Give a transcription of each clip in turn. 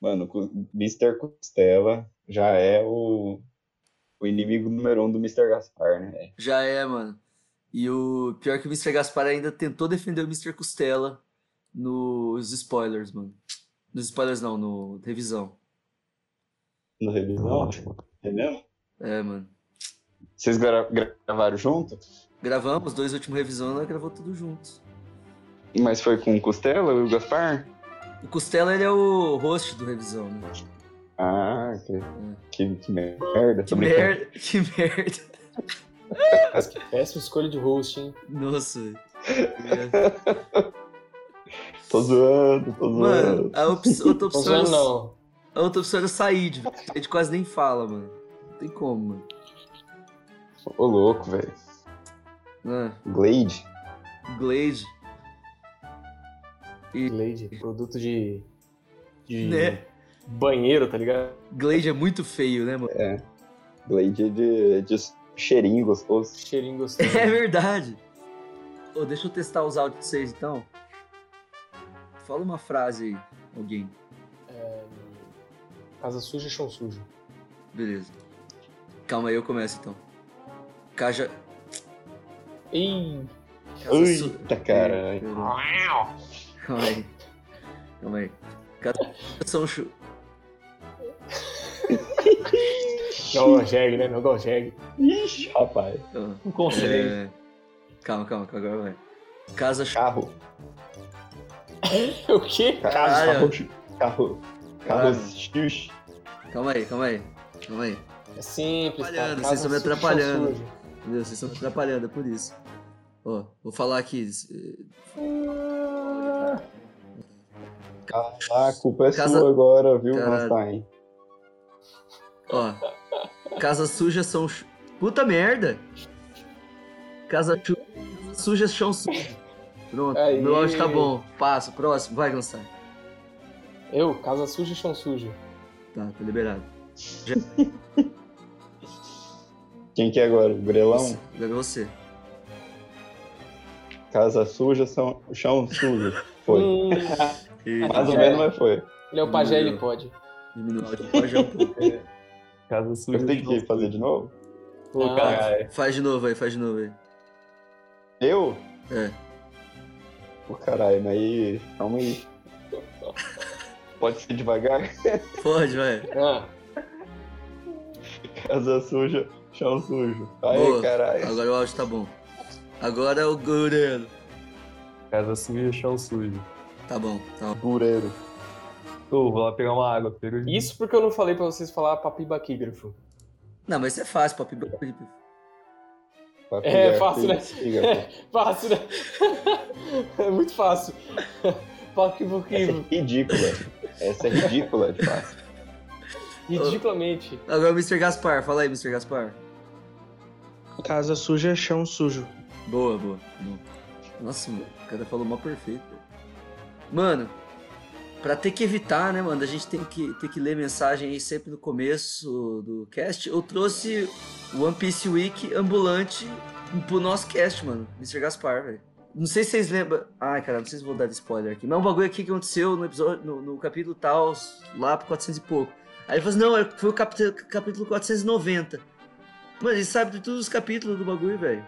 Mano, Mr. Costela já é o, o inimigo número um do Mr. Gaspar, né? Já é, mano. E o pior que o Mr. Gaspar ainda tentou defender o Mr. Costela nos spoilers, mano. Nos spoilers não, no revisão. No revisão? É mesmo? É, mano. Vocês gra- gravaram junto? Gravamos, dois últimos revisão, nós gravou tudo juntos. Mas foi com o Costela e o Gaspar? O Costela, ele é o host do revisão, né? Ah, que, que, que merda. Que tô merda, que merda. Mas que péssima escolha de host, hein? Nossa, velho. É. Tô zoando, tô Mano, zoando. a op- outra opção. zoando, era- não. A outra opção era Said, velho. A gente quase nem fala, mano. Não tem como, mano. Ô, louco, velho. Ah, Glade? Glade. Glade, produto de. de Né? banheiro, tá ligado? Glade é muito feio, né, mano? Glade é de, de cheirinho gostoso. Cheirinho gostoso. É verdade. Ô, deixa eu testar os áudios de vocês, então. Fala uma frase aí, alguém. Casa suja, chão sujo. Beleza. Calma aí, eu começo, então. Caja... Ih, Casa su- Eita, caralho. Calma aí. Calma aí. Casa são chu... não gojeg, né? Não gojeg. Ixi, rapaz. Ah, Não consegue. é... Calma, calma, calma, agora vai. Casa chu... Carro. O quê? Carro. Carro. Carro. Calma aí, calma aí. Calma aí. É simples, Casa vocês estão me atrapalhando. Entendeu? Vocês estão me atrapalhando, é por isso. Ó, vou falar aqui. Ah, a culpa é Casa- sua agora, viu. Einstein? Ó. Casa suja são. Puta merda! Casa chu... suja, chão sujo. Pronto, Aí. meu áudio tá bom. Passo, próximo. Vai, Gonçalo. Eu, casa suja, chão sujo. Tá, tá liberado. Quem que é agora? O Grelão? Você, agora é você. Casa suja, são... chão sujo. Foi. Hum, Mais ou menos, mas foi. ele é o pajé, ele pode. Diminui o áudio pode um pouco. Casa suja. Eu tenho que fazer de novo? Pô, Ah. caralho. Faz de novo aí, faz de novo aí. Eu? É. Pô, caralho, mas aí... Calma aí. Pode ser devagar? Pode, vai. Ah, Casa suja, chão sujo. Aí, Boa. caralho. Agora o áudio tá bom. Agora é o Gurelo. Casa suja, chão sujo. Tá bom, tá bom. Bureiro. Ô, vou lá pegar uma água. De- isso porque eu não falei pra vocês falar papibaquígrafo. Não, mas isso é fácil, papi. papi- Vai É, fácil, né? pô. Fácil, né? é muito fácil. Essa Papibaquígrafo. é ridícula. Essa é ridícula de fácil. Ridiculamente. Agora o Mr. Gaspar. Fala aí, Mr. Gaspar. Casa suja, chão sujo. Boa, boa. boa. Nossa, mano, o cara falou mal perfeito. Mano, pra ter que evitar, né, mano, a gente tem que, ter que ler mensagem aí sempre no começo do cast. Eu trouxe o One Piece Week ambulante pro nosso cast, mano. Mr. Gaspar, velho. Não sei se vocês lembram. Ai, cara, não sei se vou dar spoiler aqui. Mas é um bagulho aqui que aconteceu no episódio, no, no capítulo tal, lá pro 400 e pouco. Aí ele falou assim: não, é- foi o capítulo, capítulo 490. Mano, ele sabe de todos os capítulos do bagulho, velho.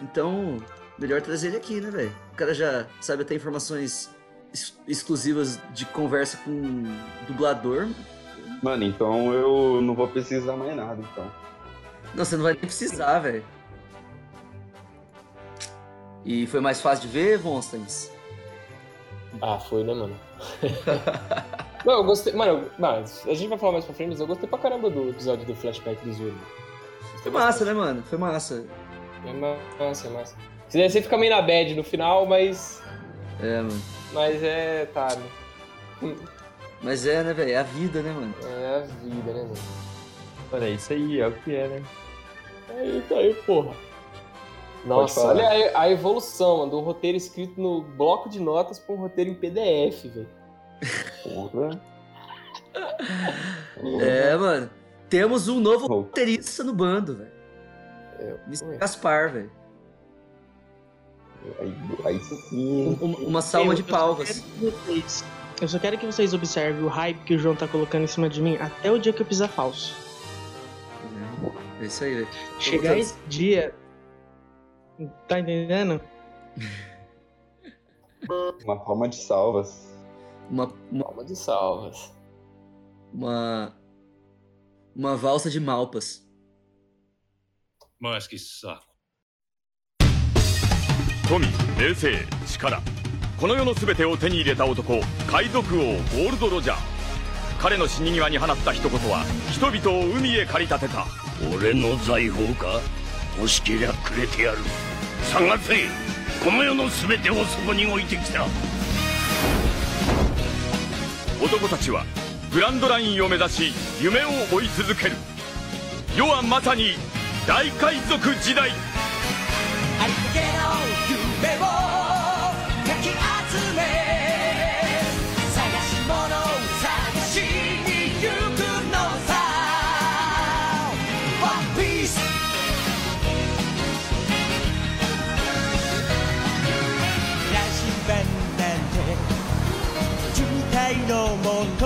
Então, melhor trazer ele aqui, né, velho? O cara já sabe até informações ex- exclusivas de conversa com dublador. Mano, então eu não vou precisar mais nada, então. Não, você não vai nem precisar, velho. E foi mais fácil de ver, Vonstens? Ah, foi, né, mano? Não, eu gostei. Mano, eu- mas a gente vai falar mais pra frente, mas eu gostei pra caramba do episódio do flashback do Zoro. Foi massa, né, mano? Foi massa. É massa, é massa. Se daí você fica meio na bad no final, mas. É, mano. Mas é. tá, né? Mas é, né, velho? É a vida, né, mano? É a vida, né, mano? É isso aí, é o que é, né? É isso aí, porra. Nossa, olha a, a evolução, mano, do roteiro escrito no bloco de notas pra um roteiro em PDF, velho. Porra. É, mano. Temos um novo roteirista no bando, velho. É. Gaspar, velho. Aí, aí sim. Um- um- uma salva de palmas. Eu só quero que vocês observem o hype que o João tá colocando em cima de mim até o dia que eu pisar falso. É isso aí, velho. Chegar botando- esse dia. Tá entendendo? Uma palma de salvas. Uma, uma, Palma de salvas. uma, uma valsa de malpas. Mas que saco. 富名声力。この世の全てを手に入れた男海賊王ゴールド・ロジャー。彼の死に際に放った一言は人々を海へ駆り立てた。俺の財宝か？欲しけりゃくれてやる。探せ！この世の全てをそこに置いてきた。男たちはグランドラインを目指し夢を追い続ける。世はまさに大海賊時代の夢をかき集め探し物を探しに行くのさ。One Piece 羅針盤なんて渋滞のもと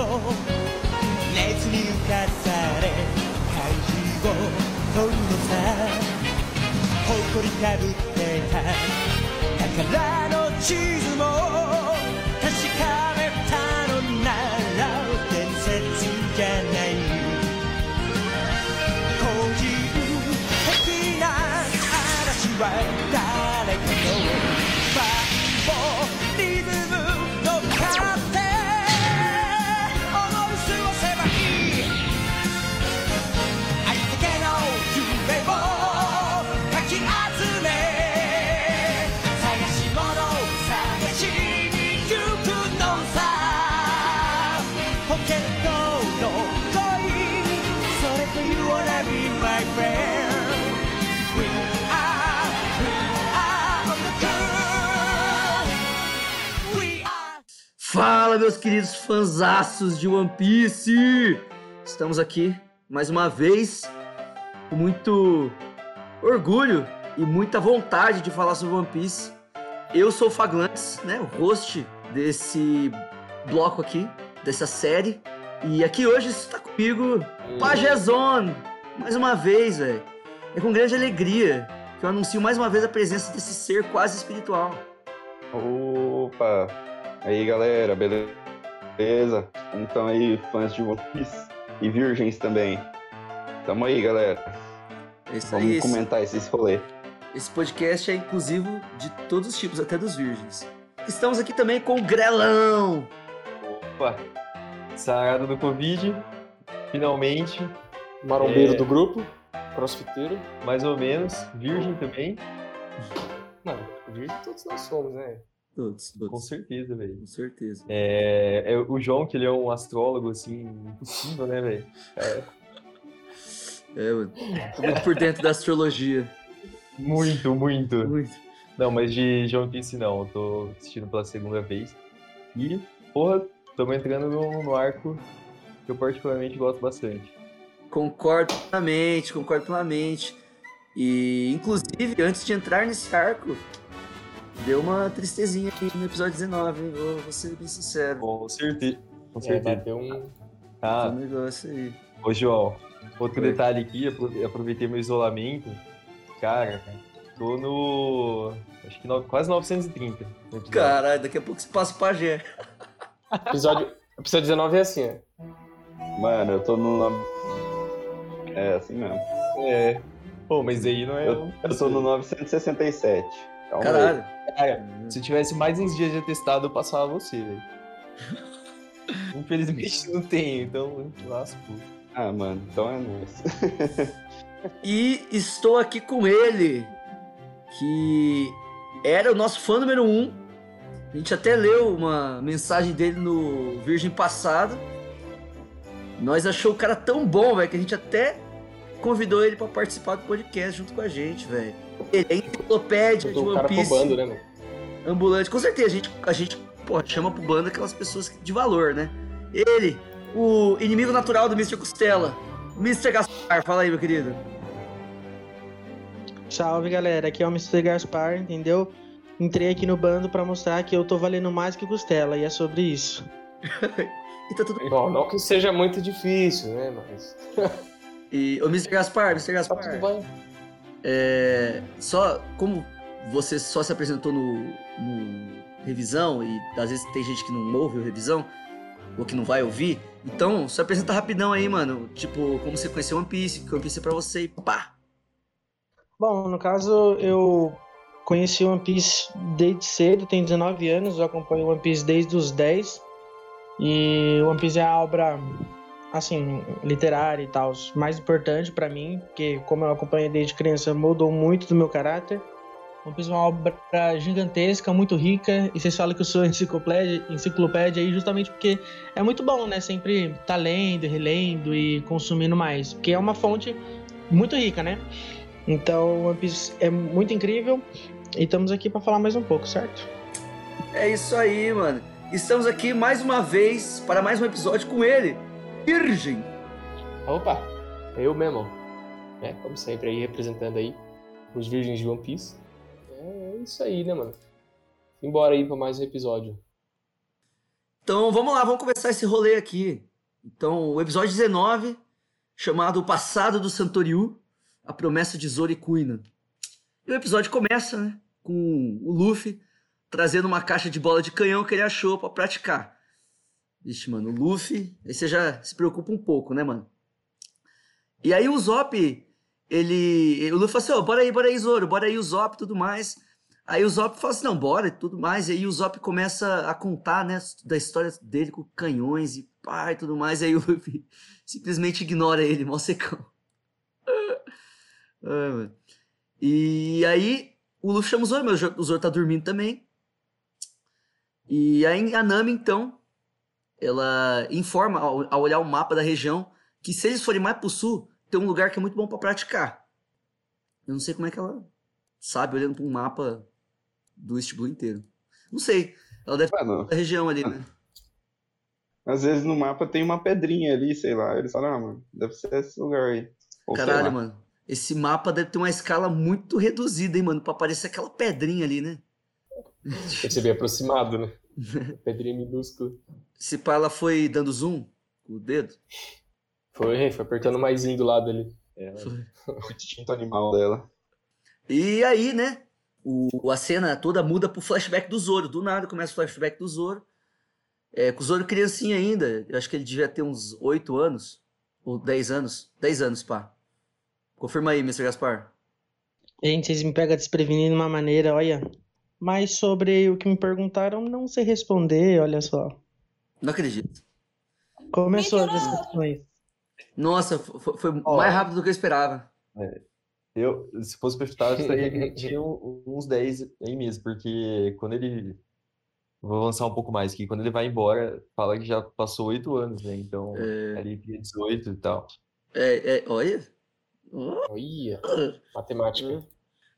熱に浮かされ怪獣を取るのさ誇りかぶってた。宝の地図も確かめたのなら伝説じゃない。個人的な嵐は Fala, meus queridos fanzaços de One Piece! Estamos aqui mais uma vez com muito orgulho e muita vontade de falar sobre One Piece. Eu sou o Faglantes, né, o host desse bloco aqui, dessa série. E aqui hoje está comigo Pajezon, mais uma vez, velho. É com grande alegria que eu anuncio mais uma vez a presença desse ser quase espiritual. Opa! Aí galera, beleza? Então aí, fãs de One Piece e virgens também. Tamo aí, galera. É isso Vamos aí, esse- comentar esses rolês. Esse podcast é inclusivo de todos os tipos, até dos virgens. Estamos aqui também com o Grelão. Opa! Sarado do Covid, finalmente, Marombeiro É. do grupo. Crossfiteiro. mais ou menos, virgem também, Mano, virgem todos nós somos, né? Todos, com todos. certeza, velho. Com certeza. É, é o João, que ele é um astrólogo, assim, impossível, né, velho? É. Tô muito por dentro da astrologia. Muito, muito. Muito. Não, mas de João Piece não, eu tô assistindo pela segunda vez. E, porra, estamos entrando no, no arco que eu particularmente gosto bastante. Concordo plenamente, concordo plenamente. E, inclusive, antes de entrar nesse arco, deu uma tristezinha aqui no episódio 19, hein? Vou, vou ser bem sincero. Com certeza. Com É, certeza. bateu um. Tem Ah, um negócio aí. Ô, João, outro Oi. detalhe aqui, apro- aproveitei meu isolamento. Cara, tô no. Acho que no- quase 930. no episódio. Caralho, daqui a pouco se passa o pajé. Episódio, episódio 19 é assim, ó. Mano, eu tô no. É assim mesmo. É. Pô, mas aí não é. Eu, eu tô no 967. Calma aí. Caralho. Cara, se eu tivesse mais uns dias de atestado, eu passava você, velho. Infelizmente não tenho, então lasco. Ah, mano, então é nóis. E estou aqui com ele, que era o nosso fã número um. A gente até leu uma mensagem dele no Virgem Passado. Nós achou o cara tão bom, velho, que a gente até convidou ele pra participar do podcast junto com a gente, velho. Ele é enciclopédia de One Piece, bando, né, mano? ambulante. Com certeza, a gente, a gente pô, chama pro bando aquelas pessoas de valor, né? Ele, o inimigo natural do Mr. Costela, Mr. Gaspar. Fala aí, meu querido. Salve galera, aqui é o Mr. Gaspar, entendeu? Entrei aqui no bando pra mostrar que eu tô valendo mais que Costela e é sobre isso. e tá tudo Bom, não que seja muito difícil, né? Mas. E, ô, Mr. Gaspar, Mr. Tá tudo Gaspar, bem. é, só como você só se apresentou no, no revisão e às vezes tem gente que não ouve o revisão ou que não vai ouvir, então só apresenta rapidão aí, mano. Tipo, como você conheceu One Piece, que One Piece é pra você e pá. Bom, no caso, eu conheci One Piece desde cedo, tenho 19 anos, eu acompanho One Piece desde os 10. E One Piece é a obra, assim, literária e tal, mais importante pra mim, porque como eu acompanho desde criança, mudou muito do meu caráter. One Piece é uma obra gigantesca, muito rica, e vocês falam que eu sou enciclopédia, enciclopédia aí justamente porque é muito bom, né? Sempre tá lendo, relendo e consumindo mais, porque é uma fonte muito rica, né? Então, One Piece é muito incrível e estamos aqui para falar mais um pouco, certo? É isso aí, mano. Estamos aqui mais uma vez para mais um episódio com ele, Virgem. Opa, eu mesmo. É, como sempre aí, representando aí os virgens de One Piece. É isso aí, né, mano? Embora aí pra mais um episódio. Então vamos lá, vamos começar esse rolê aqui. Então, o episódio 19, chamado O Passado do Santoriu, a promessa de Zoro e Kuina. E o episódio começa, né, com o Luffy trazendo uma caixa de bola de canhão que ele achou pra praticar. Vixe, mano, o Luffy, aí você já se preocupa um pouco, né, mano? E aí o Zop, ele. O Luffy fala assim: ó, bora aí, bora aí, Zoro, bora aí o Zop e tudo mais. Aí o Zop fala assim: não, bora e tudo mais. E aí o Zop começa a contar, né, da história dele com canhões e pá e tudo mais. E aí o Luffy simplesmente ignora ele, mal secão. E aí o Luffy chama o Zoro, mas o Zoro tá dormindo também. E aí a Nami, então, ela informa, ao, ao olhar o mapa da região, que se eles forem mais pro sul, tem um lugar que é muito bom pra praticar. Eu não sei como é que ela sabe, olhando pra um mapa do East Blue inteiro. Não sei. Ela deve não. da região ali, né? Às vezes no mapa tem uma pedrinha ali, sei lá. Eles falam, ah, mano, deve ser esse lugar aí. Ou Caralho, mano. Esse mapa deve ter uma escala muito reduzida, hein, mano? Pra aparecer aquela pedrinha ali, né? Que ser bem aproximado, né? Pedrinha minúscula. Se pá, ela foi dando zoom com o dedo. Foi, foi apertando mais do lado ali. É, O instinto animal dela. E aí, né? O, a cena toda muda pro flashback do Zoro. Do nada começa o flashback do Zoro. É, com o Zoro criancinha ainda. Eu acho que ele devia ter uns 8 anos. Ou 10 anos. 10 anos, pá. Confirma aí, Mr. Gaspar. Gente, vocês me pegam desprevenido de uma maneira, olha. Mas sobre o que me perguntaram, não sei responder, olha só. Não acredito. Começou as discussões. Nossa, foi, foi Ó. mais rápido do que eu esperava. Eu, se fosse chutar, eu tinha uns 10 aí mesmo, porque quando ele. Vou avançar um pouco mais, que quando ele vai embora, fala que já passou 8 anos, né? Então, ali tinha 18 e tal. É, é, olha. Olha, matemática.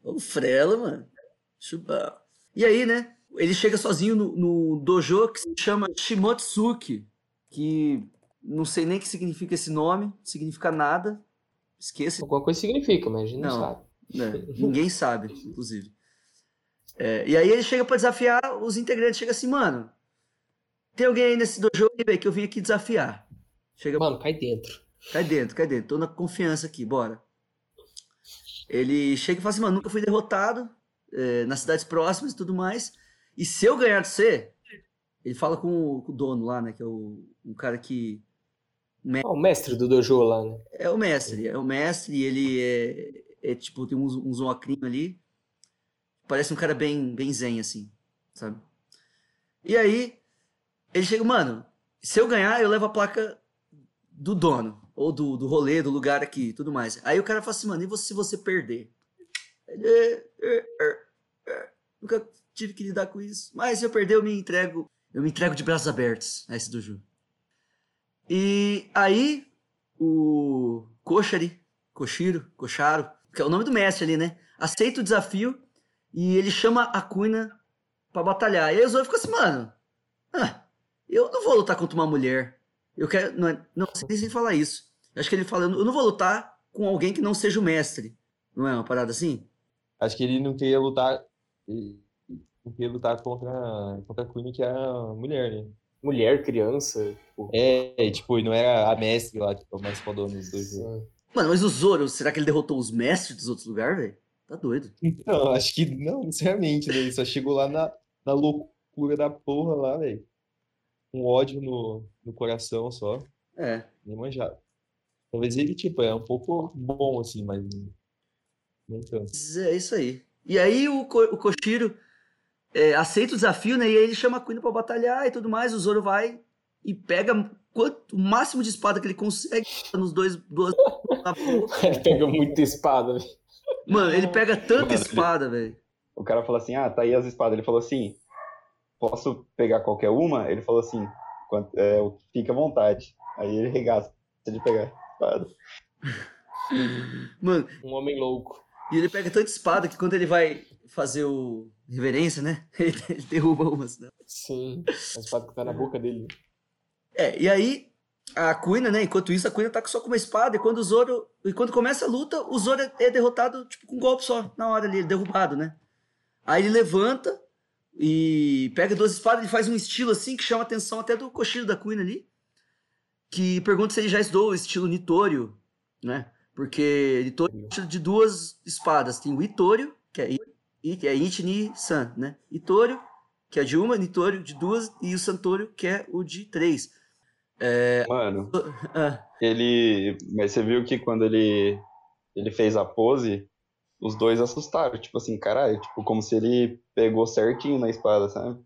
o Frela, mano. Chuba. E aí, né? Ele chega sozinho no, no dojo que se chama Shimotsuki, que não sei nem o que significa esse nome, significa nada. Esqueça. Alguma coisa significa, mas a gente não, Não. sabe. né? Ninguém sabe, inclusive. É, e aí ele chega pra desafiar os integrantes. Chega assim, mano, tem alguém aí nesse dojo aí, que eu vim aqui desafiar. Chega, Mano, cai dentro. cai dentro, cai dentro. Tô na confiança aqui, bora. Ele chega e fala assim, mano, nunca fui derrotado é, nas cidades próximas e tudo mais. E se eu ganhar de você, ele fala com o, com o dono lá, né? Que é o, um cara que Ah, o mestre do dojo lá, né? É o mestre, é o mestre, ele é, é tipo, tem uns, uns óculos ali. Parece um cara bem, bem zen, assim, sabe? E aí, ele chega, mano, se eu ganhar, eu levo a placa do dono, ou do, do rolê, do lugar aqui, tudo mais. Aí o cara fala assim, mano, e você, se você perder? Ele, "É, é, é, é, nunca tive que lidar com isso. Mas se eu perder, eu me entrego, eu me entrego de braços abertos a esse do Ju. E aí, o Koshari, Koshiro, Kosharo, que é o nome do mestre ali, né? Aceita o desafio e ele chama a Kuina pra batalhar. E aí o Zoro fica assim, mano, ah, eu não vou lutar contra uma mulher. Eu quero. Não, é- não sei se falar isso. Eu acho que ele fala, eu não vou lutar com alguém que não seja o mestre. Não é uma parada assim? Acho que ele não queria lutar. Não queria lutar contra, contra a Queen, que é a mulher, né? mulher, criança. Tipo, É, tipo, e não era a mestre lá, tipo, a mais fodona dos dois. né? Mano, mas o Zoro, será que ele derrotou os mestres dos outros lugares, velho? Tá doido. Não, acho que não, sinceramente, né? Ele só chegou lá na, na loucura da porra lá, velho. Com ódio no, no coração só, É. nem manjado. Talvez ele, tipo, é um pouco bom, assim, mas É isso aí. E aí o, Ko- o Koshiro é, aceita o desafio, né? E aí ele chama a Queen pra batalhar e tudo mais. O Zoro vai e pega quanto, o máximo de espada que ele consegue nos dois. Duas. Ele pega muita espada, velho. Mano, ele pega tanta Mano, ele- espada, velho. O cara falou assim, ah, tá aí as espadas. Ele falou assim, posso pegar qualquer uma? Ele falou assim, "Quanto- é, fica à vontade. Aí ele regaça de pegar a espada. Mano, Um homem louco. E ele pega tanta espada que quando ele vai fazer o reverência, né? Ele, ele derruba umas. Né? Sim. A espada que tá na boca dele. É, e aí a Kuina, né? Enquanto isso, a Kuina tá só com uma espada. E quando o Zoro. E quando começa a luta, o Zoro é- derrotado, tipo, com um golpe só, na hora ali, derrubado, né? Aí ele levanta e pega duas espadas, ele faz um estilo assim que chama a atenção até do cochilo da Kuina ali. Que pergunta se ele já estudou o estilo Nitório, né? Porque Nitório é de duas espadas. Tem o Itório, que é, I- I- que é Ichi-Ni-San, né? Itório, que é de uma, Nitório de duas, e o Santório, que é o de três. Mano, Ah, ele. Mas você viu que quando ele, ele fez a pose, os dois assustaram. Tipo assim, caralho, tipo, como se ele pegou certinho na espada, sabe?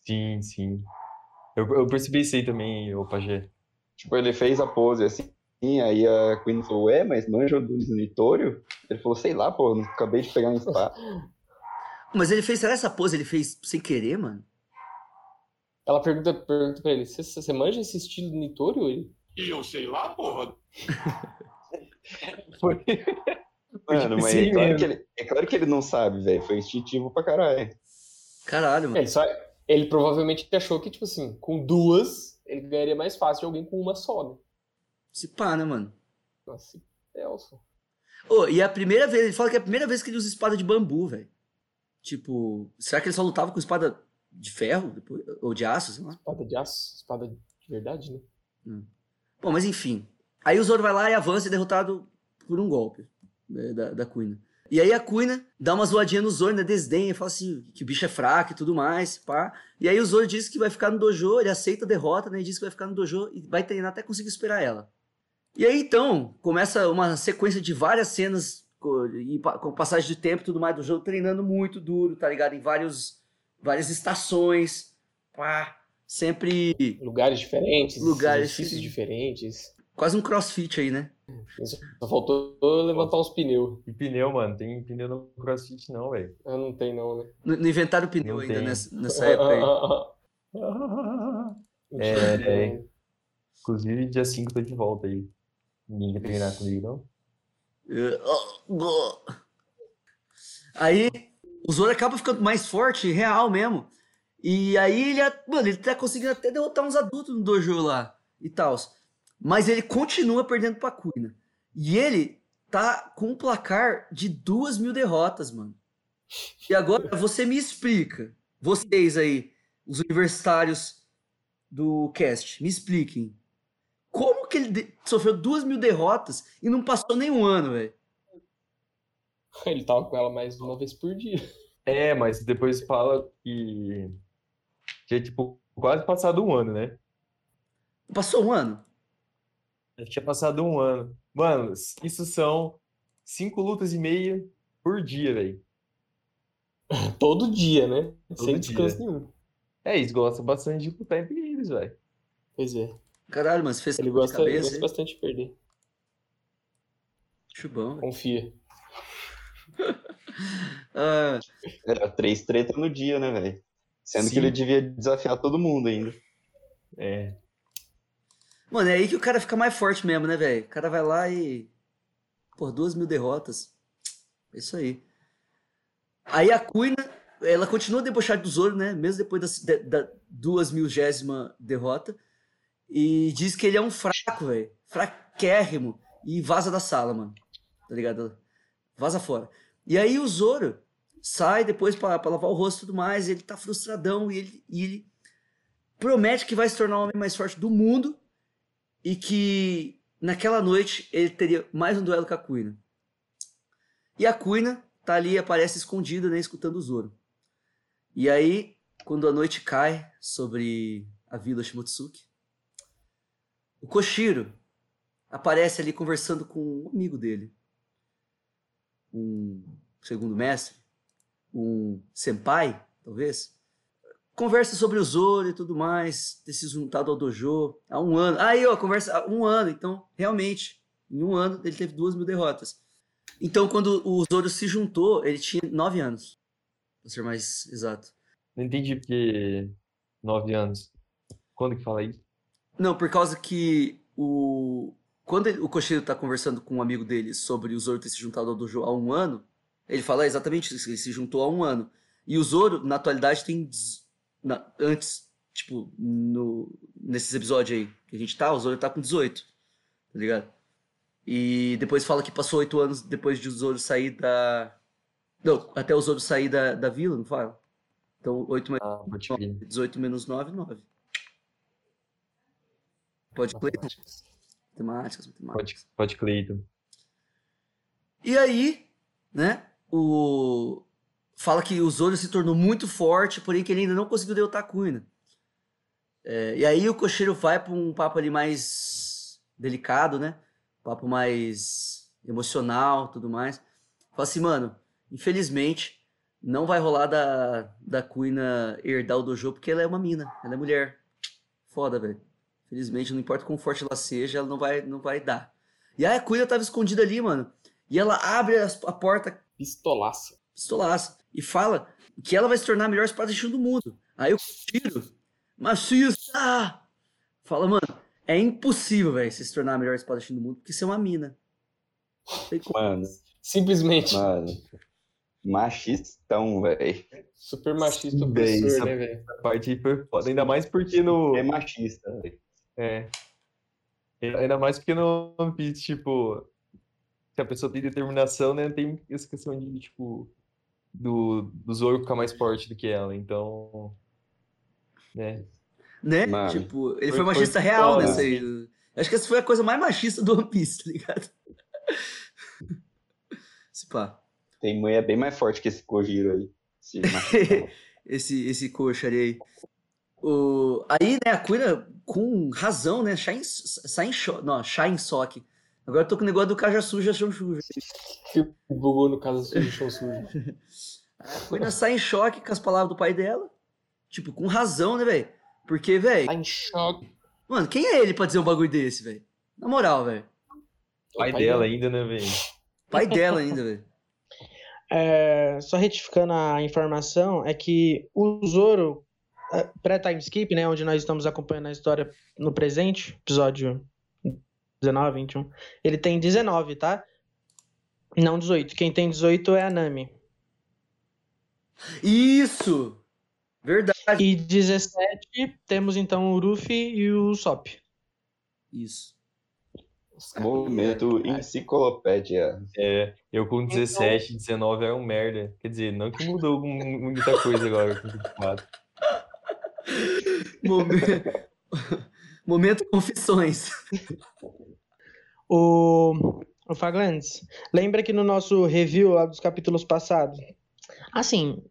Sim, sim. Eu, eu percebi isso aí também, ô Pajé. Tipo, ele fez a pose assim, aí a Queen falou, ué, mas manja do Nitório? Ele falou, sei lá, pô, não acabei de pegar uma espada. Mas ele fez, será essa pose ele fez sem querer, mano? Ela pergunta, pergunta pra ele: Você, você manja esse estilo do Nitório? Ele. E eu sei lá, porra. Foi. Mano, mas Sim, é claro, que ele, é claro que ele não sabe, velho. Foi instintivo pra caralho. Caralho, É, mano. Ele, só, ele provavelmente achou que, tipo assim, com duas, ele ganharia mais fácil de alguém com uma só, né? Se pá, né, mano? Nossa, Elson. Ô, e a primeira vez, ele fala que é a primeira vez que ele usa espada de bambu, velho. Tipo, será que ele só lutava com espada de ferro? depois- ou de aço, sei lá? Espada de aço, espada de verdade, né? Bom, mas enfim. Aí o Zoro vai lá e avança e é derrotado por um golpe né, da, da Kuina. E aí a Kuina dá uma zoadinha no Zoro, né? Desdenha, fala assim que o bicho é fraco e tudo mais, pá. E aí o Zoro diz que vai ficar no dojo, ele aceita a derrota, né? E diz que vai ficar no dojo e vai treinar até conseguir superar ela. E aí então, começa uma sequência de várias cenas e com passagem de tempo e tudo mais do jogo, treinando muito duro, tá ligado? Em vários, várias estações, pá. Sempre Lugares diferentes, Lugares exercícios diferentes. quase um crossfit aí, né? Só faltou levantar uns pneus. E pneu, mano, tem pneu no CrossFit não, velho. Ah, não tem não, né? No, no inventário pneu Não ainda tem. nessa, nessa época aí. É, é. Inclusive, dia 5 eu tô de volta aí. Ninguém quer treinar comigo, não? Aí o Zoro acaba ficando mais forte, real mesmo. E aí ele, mano, ele tá conseguindo até derrotar uns adultos no dojo lá e tal. Mas ele continua perdendo pra Kuina. E ele tá com um placar de duas mil derrotas, mano. E agora você me explica, vocês aí, os universitários do cast, me expliquem. Como que ele sofreu duas mil derrotas e não passou nenhum ano, velho? Ele tava com ela mais uma vez por dia. É, mas depois fala que tinha, tipo, quase passado um ano, né? Passou um ano? Já tinha passado um ano. Mano, isso são cinco lutas e meia por dia, velho. Todo dia, né? Todo Sem dia. descanso nenhum. É, eles gostam bastante de lutar entre eles, velho. Pois é. Caralho, você fez Ele gosta, ele cabeça, gosta hein? bastante de perder. Velho. Confia. Ah, Era três tretas no dia, né, velho? Sendo Sim. que ele devia desafiar todo mundo ainda. É. mano, é aí que o cara fica mais forte mesmo, né, velho? O cara vai lá e. Por duas mil derrotas. É isso aí. Aí a Kuina, ela continua debochada do Zoro, né? Mesmo depois das- da, da duas milgésima derrota. E diz que ele é um fraco, velho. Fraquérrimo. E vaza da sala, mano. Tá ligado? Vaza fora. E aí o Zoro sai depois pra, pra lavar o rosto e tudo mais. Ele tá frustradão e ele, e ele promete que vai se tornar o homem mais forte do mundo e que naquela noite ele teria mais um duelo com a Kuina. E a Kuina tá ali, aparece escondida, né, escutando o Zoro. E aí, quando a noite cai sobre a vila Shimotsuki, o Koshiro aparece ali conversando com um amigo dele, um segundo mestre, um senpai, talvez. Conversa sobre o Zoro e tudo mais, ter se juntado ao dojo há um ano. Aí, ó, conversa há um ano, então, realmente, em um ano ele teve duas mil derrotas. Então, quando o Zoro se juntou, ele tinha nove anos, pra ser mais exato. Não entendi porque nove anos. Quando que fala isso? Não, por causa que o. Quando ele- o Koshiro tá conversando com um amigo dele sobre o Zoro ter se juntado ao dojo há um ano, ele fala exatamente isso, ele se juntou há um ano. E o Zoro, na atualidade, tem. na- antes, tipo, no, nesses episódios aí que a gente tá, o Zoro tá com 18. Tá ligado? E depois fala que passou oito anos depois de o Zoro sair da. Não, até o Zoro sair da, da vila, não fala? Então, 8 mais Ah, pode crer. 18 menos 9, 9. Pode ler. Matemáticas. Matemáticas. Pode, pode Cleiton. E aí, né, o... Fala que o Zoro se tornou muito forte, porém que ele ainda não conseguiu derrotar a Kuina. É, e aí o Koshiro vai para um papo ali mais delicado, né? Papo mais emocional, tudo mais. Fala assim, mano, infelizmente não vai rolar da, da Kuina herdar o dojo porque ela é uma mina, ela é mulher. Foda, velho. Infelizmente, não importa quão forte ela seja, ela não vai, não vai dar. E aí a Kuina tava escondida ali, mano. E ela abre a porta Pistolaça. pistolaça e fala que ela vai se tornar a melhor espadachim do mundo. Aí o tiro, machista, fala, mano, é impossível, velho, você se tornar a melhor espadachim do mundo porque você é uma mina. Mano, Simplesmente. mano. Machistão, velho. Super machista opressor, essa- né, velho? A parte foi foda. Ainda mais porque no. É machista, velho. É. Ainda mais porque no One Piece, tipo, se a pessoa tem determinação, né, tem essa questão de, tipo, do, do Zoro ficar mais forte do que ela, então, né, Né? Mano, tipo, ele foi- foi machista foi real foda. nessa aí. Acho que essa foi a coisa mais machista do One Piece, tá ligado? Se pá. Tem mulher bem mais forte que esse Kojiro aí. Esse esse, esse coxa ali aí. O... Aí, né, a Kuina, com razão, né, sai em, sai em, cho... não, soque. Agora eu tô com o negócio do Caja Suja, chão sujo. Que bugou no caso do chão sujo. A Kuina sai em choque com as palavras do pai dela. Tipo, com razão, né, velho? Porque, velho, Tá em choque. mano, quem é ele pra dizer um bagulho desse, velho? Na moral, velho. pai dela ainda, né, velho? Pai dela ainda, velho. É, só retificando a informação, é que o Zoro, é, pré-time skip, né, onde nós estamos acompanhando a história no presente, episódio 19, 21, ele tem 19, tá? Não 18. Quem tem 18 é a Nami. Isso! Verdade. E 17 temos então o Ruffy e o Sop. Isso. Momento enciclopédia. É, eu com 17, 19 era um merda. Quer dizer, não que mudou mu- muita coisa agora com 24. Momento, Momento confissões. O, o Faglandes, lembra que no nosso review lá dos capítulos passados, assim,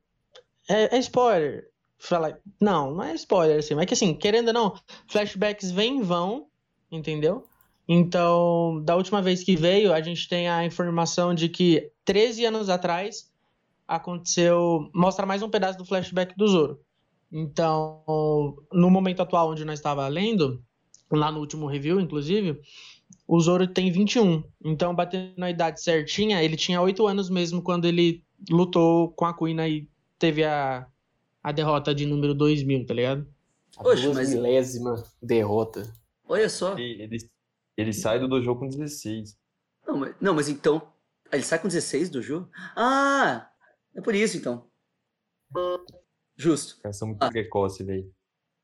é, é spoiler. Fala, não, não é spoiler, assim, mas que assim, querendo ou não, flashbacks vêm e vão, entendeu? Então, da última vez que veio, a gente tem a informação de que 13 anos atrás aconteceu. Mostra mais um pedaço do flashback do Zoro. Então, no momento atual onde nós estava lendo, lá no último review, inclusive, o Zoro tem 21. Então, batendo a idade certinha, ele tinha 8 anos mesmo quando ele lutou com a Kuina e teve a, a derrota de número 2000, tá ligado? A Oxe, duas mas- milésima derrota. Olha só. Ele, ele, ele sai do dojo com 16. Não, mas, não, mas então. ah, Ele sai com 16 do jogo? Ah! É por isso então. Justo. Muito Ah. precoce, velho.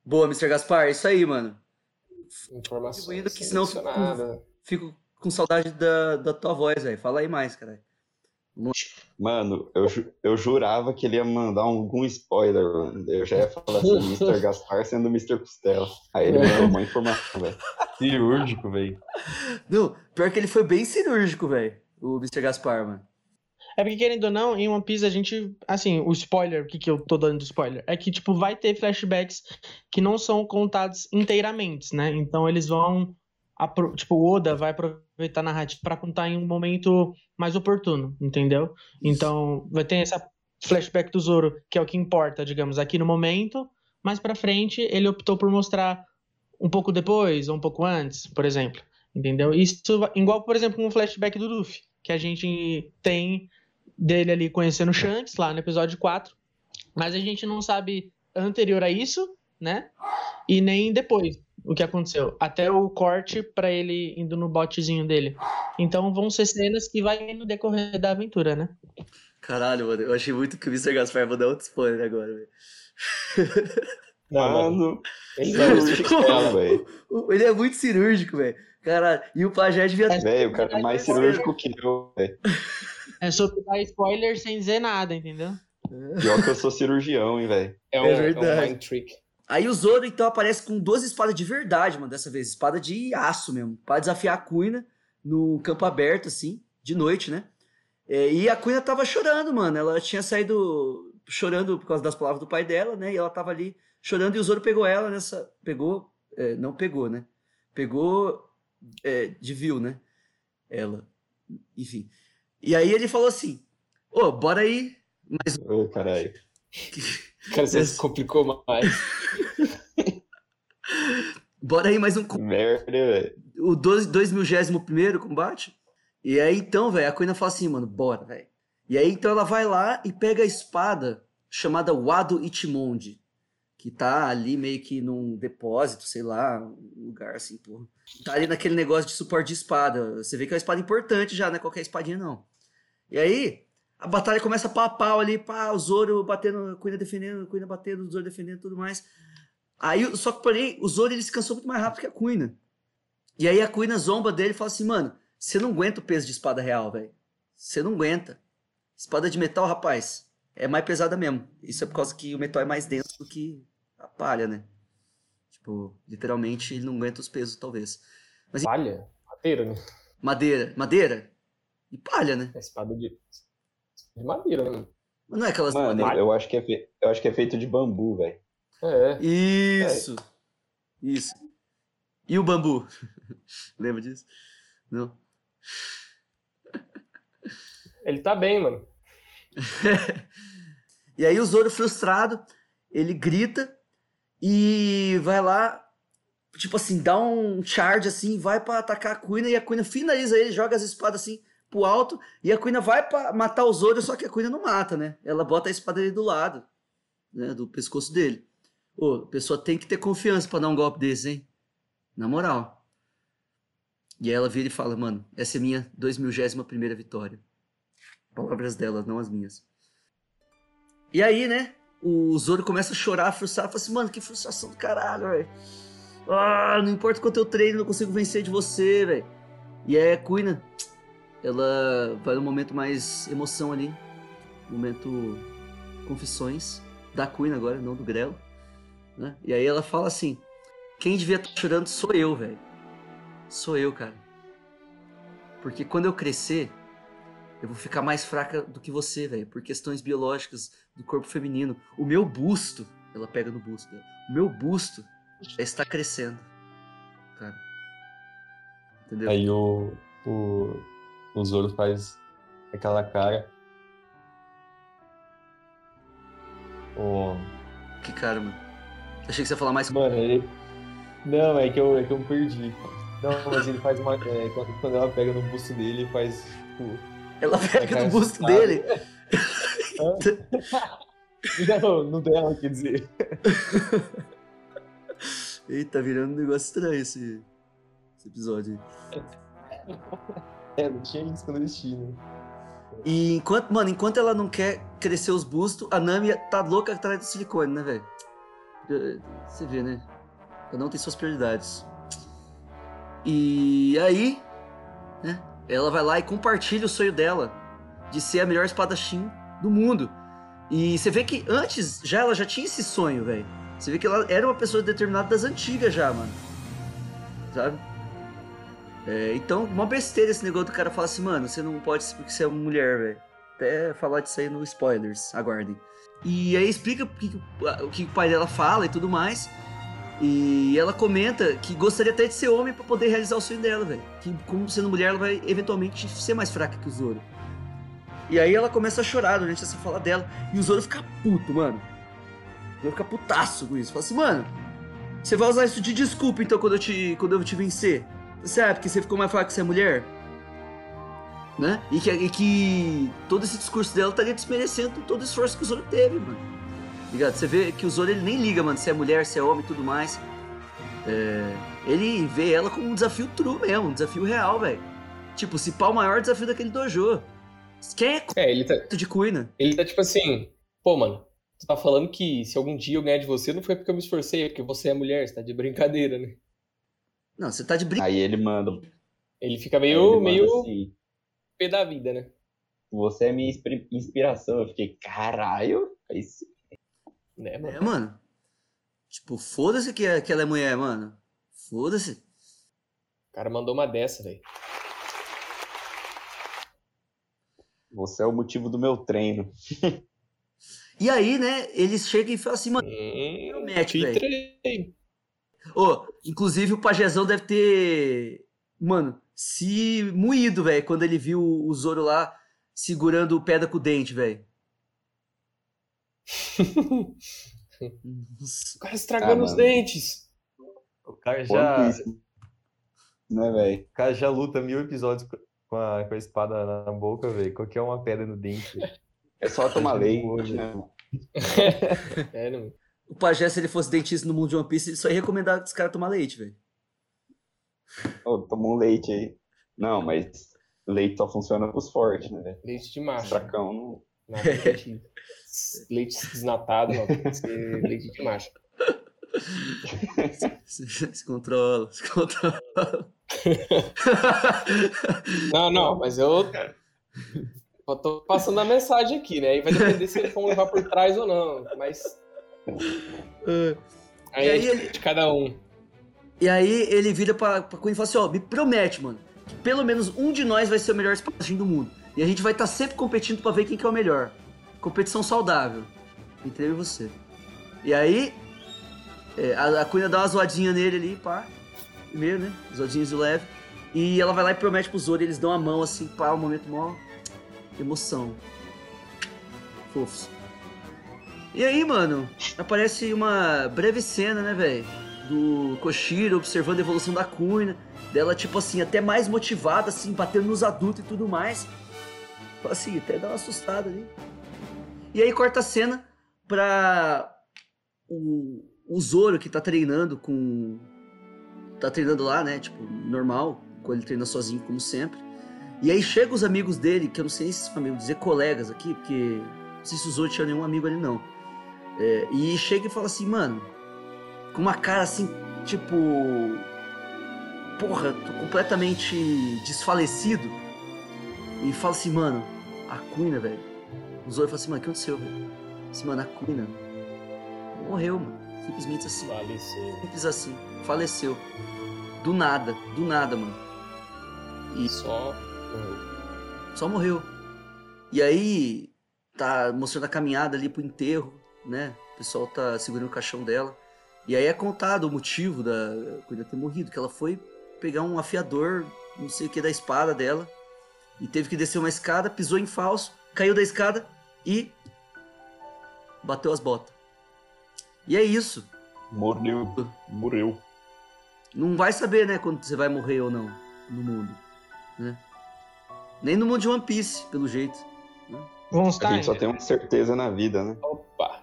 Boa, Mr. Gaspar. Isso aí, mano. Informação. Distribuindo que senão eu fico com-. Fico com saudade da, da tua voz, velho. Fala aí mais, cara. Mano, eu, eu jurava que ele ia mandar algum spoiler, mano. Eu já ia falar assim, Mr. Gaspar sendo Mr. Costela. Aí ele mandou uma informação, velho. Cirúrgico, velho. Não, pior que ele foi bem cirúrgico, velho. O Mr. Gaspar, mano. É porque, querendo ou não, em One Piece a gente. Assim, o spoiler, o que, que eu tô dando de spoiler? É que, tipo, vai ter flashbacks que não são contados inteiramente, né? Então eles vão. Tipo, o Oda vai aproveitar a narrativa pra contar em um momento mais oportuno, entendeu? Então, vai ter essa flashback do Zoro, que é o que importa, digamos, aqui no momento. Mais pra frente, ele optou por mostrar um pouco depois, ou um pouco antes, por exemplo. Entendeu? Isso, igual, por exemplo, um flashback do Luffy, que a gente tem dele ali conhecendo o Shanks, lá no episódio 4. Mas a gente não sabe anterior a isso, né? E nem depois o que aconteceu. Até o corte pra ele indo no botezinho dele. Então vão ser cenas que vai no decorrer da aventura, né? Caralho, mano. Eu achei muito que o Mr. Gaspar vai dar outro spoiler agora, velho. Não, mano. Ele. O- Ele é muito cirúrgico, velho. Caralho. E o Pajé devia. Velho, o cara é mais cirúrgico que eu, velho. É sobre dar spoiler sem dizer nada, entendeu? Pior que eu sou cirurgião, hein, velho. É um, É é um verdade. mind trick. Aí o Zoro, então, aparece com duas espadas de verdade, mano, dessa vez. Espada de aço mesmo. Pra desafiar a Kuina no campo aberto, assim, de noite, né? É, e a Kuina tava chorando, mano. Ela tinha saído chorando por causa das palavras do pai dela, né? E ela tava ali chorando e o Zoro pegou ela nessa. Pegou. é, não pegou, né? Pegou é, de viu, né? Ela. Enfim. E aí ele falou assim: Ô, bora aí. Mas Ô, caralho. Cara, você se complicou mais. bora aí mais um Merda, velho. o 2021 primeiro combate. E aí então, velho, a Kuina fala assim, mano, bora, velho. E aí então ela vai lá e pega a espada chamada Wado Ichimonde, que tá ali meio que num depósito, sei lá, um lugar assim, porra. Tá ali naquele negócio de suporte de espada. Você vê que é uma espada importante já, não é qualquer espadinha não. E aí a batalha começa pau a pau ali, pá, o Zoro batendo, a Kuina defendendo, a Kuina batendo, o Zoro defendendo tudo mais. Aí, só que porém, o Zoro ele se cansou muito mais rápido que a Kuina. E aí a Kuina zomba dele e fala assim, mano, você não aguenta o peso de espada real, velho. Você não aguenta. Espada de metal, rapaz, é mais pesada mesmo. Isso é por causa que o metal é mais denso do que a palha, né? Tipo, literalmente ele não aguenta os pesos, talvez. Palha? Madeira, né? Madeira, madeira e palha, né? É espada de, de madeira, né? Mas não é aquelas Mano, madeiras. eu acho que é, fe... eu acho que é feito de bambu, velho. É. Isso. Isso. E o bambu? Lembra disso? Não. Ele tá bem, mano. E aí o Zoro frustrado, ele grita e vai lá, tipo assim, dá um charge assim, vai pra atacar a Kuina e a Kuina finaliza ele, joga as espadas assim pro alto e a Kuina vai pra matar o Zoro, só que a Kuina não mata, né? Ela bota a espada ali do lado, né, do pescoço dele. Ô, a pessoa tem que ter confiança pra dar um golpe desse, hein? Na moral. E aí ela vira e fala, mano, essa é minha 2021 primeira vitória. Palavras dela, não as minhas. E aí, né? O Zoro começa a chorar, frustrado. Fala assim, mano, que frustração do caralho, velho. Ah, não importa quanto eu treino, não consigo vencer de você, velho. E aí a Kuina, ela vai no momento mais emoção ali. Momento confissões da Kuina agora, não do Grelo. Né? E aí ela fala assim, quem devia estar chorando sou eu, velho. Sou eu, cara. Porque quando eu crescer, eu vou ficar mais fraca do que você, velho, por questões biológicas do corpo feminino. O meu busto, ela pega no busto dela. O meu busto já está crescendo. Cara. Entendeu? Aí o, o, o Zoro faz aquela cara. O... Que cara, mano. Achei que você ia falar mais. Mano, ele. Não, é que eu, é que eu me perdi. Não, mas ele faz uma. é, quando, ela pega no busto dele, ele faz. Tipo, Ela pega no busto assustado. dele. não, não dela, quer dizer. Eita, virando um negócio estranho esse, esse episódio. É, não tinha isso quando eles tinham. E enquanto, mano, enquanto ela não quer crescer os bustos, a Nami tá louca atrás do silicone, né, velho? Você vê, né? Cada um tem suas prioridades. E aí, né? Ela vai lá e compartilha o sonho dela de ser a melhor espadachim do mundo. E você vê que antes já ela já tinha esse sonho, velho. Você vê que ela era uma pessoa determinada das antigas já, mano. Sabe? É, então, uma besteira esse negócio do cara falar assim, mano, você não pode porque você é uma mulher, velho. Até falar disso aí no spoilers, aguardem. E aí explica o que, o que o pai dela fala e tudo mais. E ela comenta que gostaria até de ser homem para poder realizar o sonho dela, velho. Que como sendo mulher, ela vai eventualmente ser mais fraca que o Zoro. E aí ela começa a chorar durante essa fala dela. E o Zoro fica puto, mano. O Zoro fica putaço com isso. Fala assim, mano, você vai usar isso de desculpa então quando eu te, quando eu te vencer? Sabe, porque você ficou mais fraca que você é mulher? Né? E que, e que todo esse discurso dela estaria desmerecendo todo o esforço que o Zoro teve, mano. Ligado? Você vê que o Zoro ele nem liga, mano, se é mulher, se é homem e tudo mais. É, ele vê ela como um desafio true mesmo, um desafio real, velho. Tipo, se pau o maior desafio daquele dojo. Quem é, É, ele tá, de Kuina? ele tá tipo assim, pô, mano, tu tá falando que se algum dia eu ganhar de você, não foi porque eu me esforcei, é porque você é mulher, você tá de brincadeira, né? Não, você tá de brincadeira. Aí ele manda. Ele fica ele meio, manda meio assim, pé da vida, né? Você é minha inspira- inspiração. Eu fiquei, caralho. Aí sim. Né, mano? É, mano. Tipo, foda-se que, é- que ela é mulher, mano. Foda-se. O cara mandou uma dessa, velho. Você é o motivo do meu treino. E aí, né, eles chegam e falam assim, mano. Hum, Promete, te velho. inclusive o pajezão deve ter. Mano, se moído, velho, quando ele viu o Zoro lá segurando o pedra com o dente, velho. O cara estragando Ah, os dentes. O cara já, Né, velho? o cara já luta mil episódios com a, com a espada na boca, velho. Qualquer uma pedra no dente. É só tomar Tá de leite, boa, né? É, não. O pajé, se ele fosse dentista no mundo de One Piece, ele só ia recomendar os caras tomar leite, velho. Ô, toma um leite aí. Não, mas leite só funciona pros fortes, né, velho? Leite de macho. Fracão não. Não, leite, leite desnatado, não. Tem que ser leite de macho. Se, se controla, se controla. Não, não, mas eu. Eu tô passando a mensagem aqui, né? Aí vai depender se eles vão levar por trás ou não. Mas. Aí E é aí de, ele- de cada um. E aí ele vira pra, pra Queen e fala assim, ó, me promete, mano, que pelo menos um de nós vai ser o melhor espadachim do mundo. E a gente vai estar sempre competindo pra ver quem que é o melhor. Competição saudável. Entre eu e você. E aí, é, a, a Queen dá uma zoadinha nele ali, pá. Primeiro, né? Zoadinhas de leve. E ela vai lá e promete pro Zoro, eles dão a mão assim, pá, um momento mó emoção. Fofos. E aí, mano, aparece uma breve cena, né, velho? Do Koshiro observando a evolução da Kuina. Dela, tipo assim, até mais motivada, assim, batendo nos adultos e tudo mais. Fala Assim, até dá uma assustada ali. E aí corta a cena pra o, o Zoro que tá treinando com. Tá treinando lá, né? Tipo, normal, quando ele treina sozinho, como sempre. E aí chegam os amigos dele, que eu não sei se amigos, dizer colegas aqui, porque não sei se o Zoro tinha nenhum amigo ali, não. É, e chega e fala assim, mano, com uma cara assim, tipo. Porra, tô completamente desfalecido. E fala assim, mano, a Quina, velho. O Zoro fala assim, mano, o que aconteceu, velho? Assim, mano, a Quina morreu, mano. Simplesmente assim. Faleceu. Simples assim. Faleceu. Do nada, do nada, mano. E Só. só morreu. E aí, tá mostrando a caminhada ali pro enterro, né? O pessoal tá segurando o caixão dela. E aí é contado o motivo da Cuida ter morrido, que ela foi pegar um afiador, não sei o que, da espada dela. E teve que descer uma escada, pisou em falso, caiu da escada e bateu as botas. E é isso. Morreu. Morreu. Não vai saber, né, quando você vai morrer ou não no mundo, né? Nem no mundo de One Piece, pelo jeito. Von A Stein. gente só tem uma certeza na vida, né? Opa!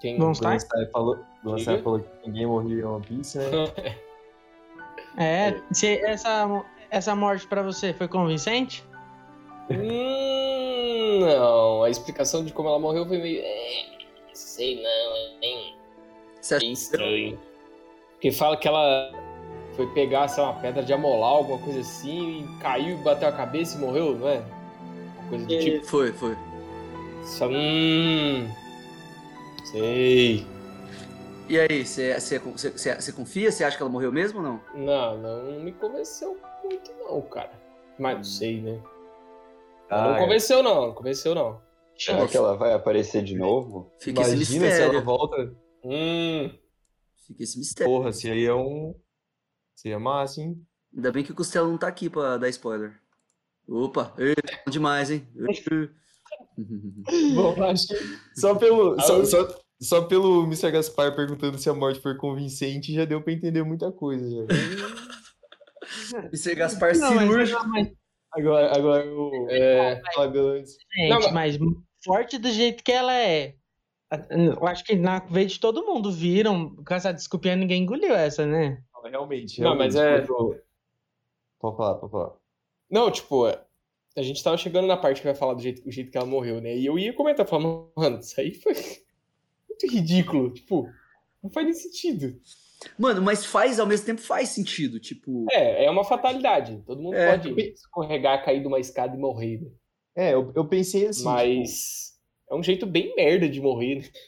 Quem. Von O Stein? Lansai falou, Diga. falou que ninguém morria em One Piece, né? É, se essa, essa morte pra você foi convincente? Hum, não, a explicação de como ela morreu foi meio. É, sei não, hein? Você acha Meio estranho. Porque fala que ela foi pegar, sei lá, uma pedra de amolar, alguma coisa assim, e caiu e bateu a cabeça e morreu, não é? Coisa do E- tipo. Foi, foi. Só, hum. Sei. E aí, você confia? Você acha que ela morreu mesmo ou não? Não, não me convenceu muito, não, cara. Mas não sei, né? Ah, não convenceu, não. Não convenceu, não. Será que ela vai aparecer de novo? Fica esse Imagina se mistério. ela volta. Hum. Fica esse mistério. Porra, se aí é um. Seria massa, hein? Ainda bem que o Costela não tá aqui pra dar spoiler. Opa, ei, tá bom demais, hein? Bom, acho que só pelo, só, só, só pelo Mr. Gaspar perguntando se a morte foi convincente já deu pra entender muita coisa. Já. Mr. Gaspar Não, mas, cirúrgico. mas, Agora, agora o É. Antes. gente, Não, mas forte do jeito que ela é. Eu acho que na vez de todo mundo viram, com essa desculpinha ninguém engoliu essa, né? Realmente. Não, mas realmente, é- quando- Pode falar, pode falar. Não, tipo, a gente tava chegando na parte que vai falar do jeito, do jeito que ela morreu, né? E eu ia comentar, falando, mano, isso aí foi muito ridículo. Tipo, não faz nem sentido. Mano, mas faz, ao mesmo tempo faz sentido. Tipo, É, é uma fatalidade. Todo mundo É, pode escorregar, cair de uma escada e morrer, né? É, eu, eu pensei assim. Mas é um jeito bem merda de morrer, né? tipo,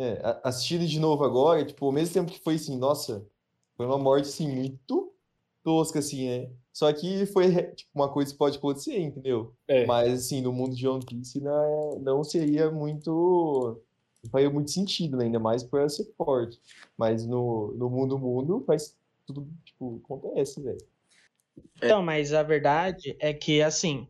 é, assistindo de novo agora, tipo, ao mesmo tempo que foi assim, nossa, foi uma morte assim, muito tosca, assim, né? Só que foi tipo, uma coisa que pode acontecer, entendeu? É. Mas assim, no mundo de One Piece não, não seria muito. Não faria muito sentido, né? Ainda mais por ela ser forte. Mas no, no mundo mundo faz tudo, tipo, acontece, velho. Então, mas a verdade é que, assim,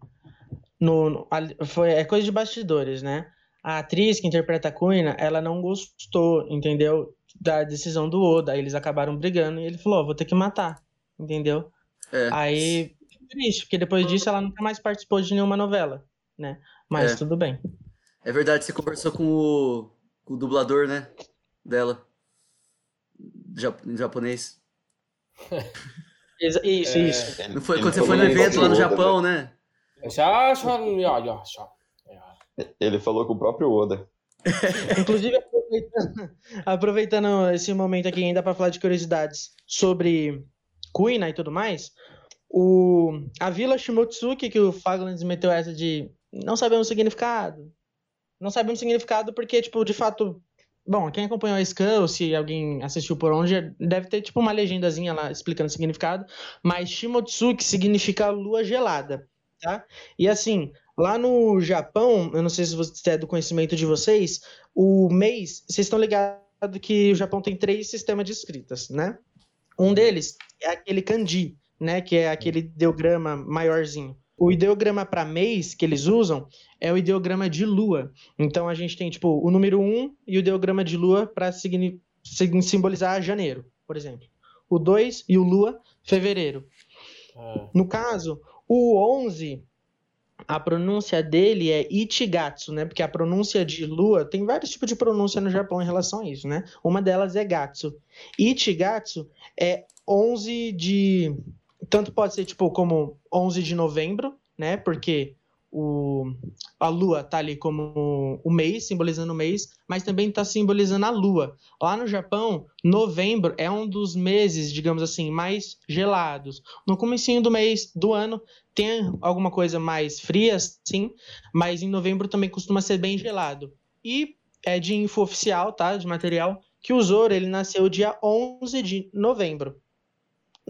no, no- foi, é coisa de bastidores, né? A atriz que interpreta a Kuina, ela não gostou, entendeu? Da decisão do Oda. Eles acabaram brigando e ele falou: ó, vou ter que matar, entendeu? é. Aí, triste, porque depois disso ela nunca mais participou de nenhuma novela, né? Mas É. tudo bem. É verdade, você conversou com o, o dublador, né? Dela. Ja- Em japonês. Isso, É. isso. Não foi quando você foi no evento lá no Oda, Japão, né? Já, já. Ele falou com o próprio Oda. Inclusive, aproveitando, aproveitando esse momento aqui ainda para falar de curiosidades sobre Kuina e tudo mais, o, a Vila Shimotsuki, que o Faglands meteu essa de não sabemos o significado. Não sabemos o significado porque, tipo, de fato, bom, quem acompanhou a Skull, se alguém assistiu por onde, deve ter, tipo, uma legendazinha lá explicando o significado, mas Shimotsuki significa lua gelada, tá? E assim, Lá no Japão, eu não sei se você é do conhecimento de vocês, o mês, vocês estão ligados que o Japão tem três sistemas de escritas, né? Um deles é aquele kanji, né? Que é aquele ideograma maiorzinho. O ideograma para mês que eles usam é o ideograma de lua. Então a gente tem, tipo, o número 1 e o ideograma de lua para simbolizar janeiro, por exemplo. O 2 e o lua, fevereiro. Ah, No caso, o 11, a pronúncia dele é Ichigatsu, né? Porque a pronúncia de lua tem vários tipos de pronúncia no Japão em relação a isso, né? Uma delas é Gatsu. Ichigatsu é 11 de. Tanto pode ser tipo como 11 de novembro, né? Porque o... a lua tá ali como o mês, simbolizando o mês, mas também tá simbolizando a lua. Lá no Japão, novembro é um dos meses, digamos assim, mais gelados. No comecinho do mês, do ano, tem alguma coisa mais fria, sim, mas em novembro também costuma ser bem gelado. E é de info oficial, tá, de material, que o Zoro, ele nasceu dia 11 de novembro,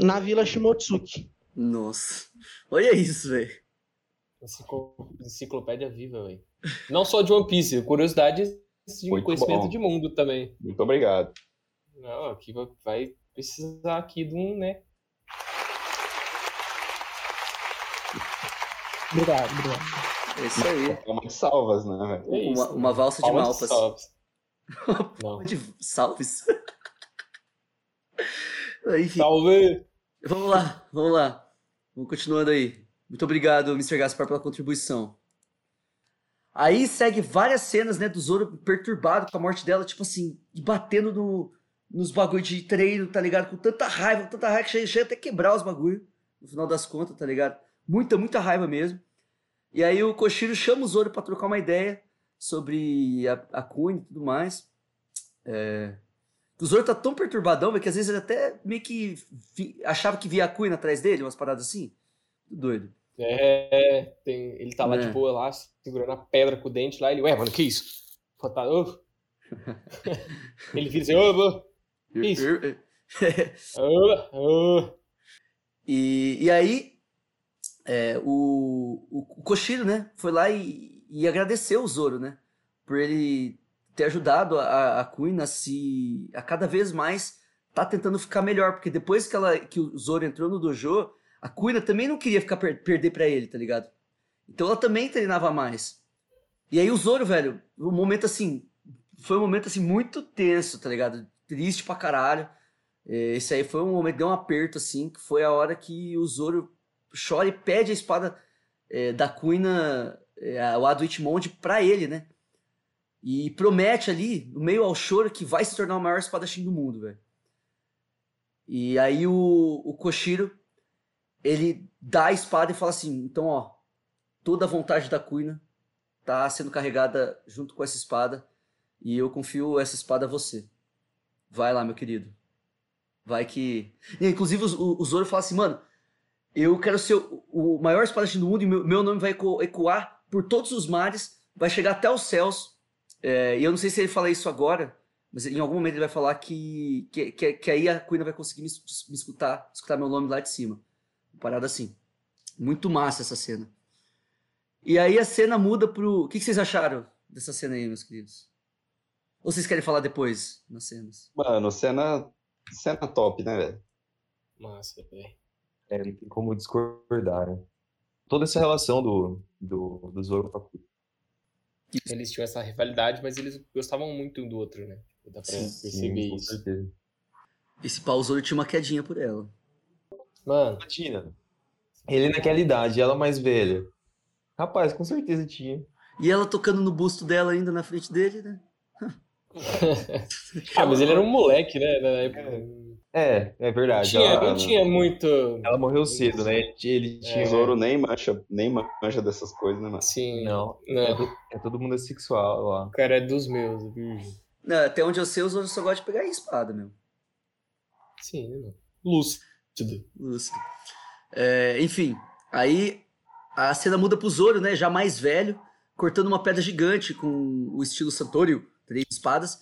na Vila Shimotsuki. Nossa. Olha isso, velho. enciclo- enciclopédia viva, velho. Não só de One Piece, curiosidades de Muito conhecimento bom. de mundo também. Muito obrigado. Não, aqui vai- precisar aqui de um, né? Obrigado, obrigado. É isso aí. Uma de salvas, né, velho? É isso, Uma, uma valsa de malpas. salves. Não. De salves? Enfim, Salve! Vamos lá, vamos lá. Vamos continuando aí. Muito obrigado, Mr. Gaspar, pela contribuição. Aí segue várias cenas, né, do Zoro perturbado com a morte dela, tipo assim, e batendo no, nos bagulho de treino, tá ligado? Com tanta raiva, com tanta raiva que chega, chega até quebrar os bagulho, no final das contas, tá ligado? Muita, muita raiva mesmo. E aí o Koshiro chama o Zoro pra trocar uma ideia sobre a, a Kuni e tudo mais. É... O Zoro tá tão perturbadão, que às vezes ele até meio que vi- achava que via a Kuina atrás dele, umas paradas assim. Doido. É, tem, ele tá lá É. de boa lá, segurando a pedra com o dente lá, ele, ué, mano, que isso? Tá, ô. ele vira assim, ô, Que isso? ô, ô. E, e aí, é, o, o, o Koshiro, né, foi lá e, e agradeceu o Zoro, né, por ele ter ajudado a, a Queen a se, a cada vez mais tá tentando ficar melhor, porque depois que, ela, que o Zoro entrou no dojo, a Kuina também não queria ficar per- perder pra ele, tá ligado? Então ela também treinava mais. E aí o Zoro, velho, um momento assim, foi um momento assim muito tenso, tá ligado? Triste pra caralho. É, Esse aí foi um momento, deu um aperto, assim, que foi a hora que o Zoro chora e pede a espada é, da Kuina, é, o Ado Ichimonde, pra ele, né? E promete ali, no meio ao choro, que vai se tornar o maior espadachim do mundo, velho. E aí o, o Koshiro, ele dá a espada e fala assim, então, ó, toda a vontade da Kuina tá sendo carregada junto com essa espada, e eu confio essa espada a você. Vai lá, meu querido. Vai que. E, inclusive, o, o Zoro fala assim, mano, eu quero ser o, o maior espadachim do mundo e meu, meu nome vai eco- ecoar por todos os mares, vai chegar até os céus. É, e eu não sei se ele fala isso agora, mas em algum momento ele vai falar que, que, que, que aí a Queen vai conseguir me, me escutar, escutar meu nome lá de cima. Uma parada assim. Muito massa essa cena. E aí a cena muda pro. O que, que vocês acharam dessa cena aí, meus queridos? Ou vocês querem falar depois nas cenas? Mano, cena, cena top, né, velho? Massa, velho. É, não tem como discordar, né? Toda essa relação do, do, do Zoro com a Kuina. Eles tinham essa rivalidade, mas eles gostavam muito um do outro, né? Dá pra perceber Sim, com isso. certeza. Esse pau Zoro tinha uma quedinha por ela. Mano, Imagina, ele naquela idade, ela mais velha. Rapaz, com certeza tinha. E ela tocando no busto dela ainda na frente dele, né? ah, mas ele era um moleque, né? Na época. É, é Não verdade. tinha, ela, não tinha muito. ela morreu cedo, né? Ele tinha. É. O Zoro nem mancha, nem mancha dessas coisas, né, mano? Assim. Não, é, Não, to- é todo mundo assexual lá. o cara é dos meus, virgem. Não, até onde eu sei, o Zoro só gosta de pegar em espada, meu. Sim, né, mano? Lúcido. Lúcido. É, enfim, aí a cena muda pro Zoro, né? Já mais velho, cortando uma pedra gigante com o estilo Santorio, três espadas.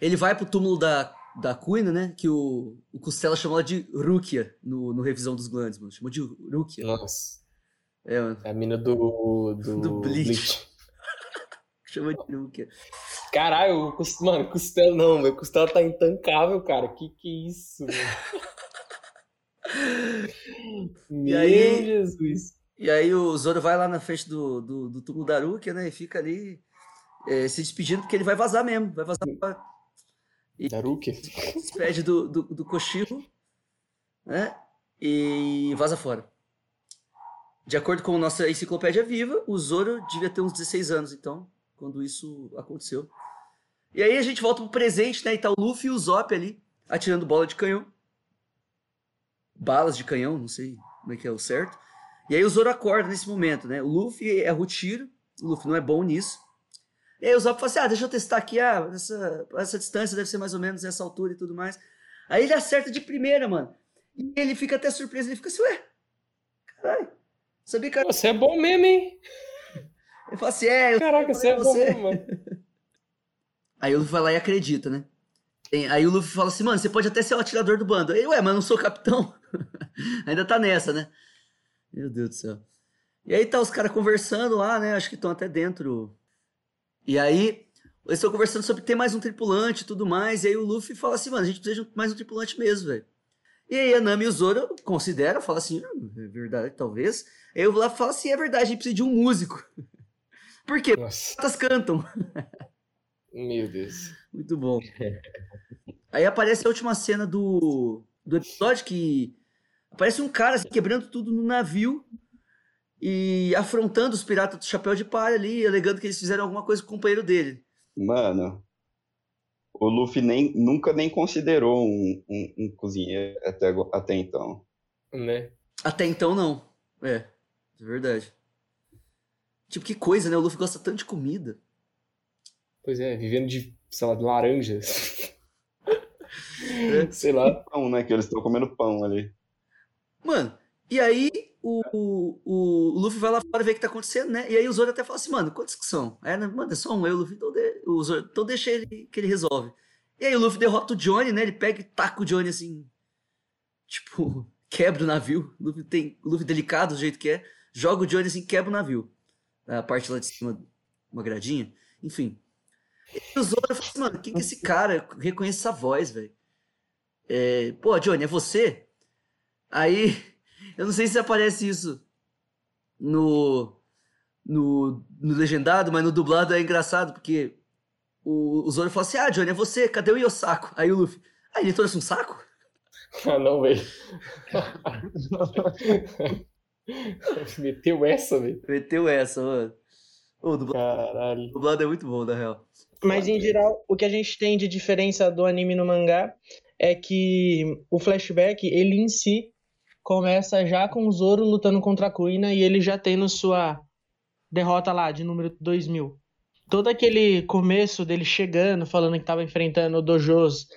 Ele vai pro túmulo da, da Kuina, né? Que o, o Costela chamou ela de Rukia no, no Revisão dos Glandes, mano. Chamou de Rukia. Nossa. É, mano. É a mina do. Do, Do Bleach. Bleach. Chama de Rukia. Caralho, o Cos- mano, Costela não, meu Costela tá intancável, cara. Que que é isso? Meu aí- Jesus. E aí o Zoro vai lá na frente do, do, do túmulo da Rukia, né? E fica ali é, se despedindo, porque ele vai vazar mesmo. Vai vazar pra, Daruki? despede do, do, do Koshiro, né? E vaza fora. De acordo com a nossa enciclopédia viva, o Zoro devia ter uns 16 anos, então, quando isso aconteceu. E aí a gente volta pro presente, né? E tá o Luffy e o Zop ali, atirando bola de canhão. Balas de canhão, não sei como é que é o certo. E aí o Zoro acorda nesse momento, né? O Luffy erra o tiro, o Luffy não é bom nisso. E aí o Zop fala assim, ah, deixa eu testar aqui, ah, essa, essa distância deve ser mais ou menos essa altura e tudo mais. Aí ele acerta de primeira, mano. E ele fica até surpreso, ele fica assim, ué, caralho, sabia que era... Você é bom mesmo, hein? Ele fala assim, é, eu Caraca, você é bom mesmo, mano. Aí o Luffy vai lá e acredita, né? Aí o Luffy fala assim, mano, você pode até ser o atirador do bando. Aí, ué, mas eu não sou capitão. Ainda tá nessa, né? Meu Deus do céu. E aí tá os caras conversando lá, né? Acho que estão até dentro. E aí, eles estão conversando sobre ter mais um tripulante e tudo mais. E aí o Luffy fala assim, mano, a gente precisa de mais um tripulante mesmo, velho. E aí a Nami e o Zoro consideram, fala assim, "Hum, é verdade, talvez. Aí eu vou lá e falo assim, é verdade, a gente precisa de um músico. Por quê? Nossa, As cantam. meu Deus. Muito bom. Aí aparece a última cena do, do episódio que aparece um cara assim, quebrando tudo no navio e afrontando os piratas do chapéu de palha ali, alegando que eles fizeram alguma coisa com o companheiro dele. Mano, o Luffy nem, nunca nem considerou um, um, um cozinheiro até, até então. Né? Até então, não. É, é verdade. Tipo, que coisa, né? O Luffy gosta tanto de comida. Pois é, vivendo de, sei lá, de laranjas. Sei lá. Pão, né? Que eles estão comendo pão ali. Mano, E aí o, o, o Luffy vai lá fora ver o que tá acontecendo, né? E aí o Zoro até fala assim, mano, quantos que são? Aí, né, mano, é só um. Aí o Luffy, então, de, o Zoro, então deixa ele que ele resolve. E aí o Luffy derrota o Johnny, né? Ele pega e taca o Johnny assim. Tipo, quebra o navio. O Luffy, tem, o Luffy delicado do jeito que é. Joga o Johnny assim, quebra o navio. A parte lá de cima, uma gradinha. Enfim. E o Zoro fala assim, mano, quem que é esse cara? Eu reconheço essa voz, velho. É, Pô, Johnny, é você? Aí, eu não sei se aparece isso no, no, no legendado, mas no dublado é engraçado, porque o, o Zoro fala assim, ah, Johnny, é você, cadê o Yosako? Aí o Luffy, ah, ele trouxe um saco? Ah, não, velho. Meteu essa, velho. Meteu essa, mano. O dublado, Caralho. o dublado é muito bom, na real. Mas em geral, o que a gente tem de diferença do anime no mangá é que o flashback, ele em si, começa já com o Zoro lutando contra a Kuina e ele já tendo sua derrota lá, de número 2000. Todo aquele começo dele chegando, falando que estava enfrentando dojos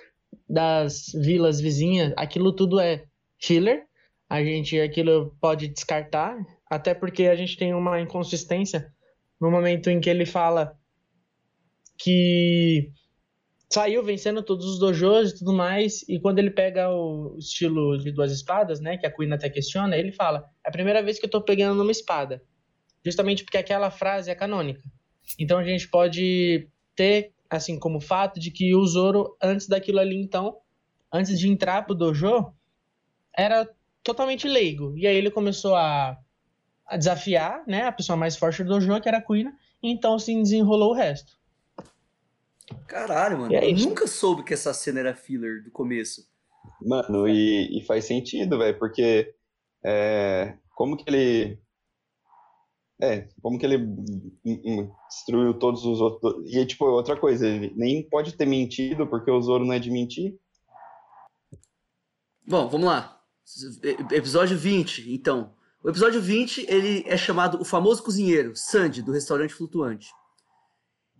das vilas vizinhas, aquilo tudo é filler. A gente aquilo pode descartar, até porque a gente tem uma inconsistência no momento em que ele fala que saiu vencendo todos os dojos e tudo mais, e quando ele pega o estilo de duas espadas, né, que a Queen até questiona, ele fala, é a primeira vez que eu tô pegando numa espada. Justamente porque aquela frase é canônica. Então a gente pode ter, assim, como fato de que o Zoro, antes daquilo ali, então, antes de entrar pro dojo, era totalmente leigo. E aí ele começou a, a desafiar, né, a pessoa mais forte do dojo, que era a Queen, e então se desenrolou o resto. Caralho, mano. É eu nunca soube que essa cena era filler do começo. Mano, e, e faz sentido, velho, porque é, como que ele. É, como que ele destruiu todos os outros. E, tipo, outra coisa, ele nem pode ter mentido, porque o Zoro não é de mentir. Bom, vamos lá. Episódio 20, então. O episódio 20, ele é chamado O Famoso Cozinheiro, Sandy, do restaurante flutuante.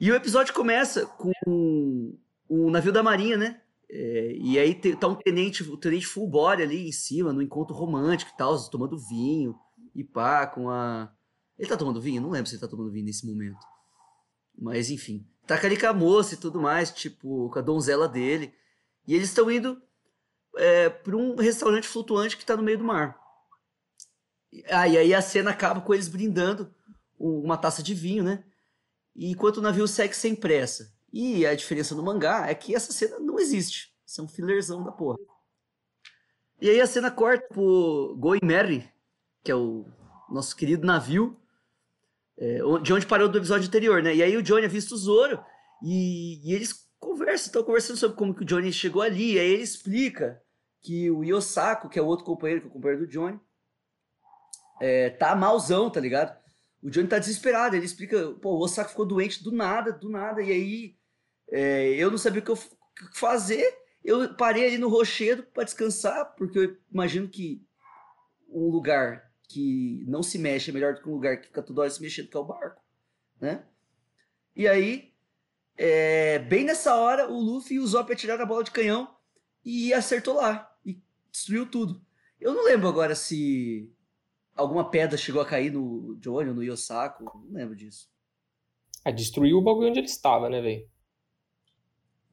E o episódio começa com um navio da marinha, né? É, e aí tá um tenente, o tenente full body ali em cima, no encontro romântico e tal, tomando vinho e pá, com a... Ele tá tomando vinho? Não lembro se ele tá tomando vinho nesse momento. Mas enfim. Tá ali com a moça e tudo mais, tipo, com a donzela dele. E eles estão indo é, para um restaurante flutuante que tá no meio do mar. Ah, e aí a cena acaba com eles brindando um- uma taça de vinho, né? Enquanto o navio segue sem pressa. E a diferença no mangá é que essa cena não existe. Isso é um fillerzão da porra. E aí a cena corta pro Going Merry, que é o nosso querido navio, é, de onde parou do episódio anterior, né? E aí o Johnny avista o Zoro e, e eles conversam, estão conversando sobre como que o Johnny chegou ali. E aí ele explica que o Yosako, que é o outro companheiro, que é o companheiro do Johnny, é, tá malzão, tá ligado? O Johnny tá desesperado, ele explica, pô, o Osaka ficou doente do nada, do nada, e aí é, eu não sabia o que eu fazer, eu parei ali no rochedo para descansar, porque eu imagino que um lugar que não se mexe é melhor do que um lugar que fica toda hora se mexendo, que é o barco, né? E aí, é, bem nessa hora, o Luffy e o Zop atiraram a bola de canhão e acertou lá, e destruiu tudo. Eu não lembro agora se alguma pedra chegou a cair no Johnny ou no Yosako, não lembro disso. Ah, destruiu o bagulho onde ele estava, né, velho?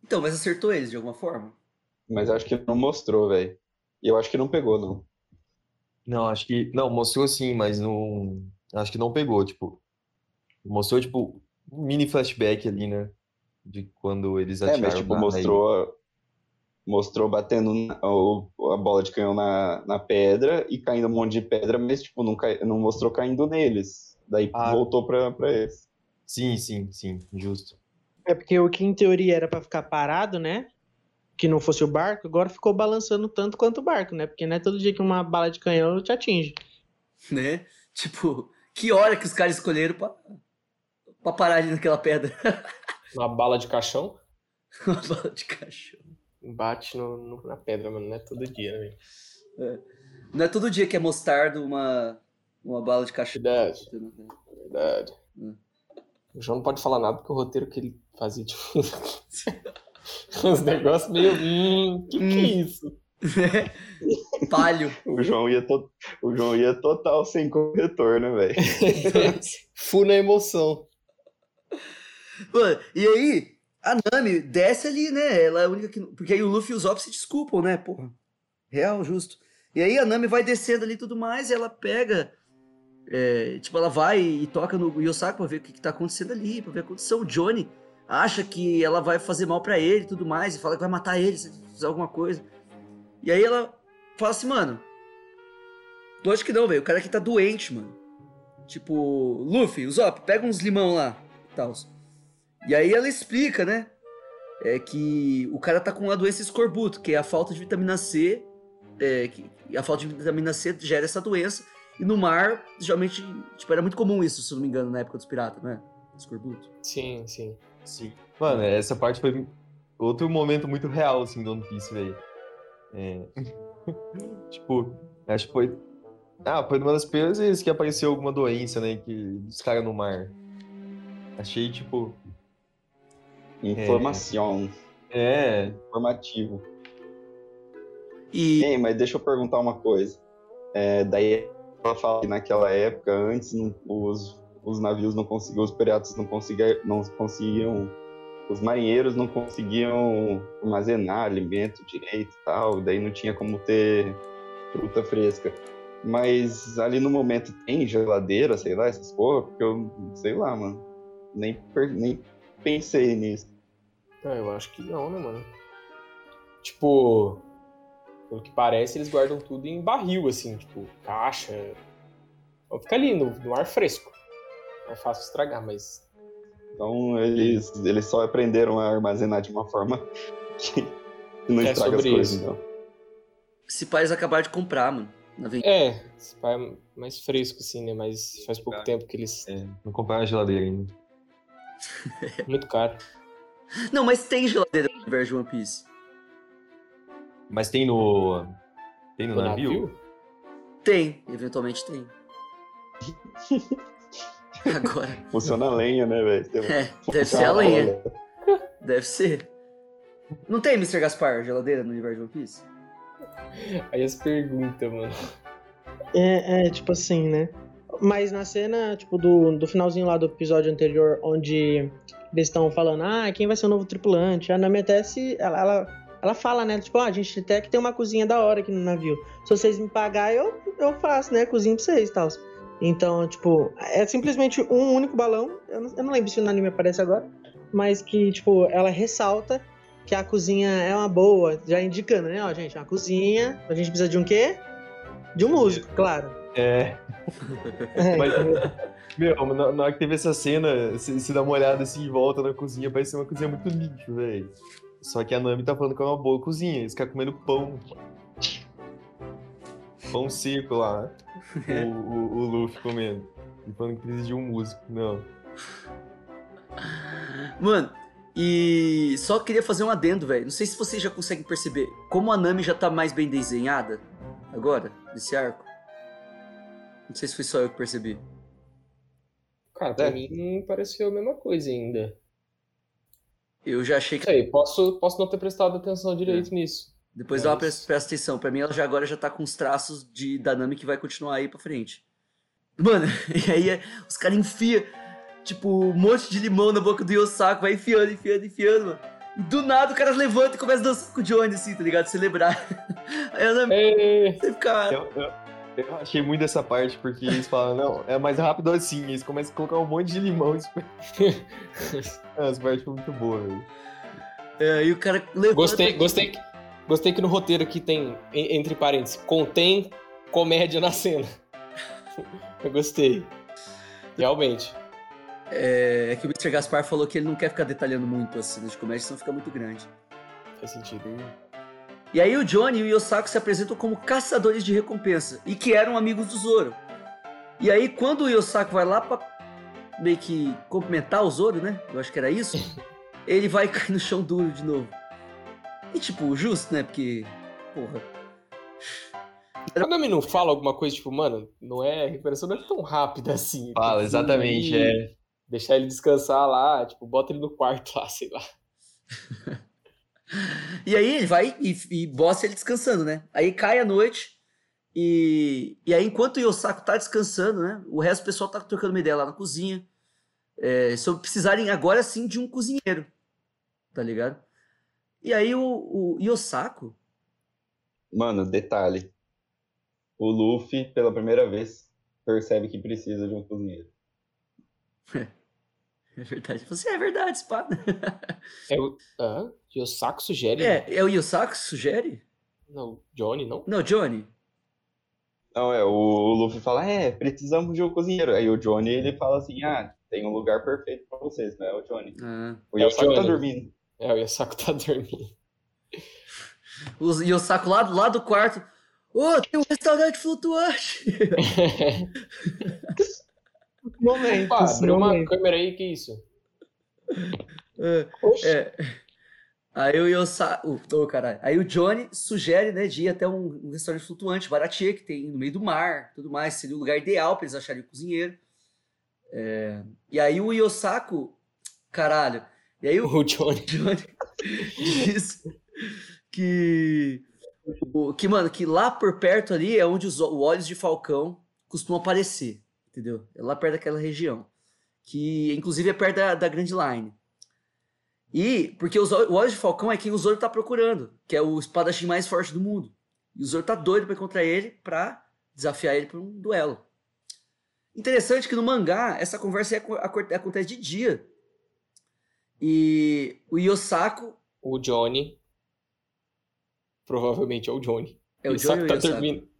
Então, mas acertou eles de alguma forma? Mas acho que não mostrou, velho. E eu acho que não pegou, não. Não, acho que. Não, mostrou sim, mas não. Acho que não pegou, tipo. Mostrou, tipo, um mini flashback ali, né? De quando eles É, atiraram mas tipo, mostrou, mostrou batendo a bola de canhão na, na pedra e caindo um monte de pedra, mas tipo, não, cai- não mostrou caindo neles. Daí Ah. voltou pra, pra eles. Sim, sim, sim, justo. É porque o que em teoria era pra ficar parado, né? Que não fosse o barco, agora ficou balançando tanto quanto o barco, né? Porque não é todo dia que uma bala de canhão te atinge. Né? Tipo, que hora que os caras escolheram pra, pra parar ali naquela pedra? Uma bala de caixão Uma bala de cachorro. Bate no, no- na pedra, mano. Não é todo dia, né, velho? Não é todo dia que é mostardo uma, uma bala de cachorro. Verdade, verdade. Hum. O João não pode falar nada porque o roteiro que ele fazia, tipo. uns negócios meio. Hum, que que é isso? Palho. O João ia, to... o João ia total sem corretor, né, velho? Full na emoção. Mano, e aí, a Nami desce ali, né? Ela é a única que. Porque aí o Luffy e o Zop se desculpam, né? Porra. Real, justo. E aí a Nami vai descendo ali e tudo mais, e ela pega. é, tipo, ela vai e toca no Yosaku pra ver o que, que tá acontecendo ali, pra ver a condição. O Johnny acha que ela vai fazer mal pra ele e tudo mais, e fala que vai matar ele se fizer alguma coisa. E aí ela fala assim, mano. Lógico que não, velho. O cara aqui tá doente, mano. Tipo, Luffy, o Zop, pega uns limão lá. Tal. E aí ela explica, né? É que o cara tá com uma doença escorbuto, que é a falta de vitamina C. É, que a falta de vitamina C gera essa doença. E no mar, geralmente, tipo, era muito comum isso, se eu não me engano, na época dos piratas, né? Escorbuto. Sim, sim. Sim. Mano, essa parte foi outro momento muito real, assim, do One Piece, velho. É... tipo, acho que foi. Ah, foi uma das primeiras vezes que apareceu alguma doença, né? Que... Dos caras no mar. Achei, tipo. Informação. É. Informativo. E. Ei, mas deixa eu perguntar uma coisa. É, daí ela fala que naquela época, antes, não- os, os navios não conseguiam, os piratas não conseguiam, não conseguiam, os marinheiros não conseguiam armazenar alimento direito e tal, daí não tinha como ter fruta fresca. Mas ali no momento tem geladeira, sei lá, essas porra, porque eu, sei lá, mano, nem, nem pensei nisso. Ah, eu acho que não, né, mano? Tipo, pelo que parece, eles guardam tudo em barril, assim, tipo, caixa. Então fica ali, no, no ar fresco. É fácil estragar, mas. Então eles, eles só aprenderam a armazenar de uma forma que não É estraga as coisas, isso. então. Esse pais acabaram de comprar, mano. Na venda. É, esse pai é mais fresco, assim, né? Mas faz pouco Tá. tempo que eles. é não compraram a geladeira ainda. Muito caro. Não, mas tem geladeira no universo de One Piece. Mas tem no. Tem no No navio? navio? Tem, eventualmente tem. Agora. Funciona a lenha, né, velho? Tem- É, deve ser a lenha. Deve ser. Não tem Mr. Gaspar geladeira no universo de One Piece? Aí as perguntas, mano. É, é, tipo assim, né? Mas na cena, tipo, do, do finalzinho lá do episódio anterior, onde eles estão falando, ah, quem vai ser o novo tripulante? A Nami até se. Ela, ela, ela fala, né? Tipo, ah, a gente até que tem uma cozinha da hora aqui no navio. Se vocês me pagarem, eu, eu faço, né? Cozinho pra vocês e tal. Então, tipo, é simplesmente um único balão. Eu não, eu não lembro se no anime aparece agora. Mas que, tipo, ela ressalta que a cozinha é uma boa, já indicando, né? Ó, gente, uma cozinha. A gente precisa de um quê? De um músico, claro. É. É, Mas, meu, na, na hora que teve essa cena, se, dá uma olhada assim em volta na cozinha, parece ser uma cozinha muito lixo, velho. Só que a Nami tá falando que é uma boa cozinha. Eles ficam comendo pão. Pão seco lá. O, o, o Luffy comendo. E falando que precisa de um músico. Não. Mano, e só queria fazer um adendo, velho. Não sei se vocês já conseguem perceber como a Nami já tá mais bem desenhada agora, nesse arco. Não sei se foi só eu que percebi. Cara, pra É. mim pareceu a mesma coisa ainda. Eu já achei que. sei, posso, posso não ter prestado atenção direito nisso. Depois dá uma Mas- presta, atenção. Pra mim, ela já agora já tá com os traços de, da Nami que vai continuar aí pra frente. Mano, e aí é- os caras enfiam, tipo, um monte de limão na boca do Yosaku, vai enfiando, enfiando, enfiando, mano. E do nada o cara levanta e começa a dançar com o Johnny, assim, tá ligado? Celebrar. Aí a Nami É, você fica. Eu, eu, eu achei muito essa parte, porque eles falam, não, é mais rápido assim. Eles começam a colocar um monte de limão. Isso... Essa parte foi muito boa, velho. É, e o cara levanta. gostei, gostei, gostei que no roteiro aqui tem, en- entre parênteses, contém comédia na cena. Eu gostei. Realmente. É, é que o Mr. Gaspar falou que ele não quer ficar detalhando muito as cenas de comédia, senão fica muito grande. Faz sentido. E aí o Johnny e o Yosaku se apresentam como caçadores de recompensa e que eram amigos do Zoro. E aí quando o Yosaku vai lá pra meio que cumprimentar o Zoro, né? Eu acho que era isso. ele vai cair no chão duro de novo. E tipo, justo, né? Porque, porra. A Nami não fala alguma coisa, tipo, mano, não é, a recuperação não é tão rápida assim. Fala, que exatamente, ir, é. Deixar ele descansar lá, tipo, bota ele no quarto lá, sei lá. E aí ele vai e, e bosta ele descansando, né? Aí cai a noite e, e aí enquanto o Yosako tá descansando, né? O resto do pessoal tá trocando uma ideia lá na cozinha é, sobre precisarem agora sim de um cozinheiro, tá ligado? E aí o, o Yosako, Mano, detalhe. O Luffy, pela primeira vez, percebe que precisa de um cozinheiro. é verdade, você é verdade, Spa. É o. Hã? Yosaku sugere? É, é o Yosako que sugere? Não, Johnny, não? Não, Johnny. Não, é, o, Luffy fala, é, precisamos de um cozinheiro. Aí o Johnny, ele fala assim, ah, tem um lugar perfeito pra vocês, não é o Johnny. Ah. O É o Yosaku tá dormindo. É, o Yosaku tá dormindo. O Yosako lá, lá do quarto. Ô, tem um restaurante flutuante! Momentos, Opa, abriu uma câmera aí, que isso? É, Oxi. é. Aí o Yosako. Ô, caralho. Aí o Johnny sugere, né, de ir até um, um restaurante flutuante, baratinho, que tem no meio do mar, tudo mais. Seria o lugar ideal pra eles acharem o cozinheiro. É, E aí o Yosako. Caralho. E aí o O Johnny. Johnny diz que. Que, mano, que lá por perto ali é onde os olhos de Falcão costumam aparecer. Entendeu? É lá perto daquela região. Que inclusive é perto da, da Grand Line. E porque os, o olhos de Falcão é quem o Zoro tá procurando, que é o espadachim mais forte do mundo. E o Zoro tá doido pra encontrar ele pra desafiar ele pra um duelo. Interessante que no mangá essa conversa é aco- aco- acontece de dia. E o Yosako O Johnny. Provavelmente é o Johnny. é o Johnny ou tá o Yosako? dormindo.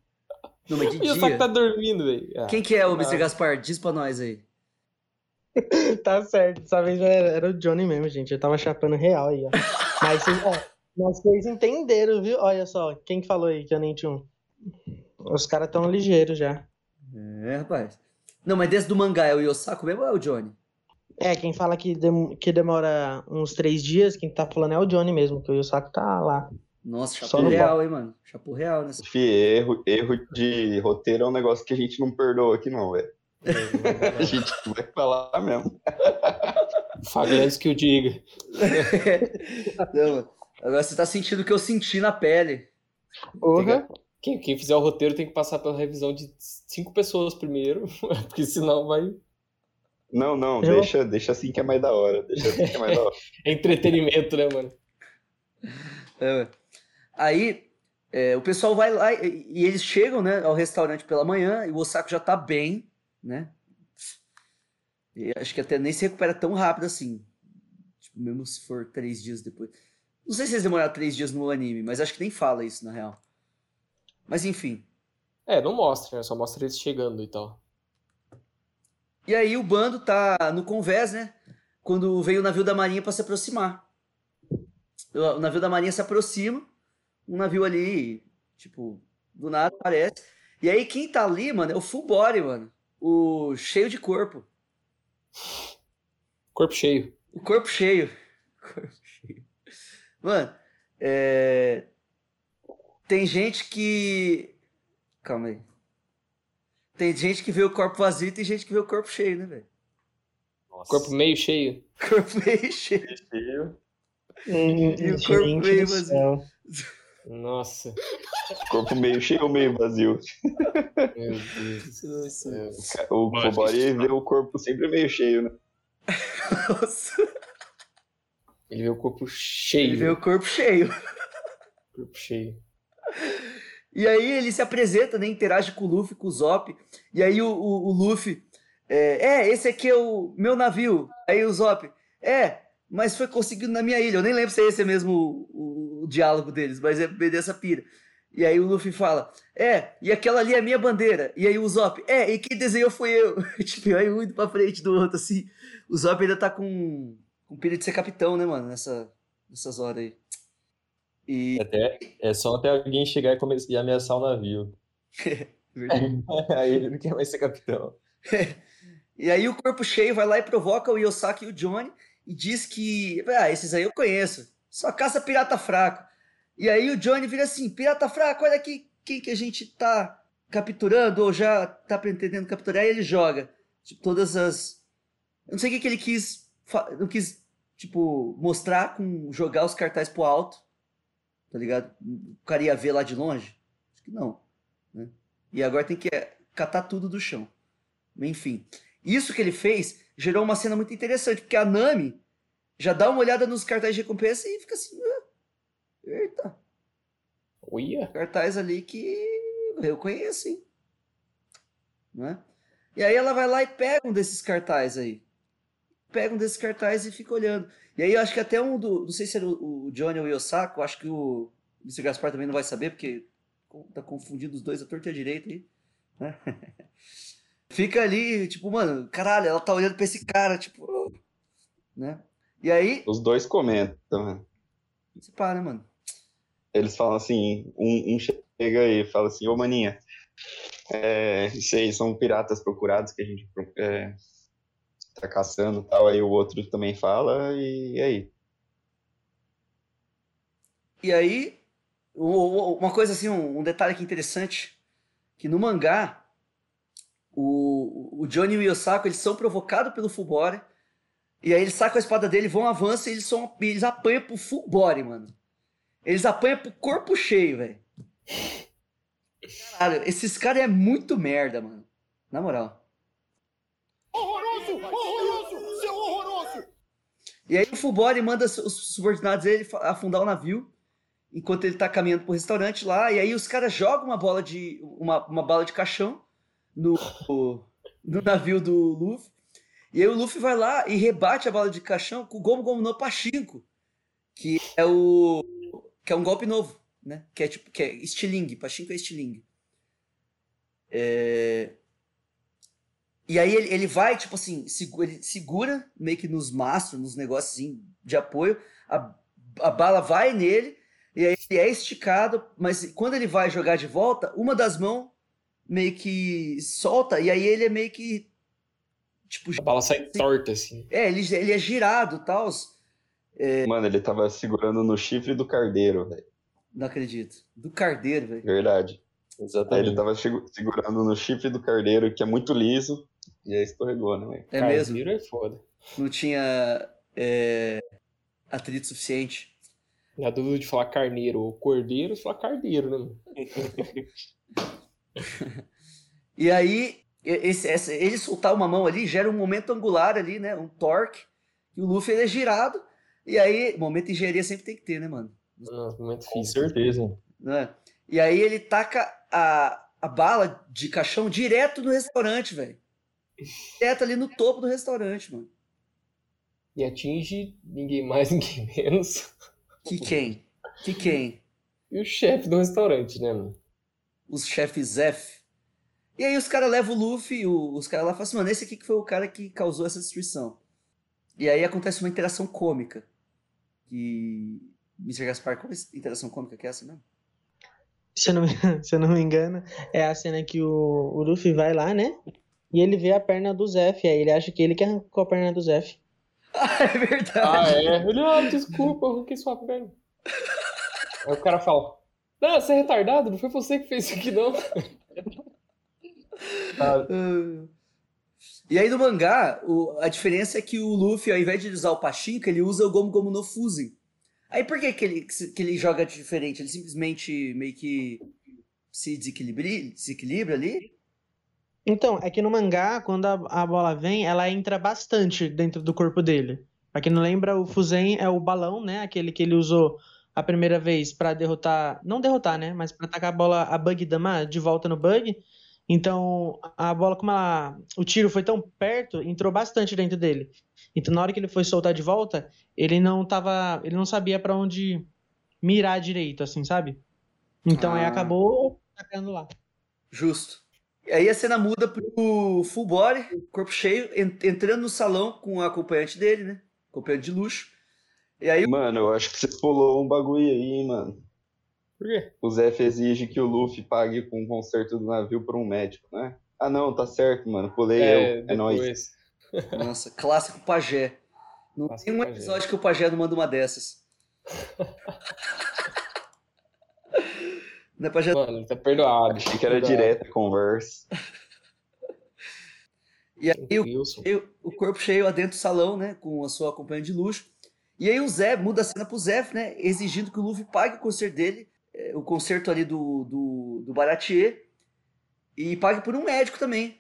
Não, mas de dia. tá dormindo, velho. Ah, Quem que é o Mr. Ah. Gaspar? Diz pra nós aí. Tá certo, dessa vez era, era o Johnny mesmo, gente. Eu tava chapando real aí, ó. Mas vocês, ó, mas vocês entenderam, viu? Olha só, quem que falou aí que eu nem tinha um? Os caras tão ligeiros já. É, rapaz. Não, mas desse do mangá é o Yosako mesmo ou é o Johnny? É, quem fala que, dem- que demora uns três dias, quem tá falando é o Johnny mesmo, que o Yosaku tá lá. Nossa, chapo no real, hein, mano? Chapo real nessa. Fih, erro, erro de roteiro é um negócio que a gente não perdoa aqui não, velho. A gente vai falar mesmo. Fale antes que eu diga. Não, mano. Agora você tá sentindo o que eu senti na pele. Porra. Quem, quem fizer o roteiro tem que passar pela revisão de cinco pessoas primeiro, porque senão vai. Não, não, Eu- deixa, deixa assim que é mais da hora. Deixa assim que é mais da hora. É entretenimento, né, mano? É, ué. Aí é, o pessoal vai lá e, e eles chegam né, ao restaurante pela manhã e o Osako já tá bem, né? E acho que até nem se recupera tão rápido assim. Tipo, mesmo se for três dias depois. Não sei se eles demoraram três dias no anime, mas acho que nem fala isso na real. Mas enfim. É, não mostra, né? Só mostra eles chegando e tal. E aí o bando tá no convés, né? Quando veio o navio da marinha para se aproximar. O o navio da marinha se aproxima, um navio ali, tipo, do nada aparece. E aí quem tá ali, mano, é o full body, mano. O cheio de corpo. Corpo cheio. O corpo cheio. Corpo cheio. Mano, é... tem gente que. Calma aí. Tem gente que vê o corpo vazio e tem gente que vê o corpo cheio, né, velho? Nossa. Corpo meio cheio. Corpo meio cheio. Cheio. Hum, E o corpo meio do vazio. Nossa. Corpo meio cheio ou meio vazio. Meu Deus do céu. O Kobori vê o corpo sempre meio cheio, né? Nossa. Ele vê o corpo cheio. Ele vê o corpo cheio. Corpo cheio. E aí ele se apresenta, né? Interage com o Luffy, com o Zop. E aí o, o, o Luffy. É, é, esse aqui é o meu navio. Aí o Zop. É, mas foi conseguido na minha ilha. Eu nem lembro se é esse mesmo o, o- o diálogo deles, mas é bem dessa pira. E aí o Luffy fala: É, e aquela ali é a minha bandeira. E aí o Zop: É, e quem desenhou foi eu. tipo, aí um indo pra frente do outro, assim. O Zop ainda tá com, com pira de ser capitão, né, mano? Nessa, nessas horas aí. E. Até, é só até alguém chegar e, começar, e ameaçar o navio. Verdade. Aí ele não quer mais ser capitão. E aí o corpo cheio vai lá e provoca o Yosaki e o Johnny e diz que, ah, esses aí eu conheço, só caça pirata fraco. E aí o Johnny vira assim, pirata fraco, olha aqui quem que a gente tá capturando ou já tá pretendendo capturar, e ele joga tipo, todas as... Eu não sei o que, que ele quis, não quis tipo, mostrar com jogar os cartazes pro alto, tá ligado? O cara ia ver lá de longe? Acho que não. Né? E agora tem que é, catar tudo do chão. Enfim, isso que ele fez gerou uma cena muito interessante, porque a Nami já dá uma olhada nos cartazes de recompensa e fica assim, ah, eita, Uia. cartaz ali que eu conheço, hein? Né? E aí ela vai lá e pega um desses cartazes aí. Pega um desses cartazes e fica olhando. E aí eu acho que até um do. Não sei se era o, o Johnny ou o Yosako, acho que o Mr. Gaspar também não vai saber, porque tá confundindo os dois a torta e a direita aí. Né? Fica ali, tipo, mano, caralho, ela tá olhando pra esse cara, tipo. Né? E aí. Os dois comentam, né? Você para, né, mano? Eles falam assim, um, um chega e fala assim, ô maninha, é, isso aí são piratas procurados que a gente é, tá caçando e tal, aí o outro também fala, e, e aí? E aí, uma coisa assim, um, detalhe aqui interessante, que no mangá, o, o Johnny e o Yosako, eles são provocados pelo Fulbore, e aí eles sacam a espada dele, vão, avançam e eles, são, eles apanham pro Fulbore, mano. Eles apanham pro corpo cheio, velho. Caralho, esses caras é muito merda, mano. Na moral. Horroroso! Horroroso! Seu horroroso! E aí o Fulbore manda os subordinados dele afundar o navio, enquanto ele tá caminhando pro restaurante lá, e aí os caras jogam uma bola de. uma, uma bala de caixão no, no navio do Luffy. E aí o Luffy vai lá e rebate a bala de caixão com o Gomu Gomu no Pachinko, que é o. que é um golpe novo, né? Que é tipo. que é estilingue. Pachinko é estilingue. É... E aí ele, ele vai, tipo assim, segu- ele segura meio que nos mastros, nos negócios de apoio, a, a bala vai nele, e aí ele é esticado, mas quando ele vai jogar de volta, uma das mãos meio que solta, e aí ele é meio que. Tipo, A bala sai torta, assim. é, ele, ele é girado e tal. Mano, ele tava segurando no chifre do cardeiro, velho, Não acredito. Do cardeiro, velho. verdade. Aí ele Exatamente. tava segurando no chifre do cardeiro, que é muito liso, e aí escorregou, né, velho? É mesmo. Carneiro é foda. Não tinha é, atrito suficiente. Na dúvida de falar carneiro ou cordeiro, você fala carneiro, né? E aí, esse, essa- ele soltar uma mão ali gera um momento angular ali, né? Um torque. E o Luffy ele é girado. E aí, momento de engenharia sempre tem que ter, né, mano? Nossa, momento Com certeza. Né? E aí ele taca a, a bala de caixão direto no restaurante, velho. Direto ali no topo do restaurante, mano. E atinge ninguém mais, ninguém menos. Que quem? Que quem? E o chefe do restaurante, né, mano? Os chefes Zef. E aí os caras levam o Luffy, o- os caras lá falam assim, mano, esse aqui que foi o cara que causou essa destruição. E aí acontece uma interação cômica. Que. Mr. Gaspar, qual é a interação cômica que é essa mesmo? Se eu não, me- se eu não me engano, é a cena que o, o Luffy vai lá, né? E ele vê a perna do Zef, aí ele acha que ele que arrancou a perna do Zef. Ah, é verdade. Ah, é? Ele, ah, desculpa, eu arranquei sua perna. Aí o cara fala, não, você é retardado, não foi você que fez isso aqui, não. E aí no mangá, o- a diferença é que o Luffy, ao invés de usar o Pachinko, ele usa o Gomu Gomu no Fuzen. Aí por que, que, ele, que ele joga diferente? Ele simplesmente meio que se desequilibra, desequilibra ali? Então, é que no mangá, quando a, a bola vem, ela entra bastante dentro do corpo dele. Pra quem não lembra, o Fuzen é o balão, né? Aquele que ele usou a primeira vez pra derrotar. Não derrotar, né? Mas pra atacar a bola, a Bug Dama de volta no Bug. Então, a bola, como ela, o tiro foi tão perto, entrou bastante dentro dele. Então, na hora que ele foi soltar de volta, ele não tava. Ele não sabia pra onde mirar direito, assim, sabe? Então aí Ah. acabou atacando lá. Justo. E aí a cena muda pro full body, corpo cheio, en- entrando no salão com o acompanhante dele, né? Acompanhante de luxo. E aí Mano, eu acho que você pulou um bagulho aí, hein, mano. Por quê? O Zef exige que o Luffy pague com o conserto do navio por um médico, né? Ah, não, tá certo, mano. Pulei eu. É nóis. Nossa, clássico pajé. Não Clássico tem um pajé. episódio que o pajé não manda uma dessas. Não é pajé. Mano, ele tá perdoado. Achei que era direto a conversa. E aí o, o corpo cheio adentro do salão, né? Com a sua acompanhante de luxo. E aí o Zé muda a cena pro Zé, né? Exigindo que o Luffy pague o concerto dele, é, o concerto ali do, do, do Baratier, e pague por um médico também.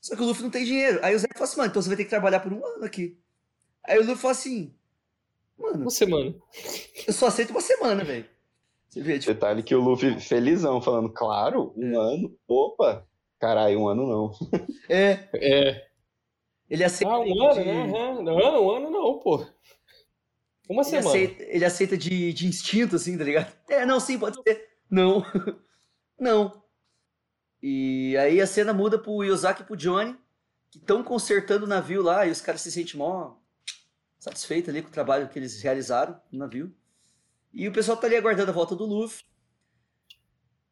Só que o Luffy não tem dinheiro. Aí o Zé fala assim, mano, então você vai ter que trabalhar por um ano aqui. Aí o Luffy fala assim, mano, Uma semana. eu só aceito uma semana, velho. Você vê, tipo, Detalhe que o Luffy felizão, falando, claro, um ano, opa, caralho, um ano não. é, É. ele aceita. Ah, um de- ano, né? Aham. Não, um ano não, pô. Uma Ele semana. aceita, ele aceita de, de instinto, assim, tá ligado? É, não, sim, pode ser. Não. não. E aí a cena muda pro Yosaki e pro Johnny, que estão consertando o navio lá, e os caras se sentem mó satisfeitos ali com o trabalho que eles realizaram no navio. E o pessoal tá ali aguardando a volta do Luffy.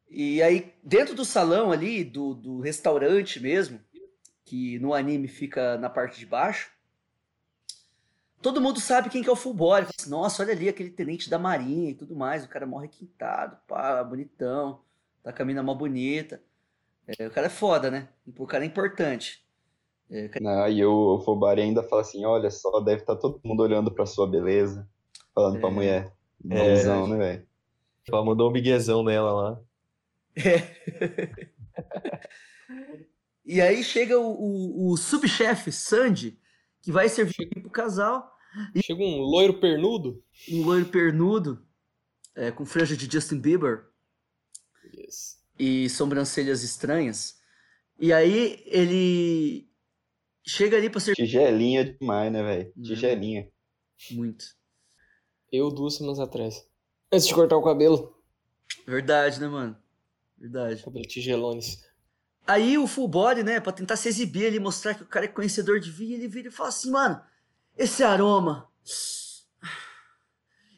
E aí, dentro do salão ali, do, do restaurante mesmo, que no anime fica na parte de baixo, todo mundo sabe quem que é o full body. Fala assim, Nossa, olha ali aquele tenente da marinha e tudo mais. O cara morre requintado, pá, bonitão. Tá com a mina mó bonita. É, o cara é foda, né? O cara é importante. É, o cara- Aí o, o Fubari ainda fala assim, olha só, deve estar todo mundo olhando pra sua beleza, falando pra É. mulher. É. Bonzão, né, velho? Ela mandou um miguezão nela lá. E aí chega o, o, o subchefe, Sandy, que vai servir pro casal. Chega um loiro pernudo. Um loiro pernudo, é, com franja de Justin Bieber. Yes. e sobrancelhas estranhas. E aí ele chega ali pra ser Tigelinha demais, né, velho? Uhum. Tigelinha. muito. Eu duas semanas atrás. Antes de cortar o cabelo. Verdade, né, mano? Verdade. Cabelo tigelones. Aí o full body, né, pra tentar se exibir ali, mostrar que o cara é conhecedor de vinho, ele vira e fala assim, mano, esse aroma,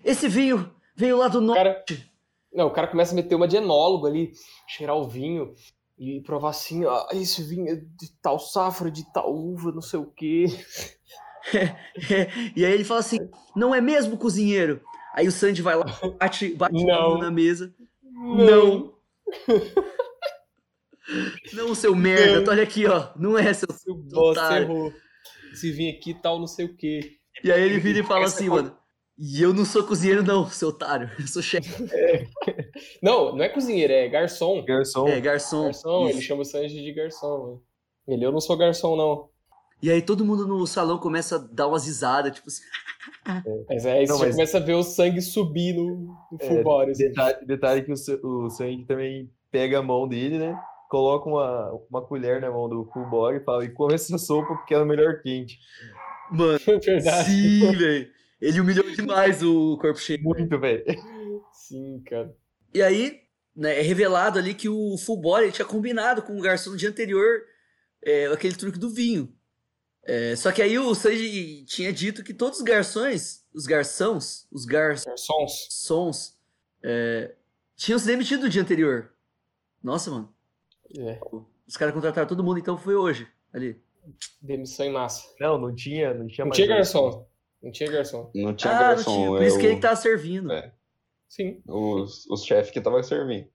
esse vinho veio lá do norte. cara. Não, o cara começa a meter uma de enólogo ali, cheirar o vinho e provar assim, ah, esse vinho é de tal safra, de tal uva, não sei o quê. e aí ele fala assim, não é mesmo, cozinheiro? Aí o Sandy vai lá, bate, bate Não. na mesa. Não. Não, seu merda. Não. Olha aqui, ó. Não é, seu. Otário. errou. Esse vinho aqui tal, não sei o quê. E aí ele vira e fala assim, é mano. E eu não sou cozinheiro, não, seu otário. Eu sou chefe. Não, não é cozinheiro, é garçom. Garçom. É, garçom. Garçom, Isso. ele chama o Sanji de garçom. né? Ele, eu não sou garçom, não. E aí todo mundo no salão começa a dar umas risadas, tipo assim. Mas é, aí Não, você mas- começa a ver o sangue subir no, no É, full body. assim. Detalhe, detalhe que o, o Sanji também pega a mão dele, né? Coloca uma, uma colher na mão do full body e fala, e come essa sopa porque ela é melhor quente. Mano, É verdade. sim, velho. Ele humilhou demais o corpo cheio. Muito, velho. Sim, cara. E aí, né, é revelado ali que o full body tinha combinado com o garçom no dia anterior é, aquele truque do vinho. É, só que aí o Sanji tinha dito que todos os garçons, os garçons, os garçons, Garçons. sons é, tinham se demitido no dia anterior. Nossa, mano. É, Os caras contrataram todo mundo, então foi hoje. Ali. demissão em massa. Não, não tinha, não tinha Não tinha garçom. garçom. Não tinha garçom. Não tinha ah, garçom, não tinha. Por é isso que ele o- tava servindo. É. Sim. os, os chefes que tava servindo.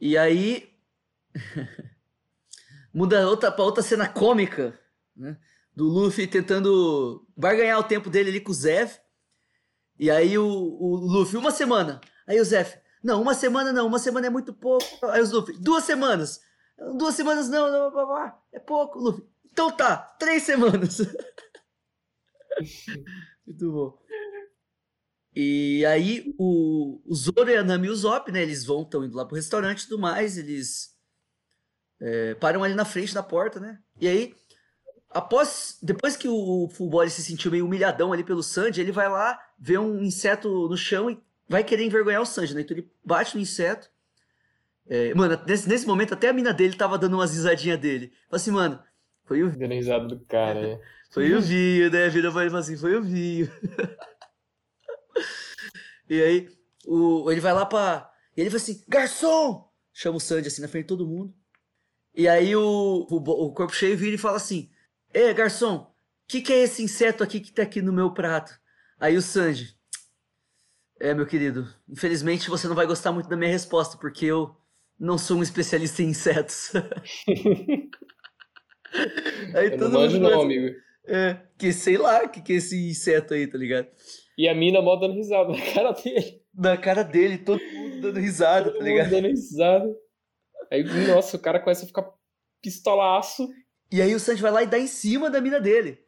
E aí. muda outra, pra outra cena cômica, né? Do Luffy tentando barganhar o tempo dele ali com o Zef. E aí o, o Luffy, uma semana. Aí o Zef, não, uma semana não, uma semana é muito pouco. Aí os Luffy, duas semanas. Duas semanas não, não, é pouco, Luffy. Então tá, três semanas. muito bom. E aí o, o Zoro e a Nami e o Zop, né? Eles vão, estão indo lá pro restaurante e tudo mais. Eles é, param ali na frente da porta, né? E aí, após, depois que o Body se sentiu meio humilhadão ali pelo Sanji, ele vai lá, vê um inseto no chão e vai querer envergonhar o Sanji, né? Então ele bate no inseto. É, mano, nesse, nesse momento até a mina dele tava dando umas risadinhas dele. Fala assim, mano, foi o, Dando risada do cara, é. foi o vinho, né? Vira pra ele e assim, foi o vinho. e aí, o, ele vai lá pra. E ele fala assim, garçom! Chama o Sandy assim na frente de todo mundo. E aí o, o, o corpo cheio vira e fala assim: Ê, garçom, o que, que é esse inseto aqui que tá aqui no meu prato? Aí o Sanji. É, meu querido, infelizmente você não vai gostar muito da minha resposta, porque eu não sou um especialista em insetos. aí Eu não manjo não, amigo. é, que sei lá, que que é esse inseto aí, tá ligado? E a mina mó dando risada na cara dele. Na cara dele, todo mundo dando risada, Todo tá mundo ligado? dando risada. Aí, nossa, o cara começa a ficar pistolaço. E aí o Sanji vai lá e dá em cima da mina dele.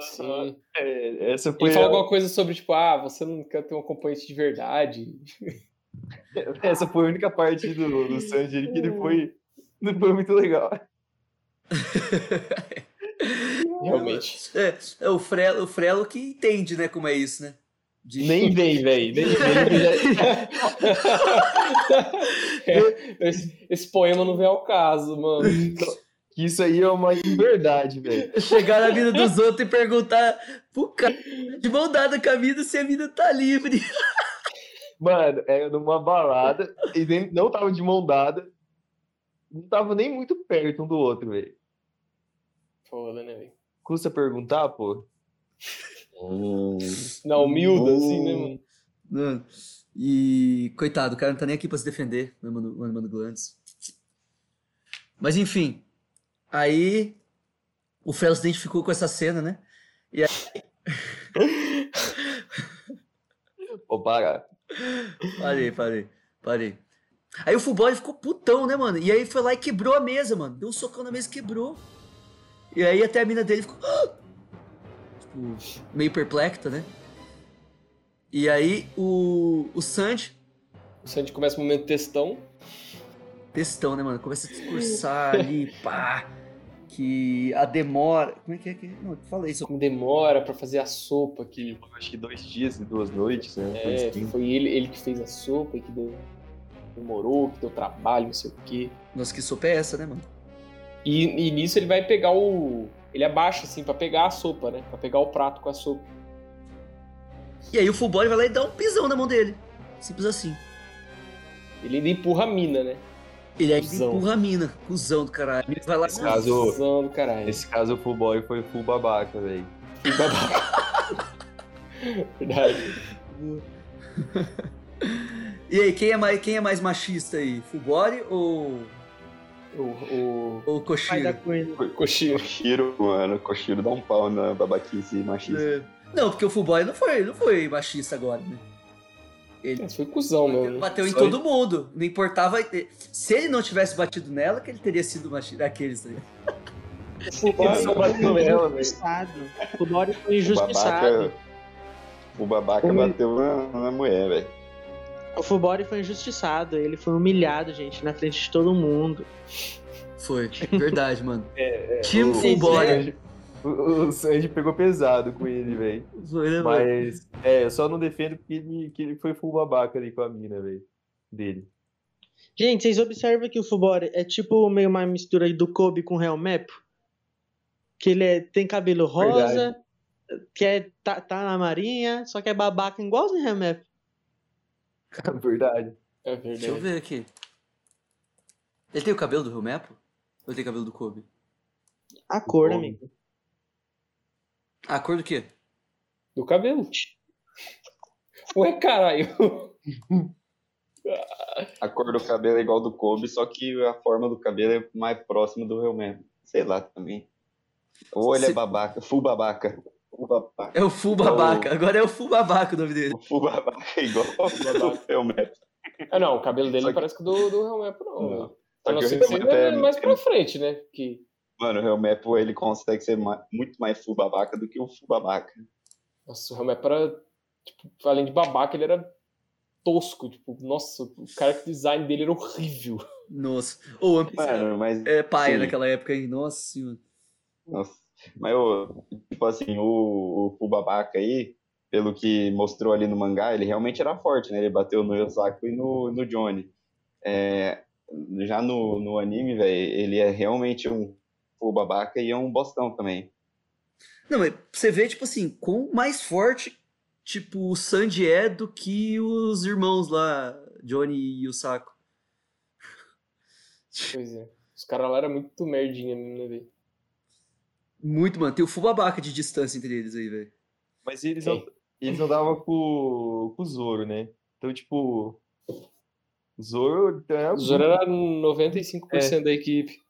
Sim. É, essa foi Ele fala a- alguma coisa sobre, tipo, ah, você não quer ter um acompanhante de verdade. Essa foi a única parte do, do Sanji que ele foi. Não foi muito legal. Realmente. É, é o, Frelo, o Frelo que entende, né, como é isso, né? De- Nem vem, velho. Nem vem. É, esse, esse poema não vem ao caso, mano. Que isso aí é uma inverdade, velho. Chegar na vida dos outros e perguntar pro cara de mão dada com a vida se a vida tá livre. Mano, era numa balada e nem- não tava de mão dada. Não tava nem muito perto um do outro, velho. Foda, né, velho? Custa perguntar, pô? Hum, Na humilda, assim, né, mano? Mano, E, coitado, o cara não tá nem aqui pra se defender, o Mano, o Mano Glandes. Mas enfim, aí o Frelo se identificou com essa cena, né? Ô, para. Parei, parei, parei. Aí o Fullboy ficou putão, né, mano? E aí foi lá e quebrou a mesa, mano. Deu um socão na mesa e quebrou. E aí até a mina dele ficou. tipo, meio perplexa, né? E aí o, o Sanji, O Sandy começa o momento textão. textão, né, mano? Começa a discursar ali, pá. Que a demora. Como é que é que. Não, eu falei isso. Como demora pra fazer a sopa que Acho que dois dias e duas noites, né? Foi é, distinto. foi ele, ele que fez a sopa e que deu, demorou, que deu trabalho, não sei o quê. Nossa, que sopa é essa, né, mano? E, e nisso ele vai pegar o. Ele abaixa assim pra pegar a sopa, né? Pra pegar o prato com a sopa. E aí o Fullboy vai lá e dá um pisão na mão dele. Simples assim. Ele ainda empurra a mina, né? Ele ainda Cusão. empurra a mina, cuzão do caralho. Ele vai lá Nesse caso, Cusão do caralho. nesse caso o full boy foi full babaca, velho. Que babaca. Verdade. E aí, quem é mais, quem é mais machista aí? Fubori ou, O, o da Koshiro? Koshiro, mano, Koshiro dá um pau na babaquice machista. É. Não, porque o Fubori não foi, não foi machista agora, né? Ele Esse foi cuzão mesmo. né? bateu em Só todo mundo. Não importava. Se ele não tivesse batido nela, que ele teria sido machista. Aqueles, tá ligado? O só foi bateu injustiçado. O Fubori foi O injustiçado. babaca, o babaca bateu na, na mulher, velho. O Fubori foi injustiçado. Ele foi humilhado, gente, na frente de todo mundo. Foi. Verdade, mano. É, Time o- Fubori. O, o Sanji pegou pesado com ele, velho. Né? Mas, é, eu só não defendo porque ele, que ele foi full babaca ali com a mina, velho. Dele. Gente, vocês observam que o Fubori é tipo meio uma mistura aí do Kobe com o Real Map? Que ele é- tem cabelo rosa, que é, tá, tá na marinha, só que é babaca igualzinho o Real Map. Verdade. É Deixa eu verdade. ver aqui. Ele tem o cabelo do Helmepo? Ou ele tem cabelo do Kobe? A cor, amigo. Ah, a cor do quê? Do cabelo. Ué, caralho. A cor do cabelo é igual do Kobe, só que a forma do cabelo é mais próxima do Real mesmo. Sei lá também. Ou ele é babaca, full babaca. Full babaca. É o Full Babaca. Agora é o Full Babaca o nome dele. O full babaca é igual ao Real. Ah, não, o cabelo dele Só não que- parece o do, do Real Map, não. Não. velho. Só A não que o que Real Map é- mais pra frente, né? Que... Mano, o Real Map, ele consegue ser muito mais full babaca do que o full babaca. Nossa, o Real Map era. Tipo, além de babaca, ele era tosco. Tipo, nossa, o cara que o design dele era horrível. Nossa. Piece Mano, mas. é paia sim. naquela época, hein? Nossa senhora. Nossa. Mas, tipo assim, o, o full babaca aí, pelo que mostrou ali no mangá, ele realmente era forte, né? Ele bateu no Yosaku e no, no Johnny. É, já no, no anime, velho, ele é realmente um full babaca e é um bostão também. Não, mas você vê, tipo assim, quão mais forte, tipo, o Sandy é do que os irmãos lá, Johnny e o Saco. Pois é. Os caras lá eram muito merdinha mesmo, né, velho? Muito, mano. Tem o full babaca de distância entre eles aí, velho. Mas eles, eles andavam com, com o Zoro, né? Então, tipo. O Zoro. É, O Zoro era 95% da equipe.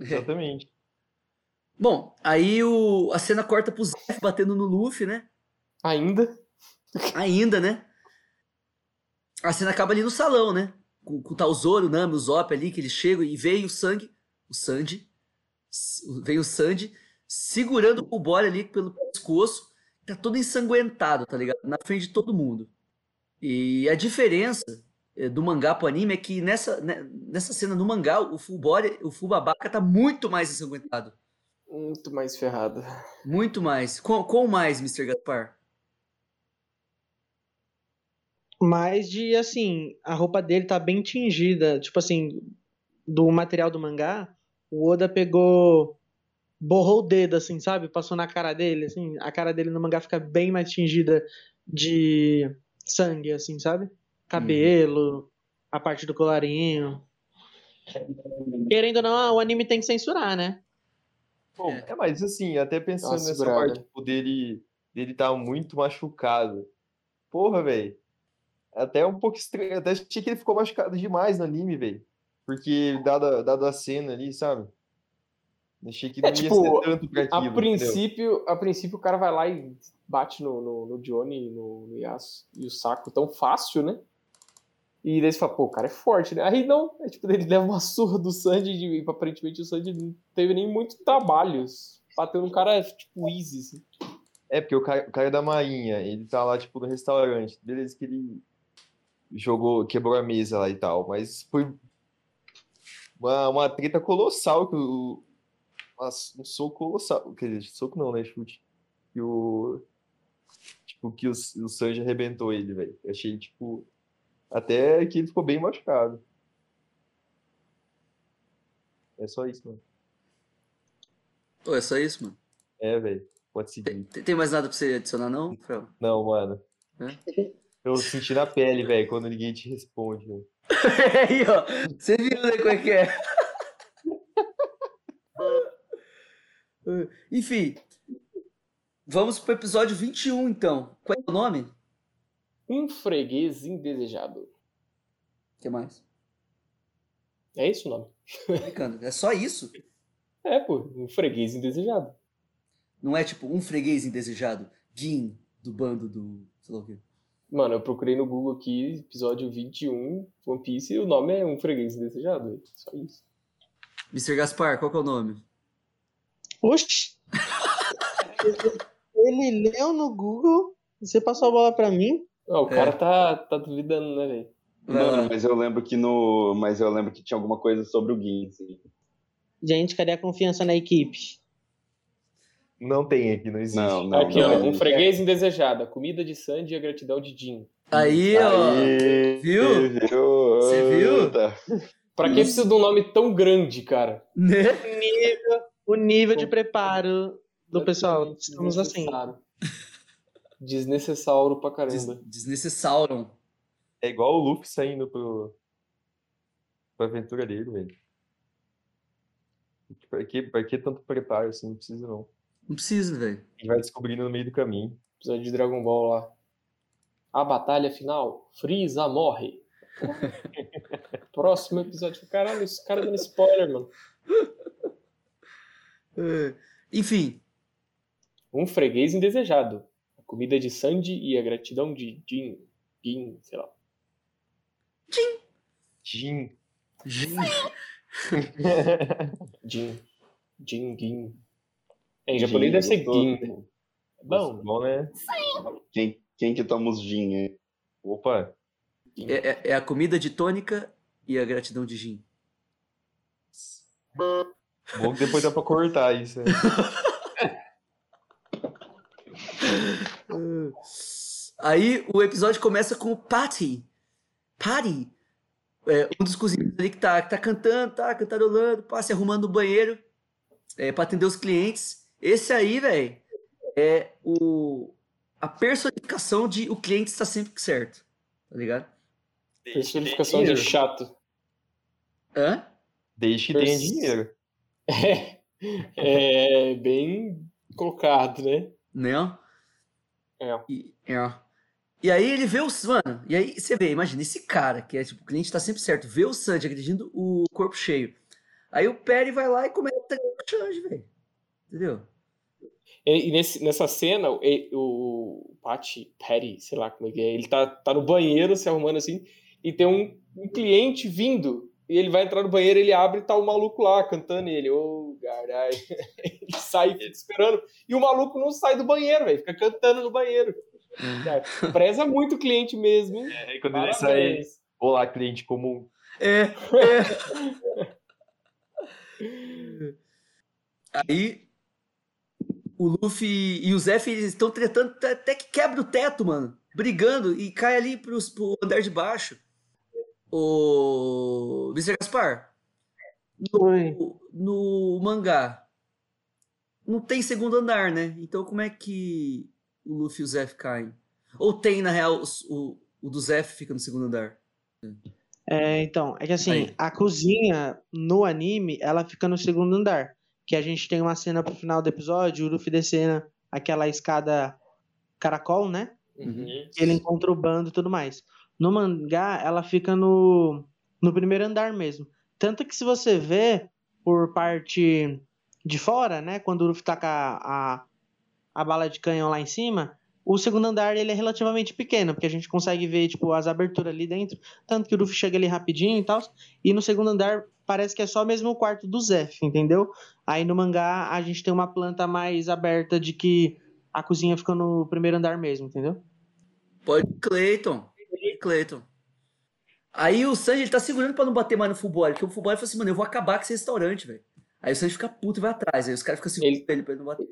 Exatamente. Bom, aí o, a cena corta pro Zef batendo no Luffy, né? Ainda? Ainda, né? A cena acaba ali no salão, né? Com, com tá o Zoro, o Nami, o Zop ali, que eles chegam e veem o sangue, o Sandy, vem o Sandy segurando o Bora ali pelo pescoço, tá todo ensanguentado, tá ligado? Na frente de todo mundo. E a diferença eh, do mangá pro anime é que nessa, né, nessa cena no mangá, o Fubora, o Fubabaca tá muito mais ensanguentado. Muito mais ferrado. Muito mais. Com, com mais, Mr. Gaspar. Mas de assim, a roupa dele tá bem tingida. Tipo assim, do material do mangá, o Oda pegou. Borrou o dedo, assim, sabe? Passou na cara dele, assim. A cara dele no mangá fica bem mais tingida de sangue, assim, sabe? Cabelo, a parte do colarinho. Querendo ou não, o anime tem que censurar, né? Bom, é, mas assim, até pensando Nossa, nessa parte tipo, dele, dele tá muito machucado. Porra, velho. Até um pouco estranho. Até achei que ele ficou machucado demais no anime, velho. Porque, dada, dada a cena ali, sabe? Achei que não É, ia tipo, ser tanto pra aquilo. A entendeu? princípio, a princípio o cara vai lá e bate no, no, no Johnny, no, no Yasuo e o saco tão fácil, né? E daí você fala, pô, o cara é forte, né? Aí não, é tipo, ele leva uma surra do Sandy e aparentemente o Sandy não teve nem muito trabalho. Bateu num cara, tipo, easy, assim. É, porque o cara, o cara da marinha, ele tá lá, tipo, no restaurante. Beleza que ele jogou, quebrou a mesa lá e tal, mas foi uma, uma treta colossal que o. um soco colossal. Quer dizer, soco não, né? Chute. Que o. Tipo, que o, o Sanji arrebentou ele, velho. Achei, tipo. Até que ele ficou bem machucado. É só isso, mano. Pô, é só isso, mano. É, velho. Pode seguir. Tem, tem mais nada pra você adicionar, não, Frau? Não, mano. É? Eu senti na pele, velho, quando ninguém te responde. Aí, ó. Você viu, né, como é que é? Enfim. Vamos pro episódio 21, então. Qual é o nome? Um freguês indesejado. O que mais? É isso o nome? Brincando. É só isso? É, pô, um freguês indesejado. Não é tipo um freguês indesejado? Gin, do bando do. sei lá o quê. Mano, eu procurei no Google aqui, episódio 21, One Piece, e o nome é Um Freguês Indesejado. velho. Só isso. Mr. Gaspar, qual que é o nome? Oxi! Ele leu no Google, você passou a bola pra mim. Ó, o É. cara tá, tá duvidando, né, velho? Lá. Mano, mas eu lembro que no. Mas eu lembro que tinha alguma coisa sobre o Gin, assim. Gente, cadê a confiança na equipe? Não tem aqui, não existe. Não, não. aqui, não, ó, não. Um Freguês Indesejado, a comida de Sandy e a gratidão de Jim. Aí, ó. Aí, Viu? viu? Você viu? Tá. Pra que precisa de um nome tão grande, cara? Né? O nível, o nível de preparo do pessoal. Estamos assim. Desnecessário. Desnecessário pra Des caramba. Desnecessauram. É igual o Luffy saindo pro. pra aventura dele, velho. Pra que, pra que tanto preparo assim? Não precisa, não. Não precisa, velho. A gente vai descobrindo no meio do caminho. Episódio de Dragon Ball lá. A batalha final. Freeza morre. Próximo episódio. Caralho, esse cara dando spoiler, mano. É. Enfim, Um freguês indesejado. Comida de Sandy e a gratidão de Jin. Jin, sei lá. Jin. Gin. Jin. Jin, Gin. É, em japonês deve ser? Gin. né? É bom. Bom, né? Quem, quem que toma os Gin, hein? Opa. É, é- é a comida de tônica e a gratidão de gin. Bom que depois dá pra cortar isso. Aí o episódio começa com o Patty. Patty. É, um dos cozinheiros ali que tá, que tá cantando, tá cantarolando, pá, se arrumando no banheiro é, pra atender os clientes. Esse aí, velho, é o, a personificação de o cliente está sempre certo. Tá ligado? Personificação de chato. Hã? Desde que tenha dinheiro. É, é bem colocado, né? Né? É. E, é. E aí ele vê os. Mano, e aí você vê, imagina, esse cara, que é tipo, o cliente tá sempre certo, vê o Sanji agredindo o corpo cheio. Aí o Perry vai lá e começa a treinar o Sanji, velho. Entendeu? E, e nesse- nessa cena, o, o Patty, Patty, sei lá como é que é. Ele tá, tá no banheiro se arrumando assim, e tem um, um cliente vindo. E ele vai entrar no banheiro, ele abre e tá o maluco lá cantando. E ele, ô, oh, carai. ele sai, fica esperando. E o maluco não sai do banheiro, velho. Fica cantando no banheiro. Cara, preza muito o cliente mesmo, hein? É, e quando ele sai, olá, cliente comum. É, é. Aí o Luffy e o Zef estão tretando até que quebra o teto, mano. Brigando e cai ali pros, pro andar de baixo. O Mr. Gaspar. No, no mangá. Não tem segundo andar, né? Então como é que o Luffy e o Zef caem? Ou tem, na real, o, o do Zef fica no segundo andar? É, então, é que assim, Aí. a cozinha no anime, ela fica no segundo andar. Que a gente tem uma cena pro final do episódio, o Luffy descendo aquela escada caracol, né? Uhum. Ele encontra o bando e tudo mais. No mangá, ela fica no, no primeiro andar mesmo. Tanto que se você vê por parte de fora, né? Quando o Luffy com a, a, a bala de canhão lá em cima, o segundo andar ele é relativamente pequeno, porque a gente consegue ver tipo, as aberturas ali dentro. Tanto que o Luffy chega ali rapidinho e tal. E no segundo andar parece que é só mesmo o quarto do Zef, entendeu? Aí no mangá a gente tem uma planta mais aberta de que a cozinha fica no primeiro andar mesmo, entendeu? Pode Clayton. Clayton. Aí o Sanji ele tá segurando pra não bater mais no Fubori, porque o Fubori fala assim, mano, eu vou acabar com esse restaurante, velho. Aí o Sanji fica puto e vai atrás. Aí os caras ficam segurando ele... pra ele não bater.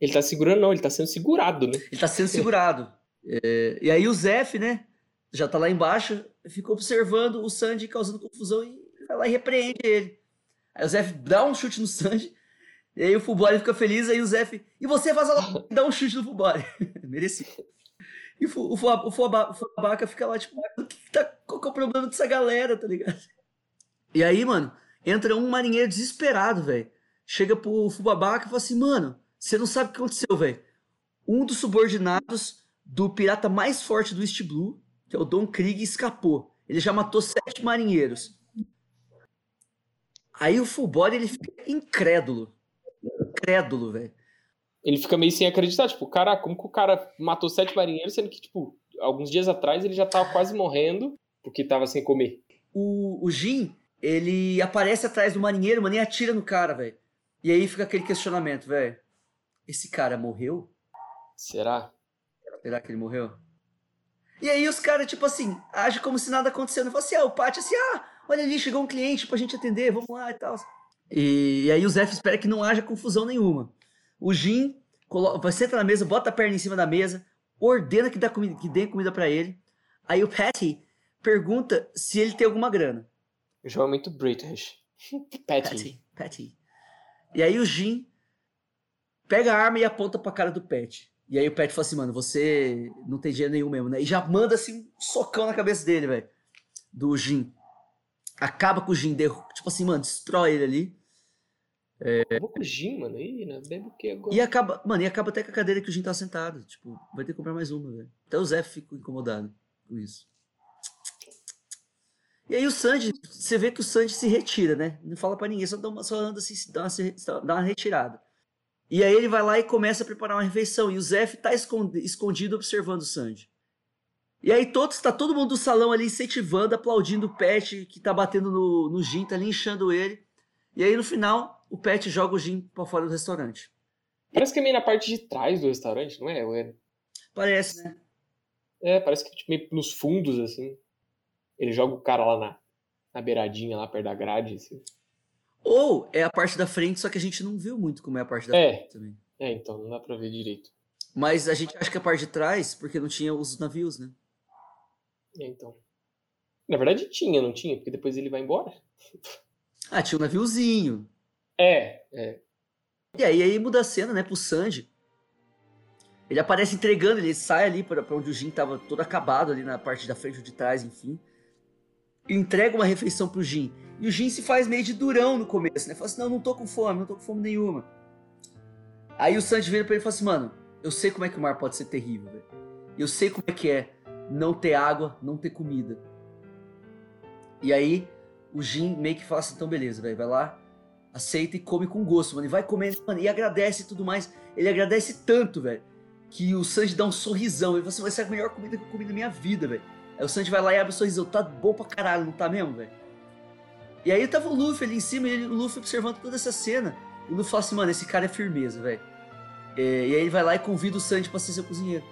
Ele tá segurando, não, ele tá sendo segurado, né? Ele tá sendo segurado. É, e aí o Zef, né, já tá lá embaixo, fica observando o Sanji causando confusão e vai lá e repreende ele. Aí o Zef dá um chute no Sanji, e aí o Fubori fica feliz, aí o Zef, e você faz lá e dá um chute no Fubori. Merecido. E o, Fu- o, Fu- o, Fuaba- o Fuabaca fica lá, tipo, que tá, qual que é o problema dessa galera, tá ligado? E aí, mano, entra um marinheiro desesperado, velho. Chega pro Fubabaca e fala assim, mano, você não sabe o que aconteceu, velho. Um dos subordinados do pirata mais forte do East Blue, que é o Don Krieg, escapou. Ele já matou sete marinheiros. Aí o Fulbori, ele fica incrédulo. Incrédulo, velho. Ele fica meio sem acreditar, tipo, cara, como que o cara matou sete marinheiros, sendo que, tipo, alguns dias atrás ele já tava quase morrendo porque tava sem comer. O, o Jin, ele aparece atrás do marinheiro, mano, e atira no cara, velho. E aí fica aquele questionamento, velho. Esse cara morreu? Será? Será que ele morreu? E aí os caras, tipo assim, agem como se nada aconteceu. Não fala assim, ah, o Pátio assim, ah, olha ali, chegou um cliente pra gente atender, vamos lá e tal. E, e aí o Zef espera que não haja confusão nenhuma. O Jin colo- vai senta na mesa, bota a perna em cima da mesa, ordena que, dá comida, que dê comida pra ele. Aí o Patty pergunta se ele tem alguma grana. O João é muito British. Patty. Patty, Patty. E aí o Jin pega a arma e aponta pra cara do Pat. E aí o Pat fala assim, mano, você não tem dinheiro nenhum mesmo, né? E já manda assim um socão na cabeça dele, velho. Do Jin. Acaba com o Jin, derru- tipo assim, mano, destrói ele ali. Vou com o mano. Ih, né? Bebe o que agora? E acaba, mano, e acaba até com a cadeira que o Jin tá sentado. Tipo, vai ter que comprar mais uma, velho. Até o Zé fica incomodado com isso. E aí o Sanji, você vê que o Sanji se retira, né? Não fala pra ninguém, só, dá uma, só anda assim, dá uma, dá uma retirada. E aí ele vai lá e começa a preparar uma refeição. E o Zef tá escondido observando o Sanji. E aí todos, tá todo mundo do salão ali incentivando, aplaudindo o Pet, que tá batendo no, no tá linchando ele. E aí no final, o Pet joga o Jin pra fora do restaurante. Parece que é meio na parte de trás do restaurante, não é? Ou é? Parece, né? É, parece que tipo, meio nos fundos, assim. Ele joga o cara lá na, na beiradinha, lá perto da grade, assim. Ou é a parte da frente, só que a gente não viu muito como é a parte da É. frente também. É, então, não dá pra ver direito. Mas a gente acha que é a parte de trás, porque não tinha os navios, né? É, então. Na verdade tinha, não tinha? Porque depois ele vai embora. Ah, tinha um naviozinho. É, é. E aí, aí muda a cena, né, pro Sanji. Ele aparece entregando, ele sai ali pra, pra onde o Jin tava todo acabado, ali na parte da frente ou de trás, enfim. E entrega uma refeição pro Jin. E o Jin se faz meio de durão no começo, né? Fala assim, não, não tô com fome, não tô com fome nenhuma. Aí o Sanji vira pra ele e fala assim, mano, eu sei como é que o mar pode ser terrível, velho. Eu sei como é que é não ter água, não ter comida. E aí, o Jin meio que fala assim, então beleza, velho, vai lá, aceita e come com gosto, mano. E vai comendo, mano, e agradece e tudo mais. Ele agradece tanto, velho, que o Sanji dá um sorrisão. Ele fala assim, vai ser a melhor comida que eu comi na minha vida, velho. Aí o Sanji vai lá e abre o sorrisão. Tá bom pra caralho, não tá mesmo, velho? E aí tava o Luffy ali em cima, e ele- o Luffy observando toda essa cena. E o Luffy fala assim, mano, esse cara é firmeza, velho. É, e aí ele vai lá e convida o Sanji pra ser seu cozinheiro.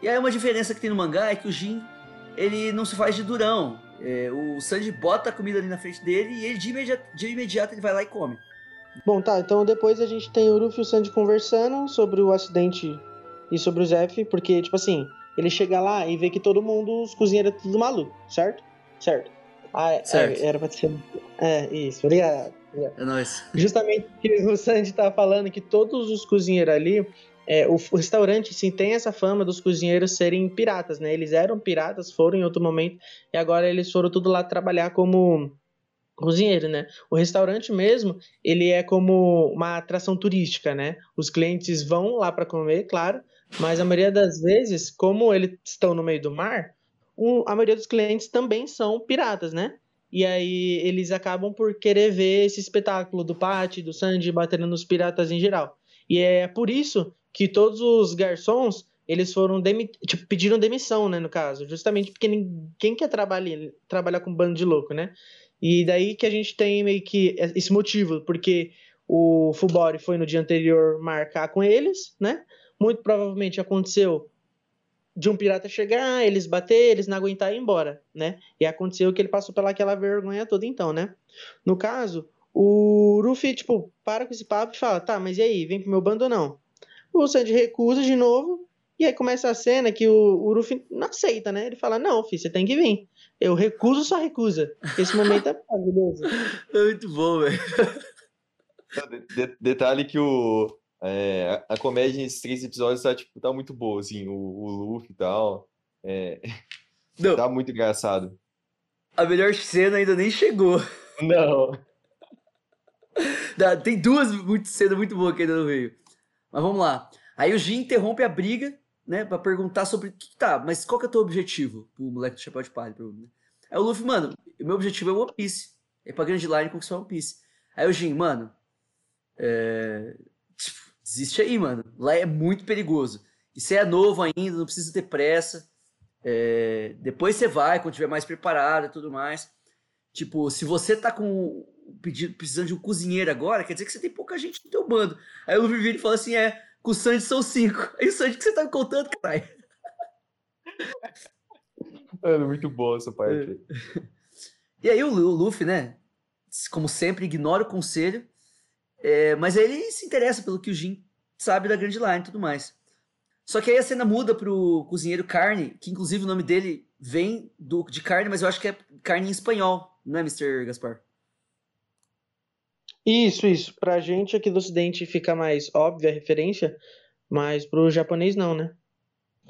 E aí uma diferença que tem no mangá é que o Jin, ele não se faz de durão. É, o Sanji bota a comida ali na frente dele e ele de imediato, de imediato ele vai lá e come. Bom, tá, então depois a gente tem o Luffy e o Sanji conversando sobre o acidente e sobre o Zef, porque, tipo assim, ele chega lá e vê que todo mundo, os cozinheiros, é tudo maluco, certo? Certo. Ah, é, Certo. é, era pra ser. É, isso, obrigado. É nóis. Justamente o que o Sanji tá falando que todos os cozinheiros ali, é, o, o restaurante sim tem essa fama dos cozinheiros serem piratas, né? Eles eram piratas, foram em outro momento, e agora eles foram tudo lá trabalhar como cozinheiro, né? O restaurante mesmo, ele é como uma atração turística, né? Os clientes vão lá para comer, claro, mas a maioria das vezes, como eles estão no meio do mar, a maioria dos clientes também são piratas, né? E aí eles acabam por querer ver esse espetáculo do Patty, do Sanji batendo nos piratas em geral. E é por isso que todos os garçons, eles foram demi tipo, pediram demissão, né, no caso, justamente porque ninguém quer trabalhar, trabalhar com um bando de louco, né? E daí que a gente tem meio que esse motivo, porque o Fubori foi no dia anterior marcar com eles, né? Muito provavelmente aconteceu de um pirata chegar, eles bater, eles não aguentar e ir embora, né? E aconteceu que ele passou pelaquela vergonha toda então, né? No caso, o Luffy, tipo, para com esse papo e fala, tá, mas e aí, vem pro meu bando ou não? O Sanji recusa de novo, e aí começa a cena que o, o Luffy não aceita, né? Ele fala, não, filho, você tem que vir. Eu recuso, só recusa. Esse momento é maravilhoso. É muito bom, velho. De- de- detalhe que o, é, a comédia nesses três episódios tá, tipo, tá muito boa, assim, o, o Luffy e tal. É, Não, tá muito engraçado. a melhor cena ainda nem chegou. Não. Tem duas muito, cenas muito boas que ainda não veio. Mas vamos lá. Aí o Jin interrompe a briga, né? Pra perguntar sobre. Que tá, mas qual que é o teu objetivo? O moleque do chapéu de palha. pergunta, né? Aí o Luffy, mano, o meu objetivo é One Piece. É pra Grand Line conquistar One Piece. Aí o Jin, mano. É... tipo, desiste aí, mano. Lá é muito perigoso. E você é novo ainda, não precisa ter pressa. É, Depois você vai, quando tiver mais preparado e tudo mais. Tipo, se você tá com pedido, precisando de um cozinheiro agora, quer dizer que você tem pouca gente no teu bando. Aí o Luffy vira e fala assim: é, com o Sanji são cinco. Aí o Sanji que você tá me contando, caralho. Mano, muito boa essa parte. E aí o Luffy, né? Como sempre, ignora o conselho. é, mas aí ele se interessa pelo que o Jin sabe da Grand Line e tudo mais. Só que aí a cena muda pro cozinheiro Carne, que inclusive o nome dele vem do, de carne, mas eu acho que é carne em espanhol, não é, Mr. Gaspar? Isso, isso. Pra gente aqui do Ocidente fica mais óbvia a referência, mas pro japonês não, né?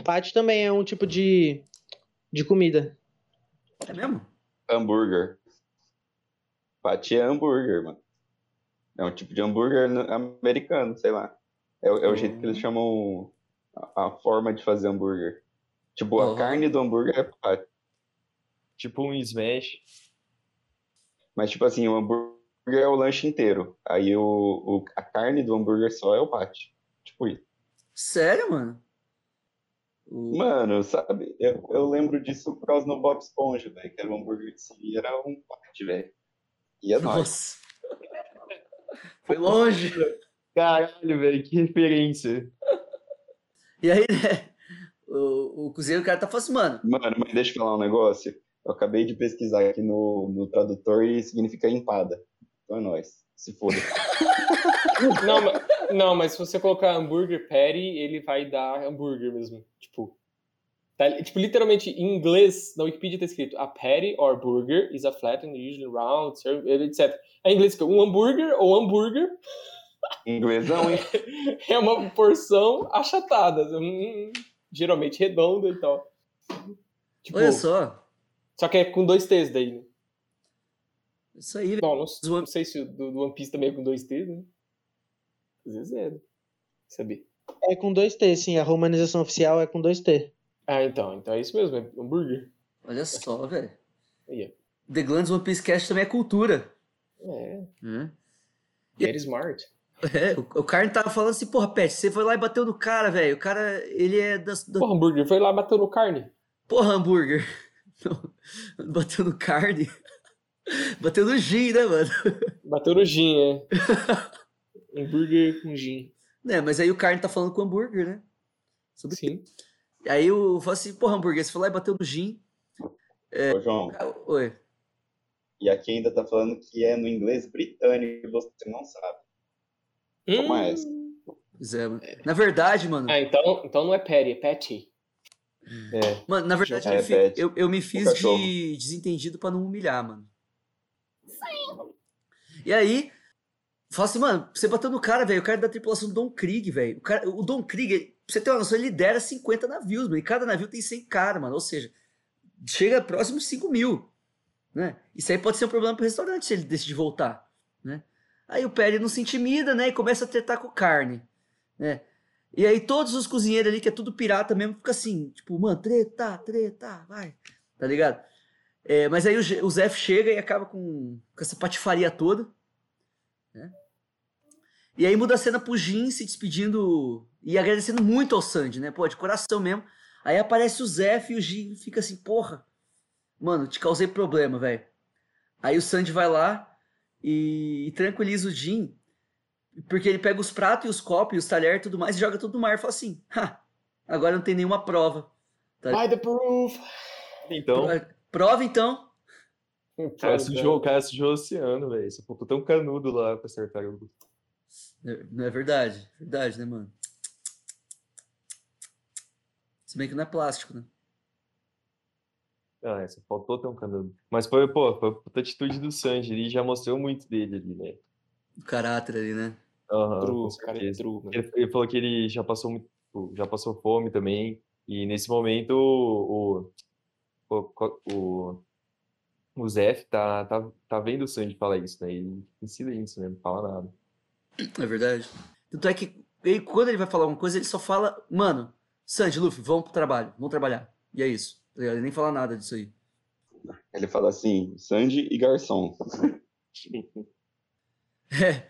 Pate também é um tipo de, de comida. É mesmo? Hambúrguer. Patty é hambúrguer, mano. É um tipo de hambúrguer no- americano, sei lá. É, o- é o jeito que eles chamam a, a forma de fazer hambúrguer. Tipo, a carne do hambúrguer é patty. Tipo um Smash. Mas, tipo assim, o hambúrguer é o lanche inteiro. Aí o, o- a carne do hambúrguer só é o patty. Tipo isso. Sério, mano? O- Mano, sabe? Eu, eu lembro disso por causa do Bob Esponja, velho. Que era um hambúrguer de si e era um patty, velho. E é nóis. Nossa. Foi longe. Caralho, velho, que referência. E aí, né? O, o cozinheiro, o cara tá falando assim, mano, Mano, mas deixa eu falar um negócio. Eu acabei de pesquisar aqui no, no tradutor e significa empada. Então é nóis. Se foda. Não, mas, não, mas se você colocar hambúrguer patty, ele vai dar hambúrguer mesmo. Tipo, tá, tipo, literalmente em inglês, na Wikipedia tá escrito a patty or burger is a flattened, usually round, served, etc. Em inglês, um hambúrguer ou hambúrguer Inglesão, hein? é uma porção achatada, hum, geralmente redonda e tal. Tipo, olha só. só que é com dois T's daí, né? Isso aí. Bom, não, não sei se o do, do One Piece também é com dois T's, né? Às vezes é, né? Saber. É com dois T, sim. A romanização oficial é com dois T. Ah, então. Então é isso mesmo, é hambúrguer. Olha só, velho. Aí, The Glands One Piece Cast também é cultura. É, Né? get smart. É, o, o Carne tava falando assim, porra, Pet, você foi lá e bateu no cara, velho. O cara, ele é das. da- Porra, hambúrguer foi lá e bateu no carne. Porra, hambúrguer. Não, bateu no carne. Bateu no gin, né, mano? Bateu no gin, é. hambúrguer com gin. É, mas aí o Carne tá falando com hambúrguer, né? Sobre... Sim. Aí eu falo assim, porra, hambúrguer, você lá e bateu no gin. Ô, João, Ah, Oi. e aqui ainda tá falando que é no inglês britânico e você não sabe. Hum. essa. Pois é, mano. Na verdade, mano, Ah, então, então não é patty, é patty. É. mano, na verdade É, eu, eu, eu me fiz de desentendido pra não humilhar, mano. E aí, fala assim, mano, você bateu no cara, velho, o cara da tripulação do Don Krieg, velho. O, o Don Krieg, pra você ter uma noção, ele lidera 50 navios, mano, e cada navio tem 100 cara, mano, ou seja, chega próximo de 5 mil, né? Isso aí pode ser um problema pro restaurante se ele decidir voltar, né? Aí o Perry não se intimida, né, e começa a tretar com Carne, né? E aí todos os cozinheiros ali, que é tudo pirata mesmo, fica assim, tipo, mano, treta, treta, vai, tá ligado? É, mas aí o, o Zef chega e acaba com, com essa patifaria toda, né? E aí muda a cena pro Jin se despedindo e agradecendo muito ao Sandy, né? Pô, de coração mesmo. Aí aparece o Zef e o Jin fica assim, porra, mano, te causei problema, velho. Aí o Sandy vai lá e, e tranquiliza o Jin, porque ele pega os pratos e os copos e os talheres e tudo mais e joga tudo no mar e fala assim, ha, agora não tem nenhuma prova. Tá By the proof. Então, Prova então. o cara sujou, o cara sujou o oceano, velho. Você botou tão canudo lá pra acertar o. Não é verdade, verdade, né, mano? Se bem que não é plástico, né? Ah, é, só faltou ter um canudo. Mas foi, pô, foi a puta atitude do Sanji. Ele já mostrou muito dele ali, né? O caráter ali, né? Aham, True, cara é true, mano. Ele, ele falou que ele já passou muito, já passou fome também. E nesse momento o, o, o, o, o Zef tá, tá, tá vendo o Sanji falar isso, né? Ele em silêncio, né? Não fala nada. É verdade. Tanto é que ele, quando ele vai falar alguma coisa, ele só fala, mano, Sandy, Luffy, vamos pro trabalho, vamos trabalhar. E é isso. tá? Ele nem fala nada disso aí. Ele fala assim, Sandy e garçom. É.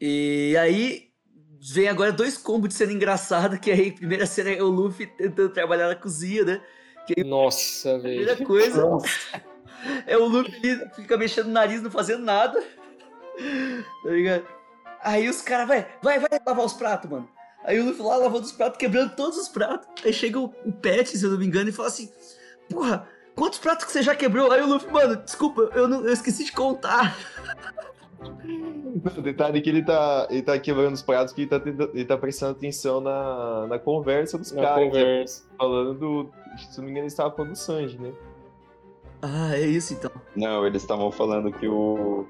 E aí vem agora dois combos de cena engraçada, que aí a primeira cena é o Luffy tentando trabalhar na cozinha, né? Nossa, A velho. primeira coisa é o Luffy ali, fica mexendo o nariz, não fazendo nada. Tá ligado? Aí os caras, vai, vai, vai lavar os pratos, mano. Aí o Luffy lá lavando os pratos, quebrando todos os pratos. Aí chega o, o Pet, se eu não me engano, e fala assim: Porra, quantos pratos que você já quebrou? Aí o Luffy, mano, desculpa, eu, não, eu esqueci de contar. O detalhe é que ele tá, ele tá quebrando os pratos, que ele tá, ele tá prestando atenção na, na conversa dos Na caras. conversa. Falando do. Se não me engano, eles estavam falando do Sanji, né? Ah, é isso então. Não, eles estavam falando que o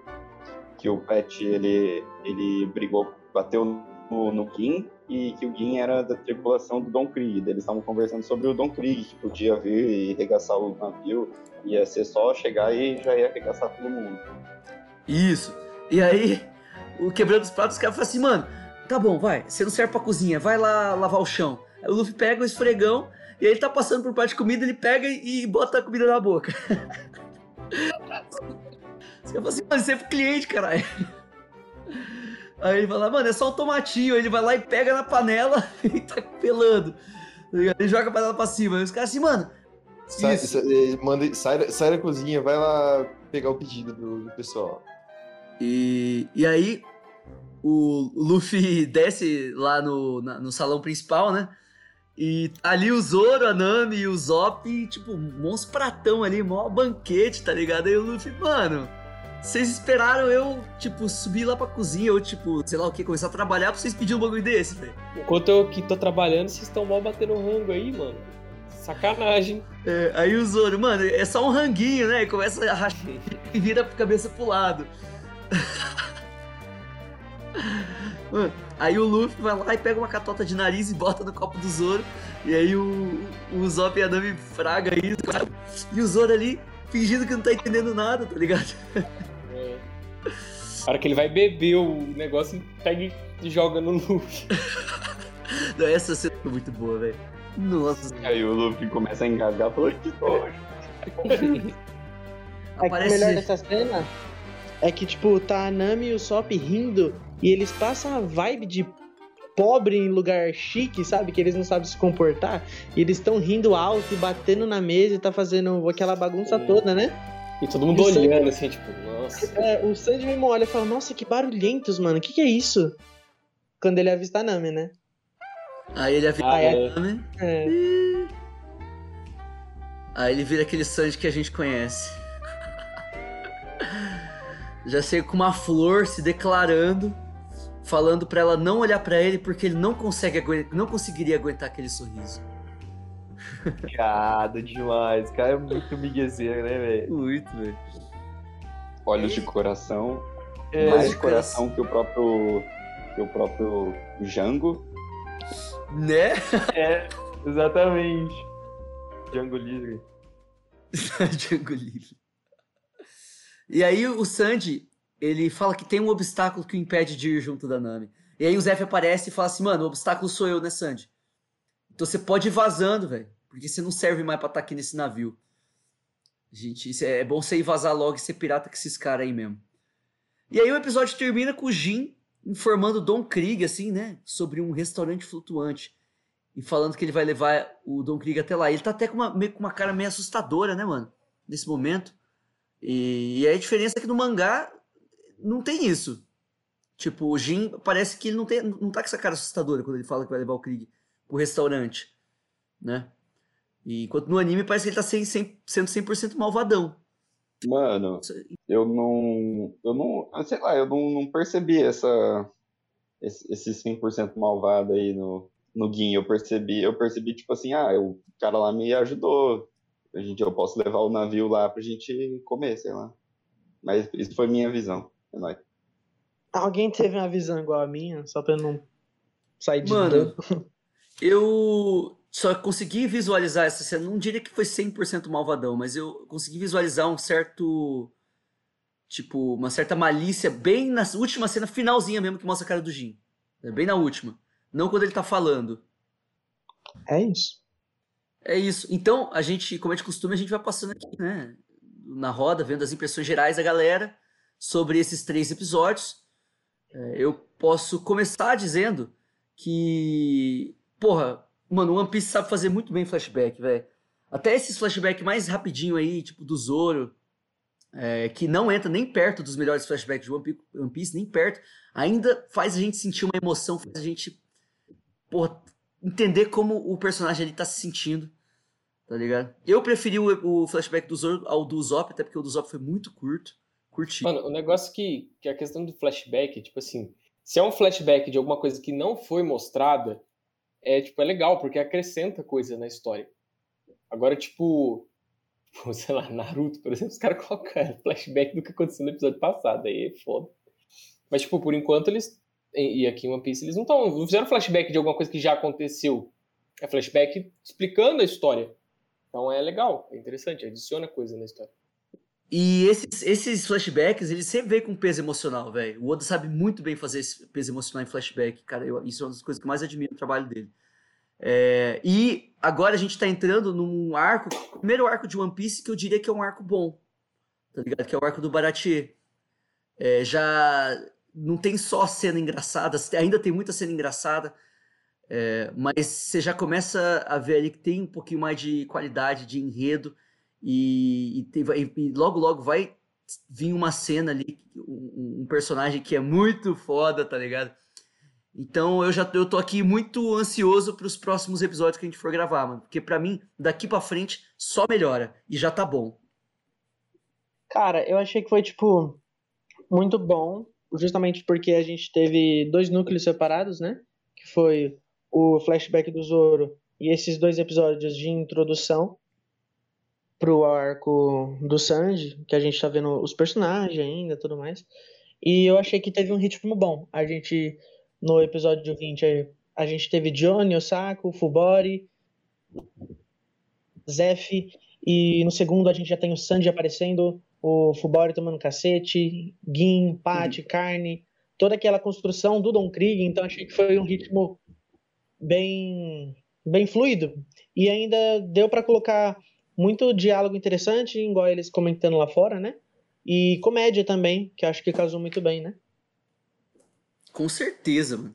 que o Pet ele ele brigou, bateu no, no Gin e que o Gin era da tripulação do Don Krieg. Eles estavam conversando sobre o Don Krieg, que podia vir e arregaçar o navio, ia ser só chegar e já ia arregaçar todo mundo. Isso. E aí, o quebrando os pratos, os caras falam assim, mano, tá bom, vai, você não serve pra cozinha, vai lá lavar o chão. Aí o Luffy pega o esfregão, e aí ele tá passando por parte de comida, ele pega e bota a comida na boca. Os caras falam assim, mano, você é pro cliente, caralho. Aí ele vai lá, mano, é só um tomatinho. Aí ele vai lá e pega na panela e tá pelando. Tá? Ele joga a panela pra cima. Aí os caras assim, mano. Sai, Isso. sa- eh, manda, sai, da- sai da cozinha, vai lá pegar o pedido do, do pessoal. E, e aí o Luffy desce lá no, na- no salão principal, né? E ali o Zoro, a Nami e o Zop, tipo, uns pratão ali, mó banquete, tá ligado? Aí o Luffy, mano, vocês esperaram eu, tipo, subir lá pra cozinha ou, tipo, sei lá o que, começar a trabalhar pra vocês pedirem um bagulho desse, velho. Enquanto eu aqui tô trabalhando, vocês estão mal batendo rango aí, mano. Sacanagem. É, aí o Zoro, mano, é só um ranguinho, né? E começa a rachar e vira a cabeça pro lado. Mano, aí o Luffy vai lá e pega uma catota de nariz e bota no copo do Zoro. E aí o, o Zop e a Nami fraga isso. cara. E o Zoro ali fingindo que não tá entendendo nada, tá ligado? É. A hora que ele vai beber o negócio, pega e joga no Luffy. Não, essa cena foi muito boa, velho. Nossa, Aí o Luffy começa a engasgar falando que nojo. É que o Aparece- melhor dessa cena é que, tipo, tá a Nami e o Sop rindo e eles passam a vibe de pobre em lugar chique, sabe? Que eles não sabem se comportar. E eles estão rindo alto e batendo na mesa e tá fazendo aquela bagunça Sim. toda, né? E todo mundo E olhando assim, tipo, nossa. É, o Sanji mesmo olha e fala, nossa, que barulhentos, mano. O que, que é isso? Quando ele avista a Nami, né? Aí ele avisa Ah, a é. Nami, É. Aí ele vira aquele Sanji que a gente conhece. Já sei com uma flor se declarando, falando pra ela não olhar pra ele porque ele não consegue não conseguiria aguentar aquele sorriso. Piada demais. O cara é muito miguezeiro, né, velho? Muito, velho. Olhos de coração. É, mais de de coração que o próprio. que o próprio Jango. Né? é, exatamente. Django Livre. Django livre. E aí o Sanji, ele fala que tem um obstáculo que o impede de ir junto da Nami. E aí o Zef aparece e fala assim, mano, o obstáculo sou eu, né, Sanji? Então você pode ir vazando, velho. Porque você não serve mais pra estar aqui nesse navio. Gente, é é bom você ir vazar logo e ser pirata com esses caras aí mesmo. E aí o episódio termina com o Jin informando Don Krieg, assim, né? Sobre um restaurante flutuante. E falando que ele vai levar o Don Krieg até lá. Ele tá até com uma, com uma cara meio assustadora, né, mano? Nesse momento. E, e aí a diferença é que no mangá não tem isso. Tipo, o Jin parece que ele não, tem, não tá com essa cara assustadora quando ele fala que vai levar o Krieg pro restaurante, né? E enquanto no anime parece que ele tá sem, sem, sendo 100% malvadão. Mano, eu não. Eu não. ah, Sei lá, eu não, não percebi essa. Esse, esse 100% malvado aí no, no Gin. Eu percebi, eu percebi, tipo assim, ah, o cara lá me ajudou. A gente, eu posso levar o navio lá pra gente comer, sei lá. Mas isso foi minha visão. É nóis. Alguém teve uma visão igual a minha, só pra eu não sair de Mano, eu só consegui visualizar essa cena. Não diria que foi 100% malvadão, mas eu consegui visualizar um certo. Tipo, uma certa malícia bem na última cena, finalzinha mesmo, que mostra a cara do Jin. É Bem na última. Não quando ele tá falando. É isso. É isso. Então, a gente, como é de costume, a gente vai passando aqui, né? Na roda, vendo as impressões gerais da galera sobre esses três episódios. É, eu posso começar dizendo que. Porra, mano, One Piece sabe fazer muito bem flashback, velho. Até esses flashback mais rapidinho aí, tipo do Zoro, é, que não entra nem perto dos melhores flashbacks de One Piece, nem perto, ainda faz a gente sentir uma emoção, faz a gente, porra, entender como o personagem ali tá se sentindo, tá ligado? Eu preferi o, o flashback do Zoro ao do Usopp, até porque o do Usopp foi muito curto, curti. Mano, o negócio que, que a questão do flashback, tipo assim, se é um flashback de alguma coisa que não foi mostrada, é tipo, é legal, porque acrescenta coisa na história. Agora, tipo, sei lá, Naruto, por exemplo, os caras colocam flashback do que aconteceu no episódio passado, aí é foda. Mas, tipo, por enquanto eles. E aqui em One Piece, eles não estão. Não fizeram flashback de alguma coisa que já aconteceu. É flashback explicando a história. Então é legal, é interessante, adiciona coisa na história. E esses, esses flashbacks, eles sempre vêm com peso emocional, velho. O Oda sabe muito bem fazer esse peso emocional em flashback, cara. eu- isso é uma das coisas que mais admiro no trabalho dele. É, e agora a gente tá entrando num arco, primeiro arco de One Piece, que eu diria que é um arco bom, tá ligado? Que é o arco do Baratie. É, já não tem só cena engraçada, ainda tem muita cena engraçada, é, mas você já começa a ver ali que tem um pouquinho mais de qualidade, de enredo, e, e tem- e logo logo vai vir uma cena ali, um, um personagem que é muito foda, tá ligado? Então eu já eu tô aqui muito ansioso para os próximos episódios que a gente for gravar, mano, porque pra mim daqui pra frente só melhora e já tá bom. Cara, eu achei que foi, tipo, muito bom, justamente porque a gente teve dois núcleos separados, né? Que foi o flashback do Zoro e esses dois episódios de introdução pro arco do Sanji, que a gente tá vendo os personagens ainda e tudo mais. E eu achei que teve um ritmo bom. A gente, no episódio 20, a gente teve Johnny, Osako, Fubori, Zef, e no segundo a gente já tem o Sanji aparecendo, o Fubori tomando cacete, Gin, Pat, Carne, toda aquela construção do Don Krieg, então achei que foi um ritmo bem bem fluido e ainda deu para colocar muito diálogo interessante, igual eles comentando lá fora, né? E comédia também, que acho que casou muito bem, né? Com certeza, mano.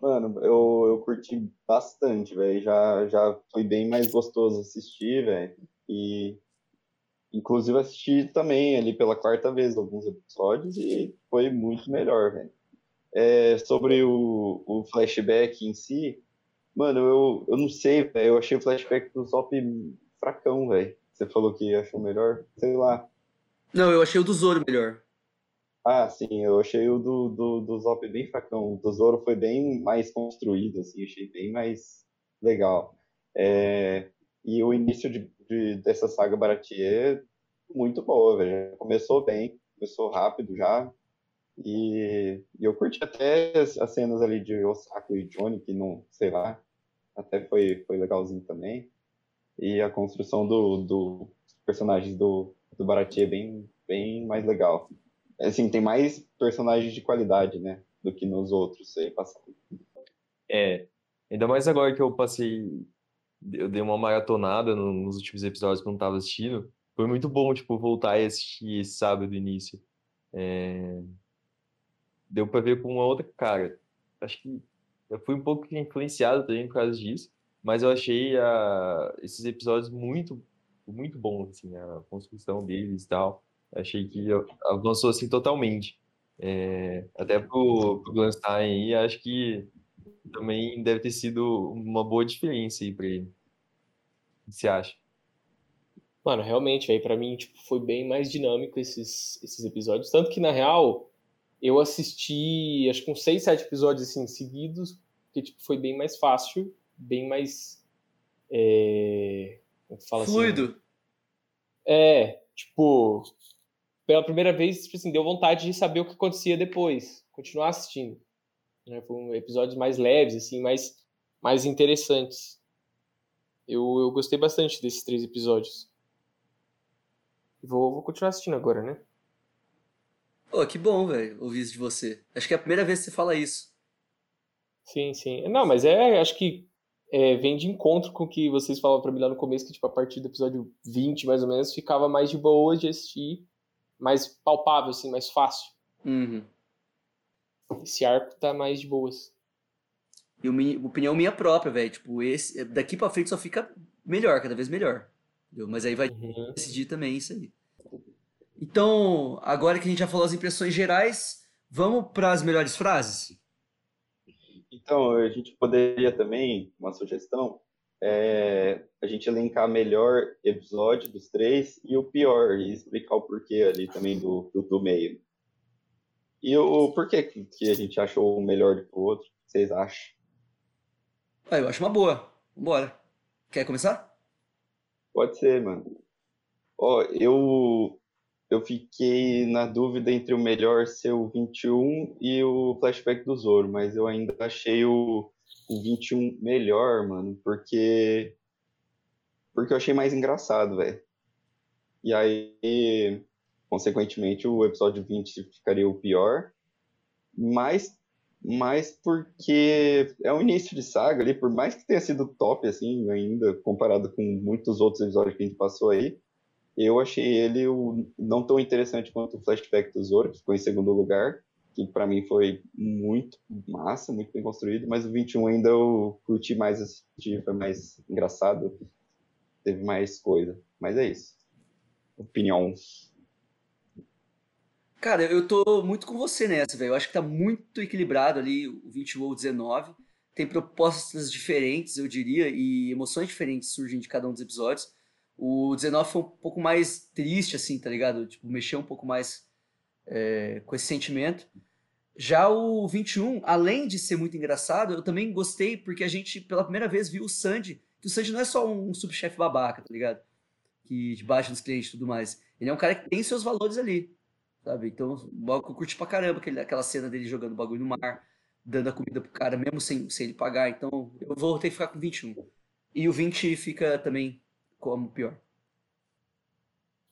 Mano, eu, eu curti bastante, velho. Já, já foi bem mais gostoso assistir, velho. E inclusive assisti também ali pela quarta vez alguns episódios e foi muito melhor, velho. É, sobre o, o flashback em si, mano, eu, eu não sei, velho. Eu achei o flashback do Zop fracão, velho. Você falou que achou melhor, sei lá. Não, eu achei o do Zoro melhor. Ah, sim, eu achei o do, do, do Zop bem fracão. O do Zoro foi bem mais construído, assim, achei bem mais legal. É, e o início de, de, dessa saga Baratier, muito boa, velho. Começou bem, começou rápido já. E, e eu curti até as, as, cenas ali de Osako e Johnny, que não, sei lá, até foi, foi legalzinho também. E a construção do, do personagens do, do Baratier é bem, bem mais legal. Assim, tem mais personagens de qualidade, né? Do que nos outros aí passado. É, ainda mais agora que eu passei, eu dei uma maratonada nos últimos episódios que eu não tava assistindo. Foi muito bom, tipo, voltar e assistir esse sábado do início. É... Deu pra ver com uma outra cara. Acho que eu fui um pouco influenciado também por causa disso, mas eu achei a... esses episódios muito, muito bons, assim, a construção deles e tal. Achei que avançou assim totalmente. É, até pro, pro Glanstein aí, acho que também deve ter sido uma boa diferença aí para ele. O que você acha? Mano, realmente, aí para mim tipo, foi bem mais dinâmico esses, esses episódios. Tanto que, na real, eu assisti acho que uns 6, 7 episódios assim, seguidos, porque tipo, foi bem mais fácil, bem mais. É... Como fala Fluido. Assim, é, tipo, pela primeira vez, tipo assim, deu vontade de saber o que acontecia depois, continuar assistindo. Né? Foram episódios mais leves, assim, mais, mais interessantes. Eu, eu gostei bastante desses três episódios. Vou, vou continuar assistindo agora, né? Pô, que bom, velho, ouvir isso de você. Acho que é a primeira vez que você fala isso. Sim, sim. Não, mas é, acho que é, vem de encontro com o que vocês falavam pra mim lá no começo, que tipo, a partir do episódio 20, mais ou menos, ficava mais de boa de assistir mais palpável, assim, mais fácil. Uhum. Esse arco tá mais de boas. E opinião minha própria, velho. Tipo, esse, daqui pra frente só fica melhor, cada vez melhor. Entendeu? Mas aí vai uhum. decidir também isso aí. Então, agora que a gente já falou as impressões gerais, vamos para as melhores frases? Então, a gente poderia também, uma sugestão, é, a gente elencar melhor episódio dos três e o pior, e explicar o porquê ali também do, do, do meio. E o porquê que, a gente achou o melhor do que o outro, vocês acham? Ah, eu acho uma boa. Vambora. Quer começar? Pode ser, mano. Ó, eu, eu fiquei na dúvida entre o melhor ser o 21 e o flashback do Zoro, mas eu ainda achei o o 21 melhor, mano, porque porque eu achei mais engraçado, velho. E aí, consequentemente, o episódio 20 ficaria o pior, mas mas porque é o início de saga ali, por mais que tenha sido top assim, ainda comparado com muitos outros episódios que a gente passou aí, eu achei ele o, não tão interessante quanto o Flashback do Zoro, que ficou em segundo lugar, que para mim foi muito massa, muito bem construído, mas o 21 ainda eu curti mais assistir, foi mais engraçado, teve mais coisa. Mas é isso. Opinião. Cara, eu tô muito com você nessa, velho. Eu acho que tá muito equilibrado ali o 21 ou o 19. Tem propostas diferentes, eu diria, e emoções diferentes surgem de cada um dos episódios. O 19 foi um pouco mais triste, assim, tá ligado? Tipo, mexeu um pouco mais é, com esse sentimento. Já o 21, além de ser muito engraçado, eu também gostei porque a gente, pela primeira vez, viu o Sandy. Que o Sandy não é só um subchefe babaca, tá ligado? Que baixa nos clientes e tudo mais. Ele é um cara que tem seus valores ali, sabe? Então, eu curti pra caramba aquele, aquela cena dele jogando bagulho no mar, dando a comida pro cara, mesmo sem, sem ele pagar. Então, eu ter que ficar com 21. E o 20 fica também como pior.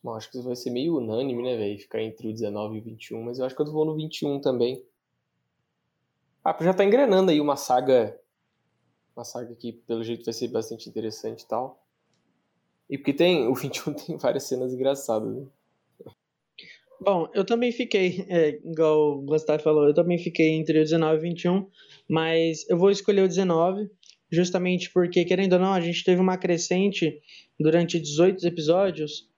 Bom, acho que isso vai ser meio unânime, né, velho? Ficar entre o 19 e o 21, mas eu acho que eu vou no 21 também. Ah, já tá engrenando aí uma saga. Uma saga que, pelo jeito, vai ser bastante interessante e tal. E porque tem. O 21 tem várias cenas engraçadas, né? Bom, eu também fiquei, é, igual o Gustavo falou, eu também fiquei entre o 19 e o 21, mas eu vou escolher o 19, justamente porque, querendo ou não, a gente teve uma crescente durante 18 episódios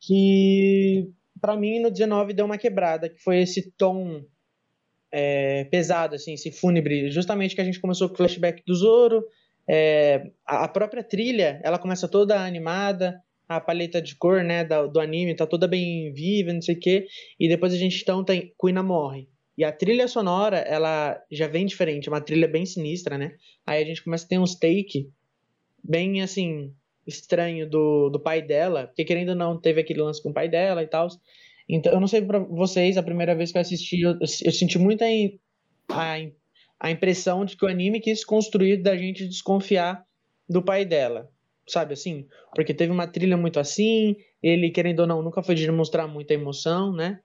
que, pra mim, no 19 deu uma quebrada, que foi esse tom é, pesado, assim, esse fúnebre, justamente que a gente começou com o flashback do Zoro, é, a própria trilha, ela começa toda animada, a paleta de cor, né, da- do, anime tá toda bem viva, não sei o quê, e depois a gente então tem Kuina morre. E a trilha sonora, ela já vem diferente, é uma trilha bem sinistra, né? Aí a gente começa a ter uns take bem, assim, estranho do, do pai dela, porque querendo ou não, teve aquele lance com o pai dela e tal. Então, eu não sei pra vocês, a primeira vez que eu assisti, eu, eu senti muita im- a, im- a impressão de que o anime quis construir da gente desconfiar do pai dela, sabe assim? Porque teve uma trilha muito assim, ele, querendo ou não, nunca foi de demonstrar muita emoção, né?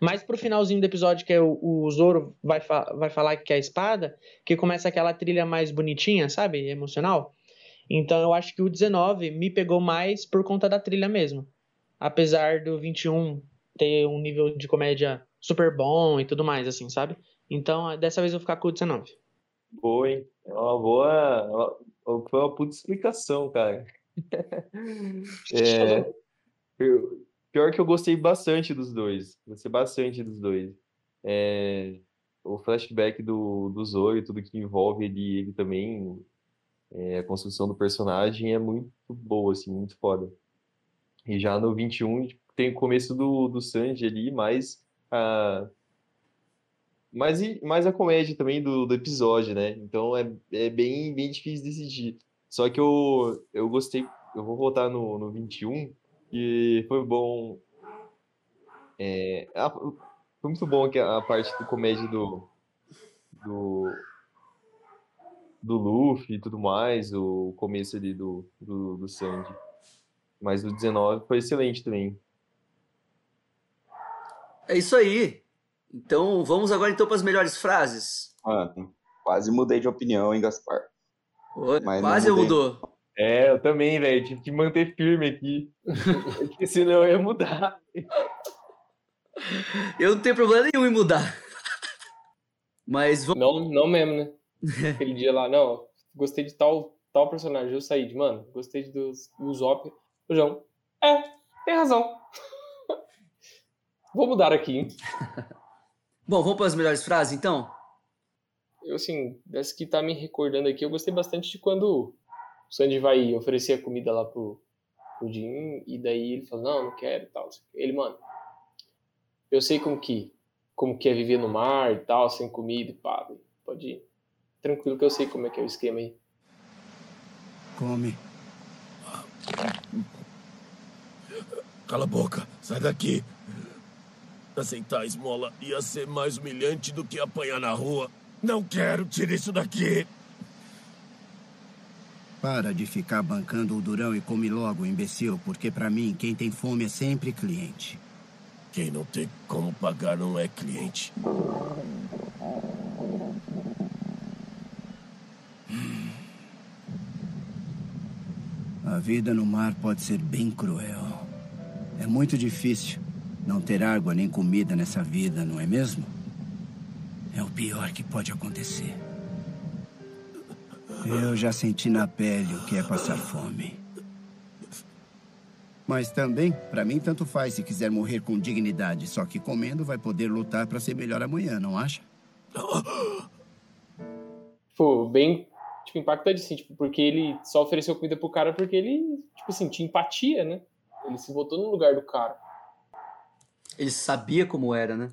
Mas pro finalzinho do episódio, que é o, o Zoro vai, fa- vai falar que é a espada, que começa aquela trilha mais bonitinha, sabe? Emocional. Então eu acho que o 19 me pegou mais por conta da trilha mesmo. Apesar do 21 ter um nível de comédia super bom e tudo mais, assim, sabe? Então dessa vez eu vou ficar com o 19. Boa, hein? É uma boa. uma- Foi uma puta explicação, cara. É, pior que eu gostei bastante dos dois. Gostei bastante dos dois. É, o flashback do, do Zoro e tudo que envolve ele, ele também, é, a construção do personagem é muito boa, assim, muito foda. E já no 21 tem o começo do, do Sanji ali, mais a, mais, e- mais a comédia também do, do episódio, né? Então é, é bem, bem difícil decidir. Só que eu, eu gostei, eu vou voltar no, no 21, e foi bom. é, a- foi muito bom que a parte do comédia do, do, do Luffy e tudo mais, o começo ali do, do, do Sanji. Mas o 19 foi excelente também. É isso aí. Então, vamos agora então para as melhores frases. Mano, quase mudei de opinião, hein, Gaspar? Ô, Quase mudei. mudou. É, eu também, velho. Tive que manter firme aqui. Porque senão eu ia mudar. Eu não tenho problema nenhum em mudar. Mas vamos. Não, não mesmo, né? Aquele dia lá, não, gostei de tal, tal personagem, o Said, mano, gostei dos Usopp. O João, é, tem razão. Vou mudar aqui, hein? Bom, vamos para as melhores frases então? Eu, assim, dessa que tá me recordando aqui, eu gostei bastante de quando o Sandy vai oferecer a comida lá pro, pro Jim, e daí ele fala, não, não quero e tal. Ele, mano, eu sei como que, como que é viver no mar e tal, sem comida e pá, pode ir. Tranquilo que eu sei como é que é o esquema aí. Come. Cala a boca, sai daqui. Aceitar a esmola ia ser mais humilhante do que apanhar na rua. Não quero, tira isso daqui. Para de ficar bancando o durão e come logo, imbecil, porque pra mim quem tem fome é sempre cliente. Quem não tem como pagar não é cliente. Vida no mar pode ser bem cruel. É muito difícil não ter água nem comida nessa vida, não é mesmo? É o pior que pode acontecer. Eu já senti na pele o que é passar fome. Mas também, pra mim, tanto faz se quiser morrer com dignidade. Só que comendo vai poder lutar pra ser melhor amanhã, não acha? Tipo, bem, tipo, impactante, assim, tipo, porque ele só ofereceu comida pro cara porque ele, tipo assim, tinha empatia, né? Ele se botou no lugar do cara. Ele sabia como era, né?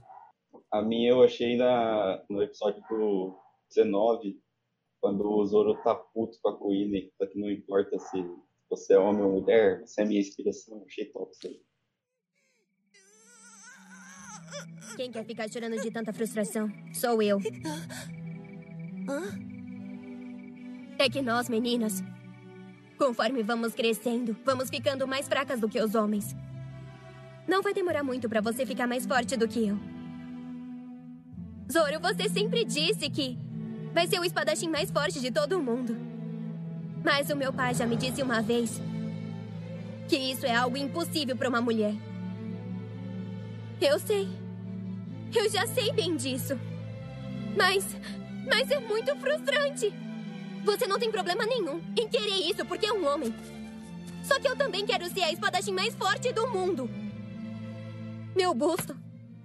A minha eu achei na, no episódio do 19, quando o Zoro tá puto com a só que não importa se você é homem ou mulher, você é minha inspiração, achei top isso aí. Quem quer ficar chorando de tanta frustração? Sou eu. É que nós, meninas, conforme vamos crescendo, vamos ficando mais fracas do que os homens. Não vai demorar muito pra você ficar mais forte do que eu. Zoro, você sempre disse que vai ser o espadachim mais forte de todo o mundo. Mas o meu pai já me disse uma vez que isso é algo impossível pra uma mulher. Eu sei. Eu já sei bem disso. Mas. Mas é muito frustrante. Você não tem problema nenhum em querer isso porque é um homem. Só que eu também quero ser a espadachim mais forte do mundo. Meu busto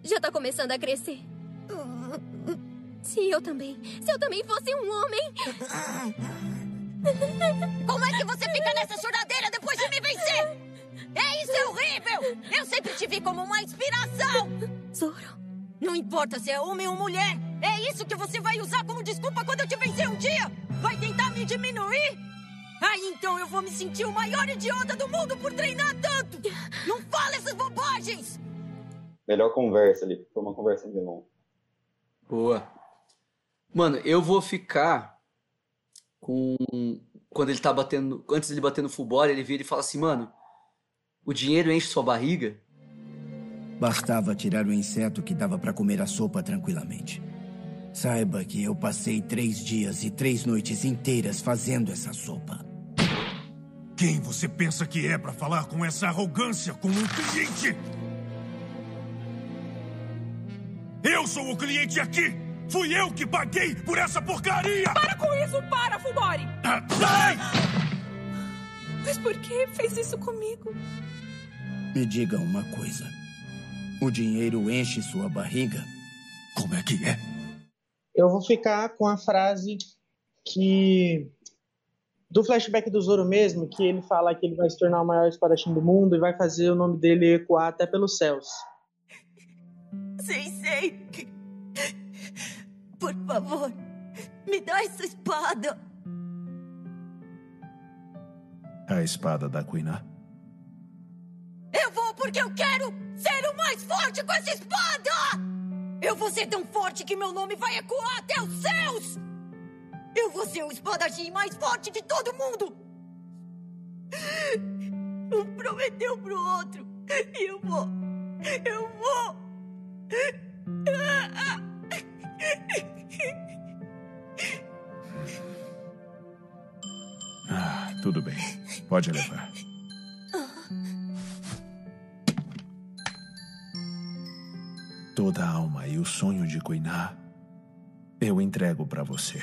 já tá começando a crescer. Se eu também. Se eu também fosse um homem. Como é que você fica nessa choradeira depois de me vencer? É isso, é horrível! Eu sempre te vi como uma inspiração! Zoro. Não importa se é homem ou mulher. É isso que você vai usar como desculpa quando eu te vencer um dia? Vai tentar me diminuir? Aí então eu vou me sentir o maior idiota do mundo por treinar tanto! Não fala essas bobagens! Melhor conversa ali. Foi uma conversa de longo. Boa. Mano, eu vou ficar com. Quando ele tá batendo. Antes dele bater no futebol, ele vira e fala assim, mano, o dinheiro enche sua barriga? Bastava tirar o inseto que dava para comer a sopa tranquilamente. Saiba que eu passei três dias e três noites inteiras fazendo essa sopa. Quem você pensa que é para falar com essa arrogância com um cliente? Eu sou o cliente aqui! Fui eu que paguei por essa porcaria! Para com isso! Para, Fubori! Ah, sai! Mas por que fez isso comigo? Me diga uma coisa. O dinheiro enche sua barriga? Como é que é? Eu vou ficar com a frase que. Do flashback do Zoro mesmo, que ele fala que ele vai se tornar o maior espadachim do mundo e vai fazer o nome dele ecoar até pelos céus. Sei, sei. Por favor, me dá essa espada. A espada da Kuina. Eu vou porque eu quero ser o mais forte com essa espada! Eu vou ser tão forte que meu nome vai ecoar até os céus! Eu vou ser o espadachim mais forte de todo mundo! Um prometeu pro outro. E eu vou. Eu vou. Ah, tudo bem. Pode levar. Toda a alma e o sonho de Kuiná eu entrego para você.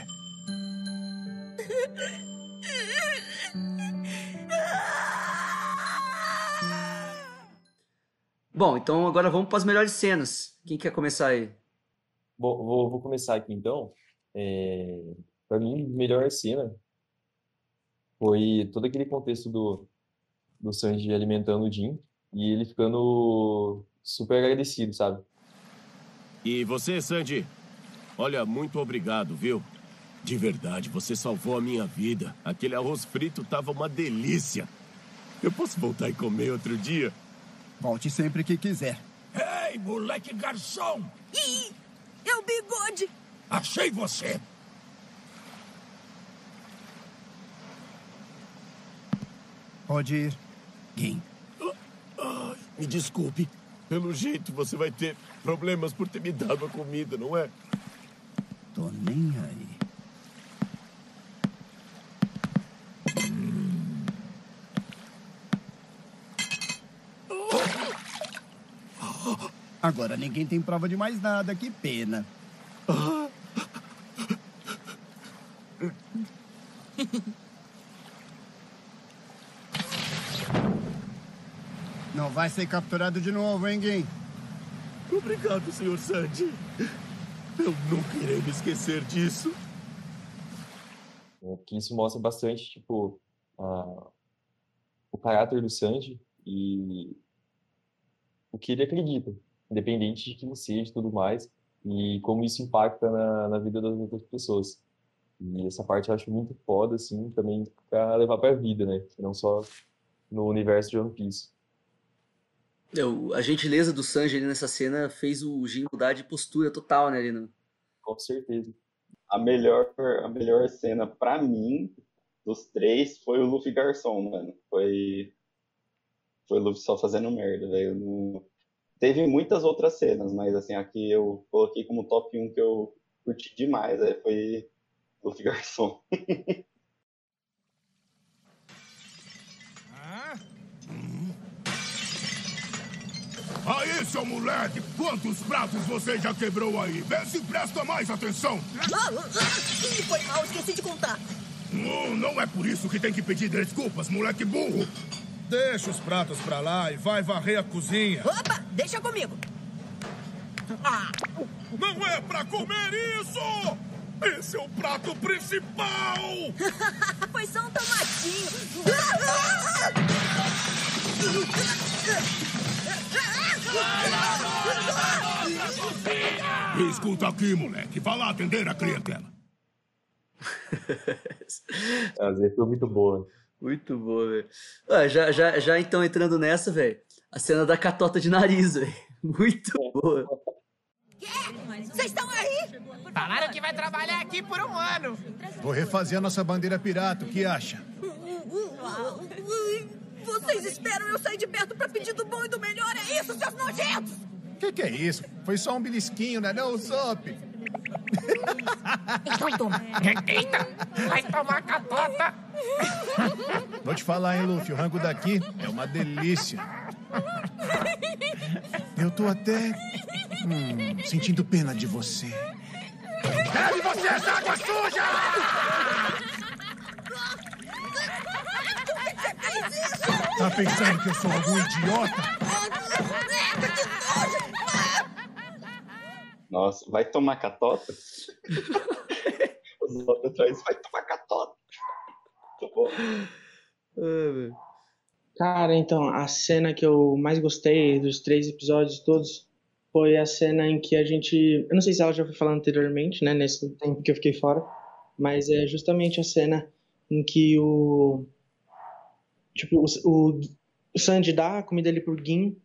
Bom, então agora vamos para as melhores cenas. Quem quer começar aí? Bom, vou, vou começar aqui então. É, para mim, a melhor cena foi todo aquele contexto do, do Sanji alimentando o Jin e ele ficando super agradecido, sabe? E você, Sandy? Olha, muito obrigado, viu? De verdade, você salvou a minha vida. Aquele arroz frito tava uma delícia. Eu posso voltar e comer outro dia? Volte sempre que quiser. Ei, moleque garçom! Ih, é o bigode! Achei você! Pode ir. Gin. Ai, me desculpe. Pelo jeito, você vai ter problemas por ter me dado a comida, não é? Tô nem aí. Agora ninguém tem prova de mais nada, que pena. Não vai ser capturado de novo, hein, Gin? Obrigado, Sr. Sandy. Eu nunca irei me esquecer disso. É, que isso mostra bastante, tipo, a- o caráter do Sanji e o que ele acredita, independente de quem seja e tudo mais, e como isso impacta na, na vida das outras pessoas. E essa parte eu acho muito foda, assim, também pra levar pra vida, né? Não só no universo de One Piece. Eu- a gentileza do Sanji ali nessa cena fez o Jin mudar de postura total, né, ali no... Com certeza. A melhor, a melhor cena pra mim dos três foi o Luffy Garçom, mano. Foi foi o Luffy só fazendo merda, velho. Não- Teve muitas outras cenas, mas assim, aqui eu coloquei como top 1 que eu curti demais, é, foi Luffy Garçom. Aí, seu moleque, quantos pratos você já quebrou aí? Vê se presta mais atenção. Ah, ah, ah, Ih, foi mal, esqueci de contar. Não, não é por isso que tem que pedir desculpas, moleque burro. Deixa os pratos pra lá e vai varrer a cozinha. Opa, deixa comigo. Ah, Não é pra comer isso! Esse é o prato principal! foi só um tomatinho. Escuta aqui, moleque. Vá lá atender a clientela. Às vezes foi muito boa. Muito boa, velho. Ah, já, já, já então entrando nessa, velho. A cena da catota de nariz, velho. Muito boa. Vocês estão aí? Falaram que vai trabalhar aqui por um ano. Vou refazer a nossa bandeira pirata, o que acha? Vocês esperam eu sair de perto pra pedir do bom e do melhor, é isso, seus nojentos? Que que é isso? Foi só um belisquinho, né não, Sop? Então toma. Eita, vai tomar catota. Vou te falar, hein, Luffy, o rango daqui é uma delícia. Eu tô até hum, sentindo pena de você. Bebe você essa água suja! Tá pensando que eu sou algum idiota? Nossa, vai tomar catota? Os outros atrás, vai tomar catota. Muito bom. Cara, então, a cena que eu mais gostei dos três episódios todos foi a cena em que a gente. Eu não sei se ela já foi falando anteriormente, né, nesse tempo que eu fiquei fora, mas é justamente a cena em que o. Tipo, o, o, dá a comida ali pro Gin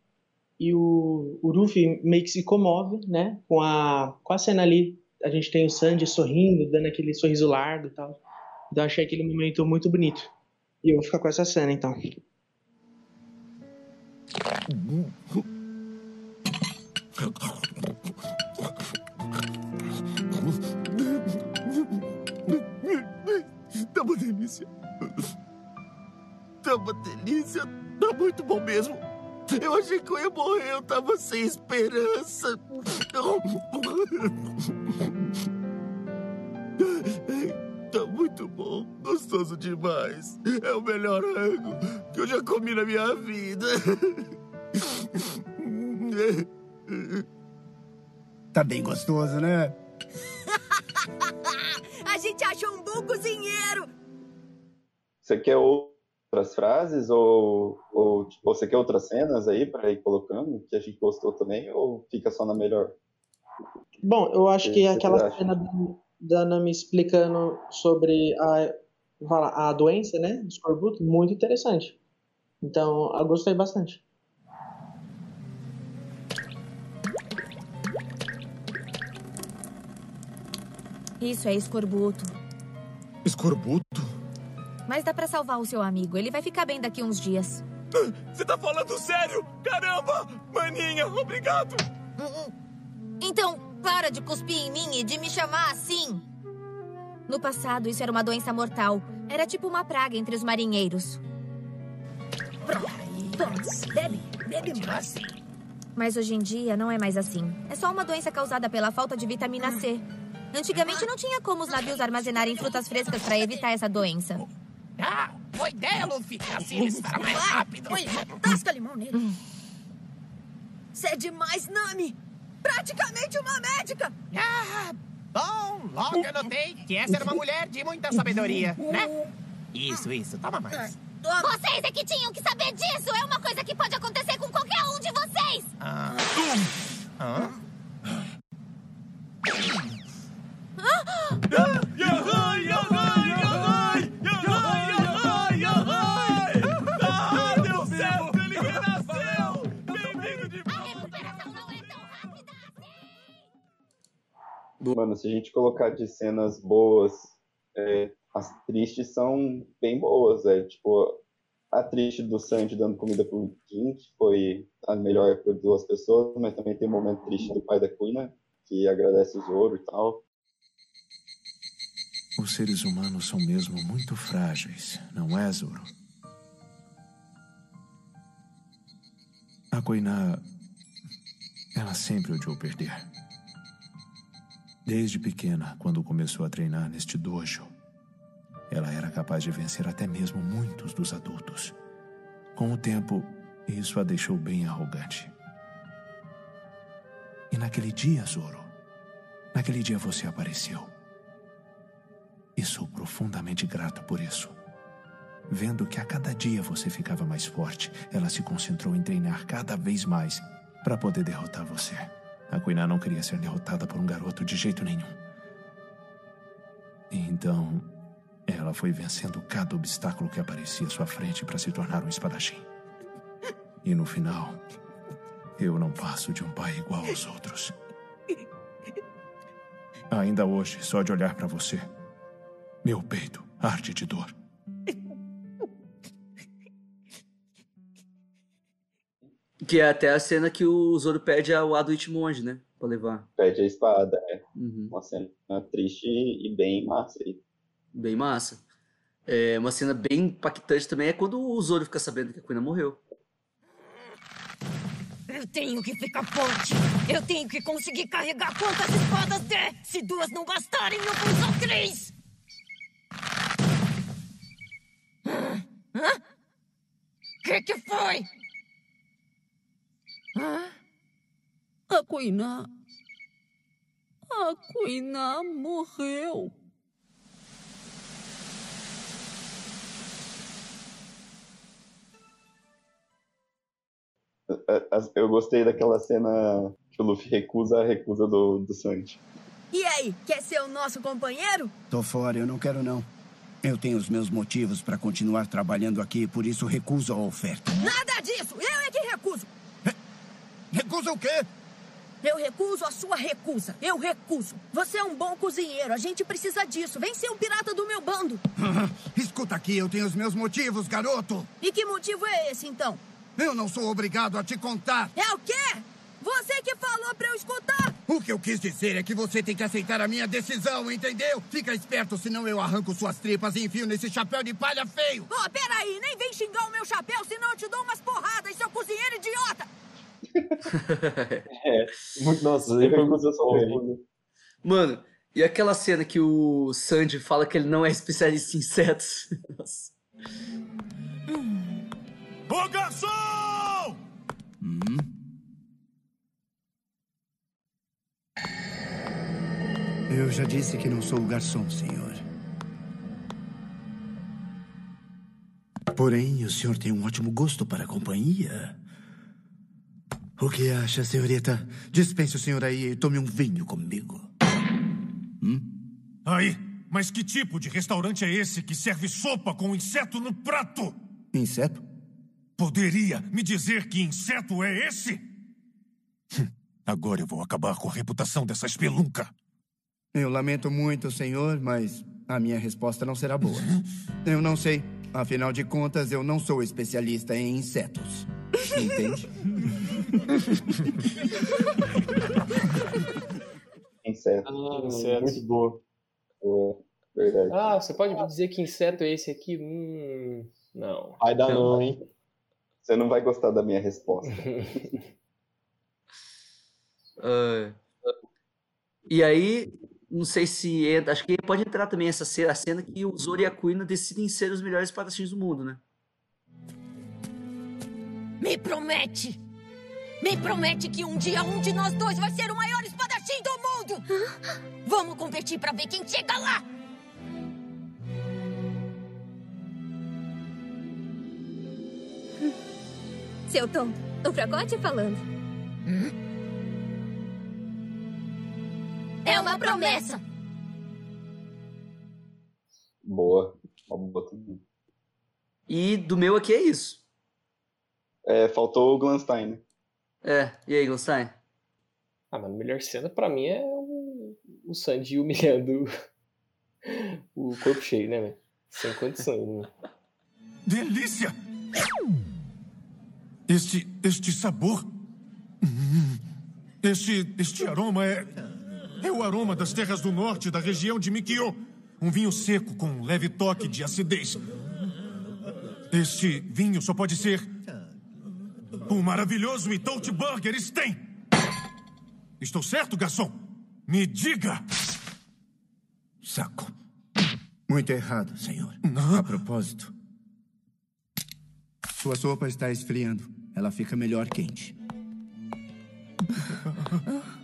e o, o Luffy meio que se comove, né, com a, com a cena ali. A gente tem o Sanji sorrindo, dando aquele sorriso largo e tal. Então achei aquele momento muito bonito. E eu vou ficar com essa cena, então. Tá uma. Tá uma delícia. Tá muito bom mesmo. Eu achei que eu ia morrer. Eu tava sem esperança. Tá muito bom. Gostoso demais. É o melhor rango que eu já comi na minha vida. Tá bem gostoso, né? A gente achou um bom cozinheiro. Você quer outras frases ou, ou tipo, você quer outras cenas aí para ir colocando que a gente gostou também ou fica só na melhor? Bom, eu acho que que aquela acha? cena da- da Nami explicando sobre a, a doença, né, do escorbuto, muito interessante. Então, eu gostei bastante. Isso é escorbuto. Escorbuto? Mas dá pra salvar o seu amigo. Ele vai ficar bem daqui uns dias. Você tá falando sério? Caramba! Maninha, obrigado! Então, para de cuspir em mim e de me chamar assim. No passado, isso era uma doença mortal. Era tipo uma praga entre os marinheiros. Pronto, bebe, bebe mais. Mas hoje em dia não é mais assim. É só uma doença causada pela falta de vitamina C. Antigamente não tinha como os navios armazenarem frutas frescas para evitar essa doença. Ah, boa ideia, Luffy. Assim ele estará mais rápido. Oi, tasca limão nele. Você é demais, Nami. Praticamente uma médica. Ah, bom, logo eu notei que essa era uma mulher de muita sabedoria, né? Isso, isso, toma mais. Vocês é que tinham que saber disso! É uma coisa que pode acontecer com qualquer um de vocês! Ah. Hã? Ah, Mano, se a gente colocar de cenas boas, é, as tristes são bem boas, é tipo a triste do Sandy dando comida pro Kim, que foi a melhor por duas pessoas, mas também tem o momento triste do pai da Queen, né, que agradece o Zoro e tal. Os seres humanos são mesmo muito frágeis, não é, Zoro? A Koina Ela sempre odiou perder. Desde pequena, quando começou a treinar neste dojo, ela era capaz de vencer até mesmo muitos dos adultos. Com o tempo, isso a deixou bem arrogante. E naquele dia, Zoro, naquele dia você apareceu. E sou profundamente grato por isso. Vendo que a cada dia você ficava mais forte, ela se concentrou em treinar cada vez mais para poder derrotar você. A Kuina não queria ser derrotada por um garoto de jeito nenhum. E então, ela foi vencendo cada obstáculo que aparecia à sua frente para se tornar um espadachim. E no final, eu não passo de um pai igual aos outros. Ainda hoje, só de olhar para você, meu peito arde de dor. Que é até a cena que o Zoro pede ao Adwit Monge, né? Pra levar. Perde a espada, é. Uhum. Uma cena triste e bem massa aí. Bem massa. É, uma cena bem impactante também é quando o Zoro fica sabendo que a Kuina morreu. Eu tenho que ficar forte. Eu tenho que conseguir carregar quantas espadas der. Se duas não bastarem, eu vou usar três. Hã? Hã? Que que foi? Hã? A Kuina. A Kuina morreu. Eu gostei daquela cena que o Luffy recusa a recusa do, do Sanji. E aí, quer ser o nosso companheiro? Tô fora, eu não quero não. Eu tenho os meus motivos para continuar trabalhando aqui, por isso recuso a oferta. Nada disso! Eu é que recuso! Recusa o quê? Eu recuso a sua recusa. Eu recuso. Você é um bom cozinheiro. A gente precisa disso. Vem ser um pirata do meu bando. Escuta aqui, eu tenho os meus motivos, garoto. E que motivo é esse, então? Eu não sou obrigado a te contar. É o quê? Você que falou pra eu escutar! O que eu quis dizer é que você tem que aceitar a minha decisão, entendeu? Fica esperto, senão eu arranco suas tripas e enfio nesse chapéu de palha feio. Oh, peraí, nem vem xingar o meu chapéu, senão eu te dou umas porradas, seu cozinheiro idiota! É, muito, nossa, eu recuso essa. Mano, e aquela cena que o Sanji fala que ele não é especialista em insetos? Nossa. Ô garçom! Eu já disse que não sou o garçom, senhor. Porém, o senhor tem um ótimo gosto para a companhia. O que acha, senhorita? Dispense o senhor aí e tome um vinho comigo. Aí, mas que tipo de restaurante é esse que serve sopa com inseto no prato? Inseto? Poderia me dizer que inseto é esse? Hum, Agora eu vou acabar com a reputação dessa espelunca. Eu lamento muito, senhor, mas a minha resposta não será boa. Eu não sei. Afinal de contas, eu não sou especialista em insetos. Entende? Inseto. Ah, inseto. Muito boa. Boa, verdade. Ah, você pode me dizer que inseto é esse aqui? Hum, não. Vai dar não, hein? Você não vai gostar da minha resposta. Ah, e aí, não sei se entra, acho que pode entrar também essa cena, a cena que o Zoro e a Kuina decidem ser os melhores espadachins do mundo, né? Me promete! Me promete que um dia um de nós dois vai ser o maior espadachim do mundo! Vamos competir pra ver quem chega lá! Seu tonto, o Fracote falando. É uma promessa! Boa. Boa também. E do meu aqui é isso. É, faltou o Glanstein, né? É, e aí, Glanstein? Ah, mas a melhor cena pra mim é o, o Sandy humilhando o corpo cheio, né, velho? Sem condições, né? Delícia! Este, este sabor. Hum, Este, este aroma é. É o aroma das terras do norte da região de Mikio. Um vinho seco com um leve toque de acidez. Este vinho só pode ser. O maravilhoso Itout Burger Stein. Estou certo, garçom? Me diga! Saco. Muito errado, senhor. A propósito, sua sopa está esfriando. Ela fica melhor quente.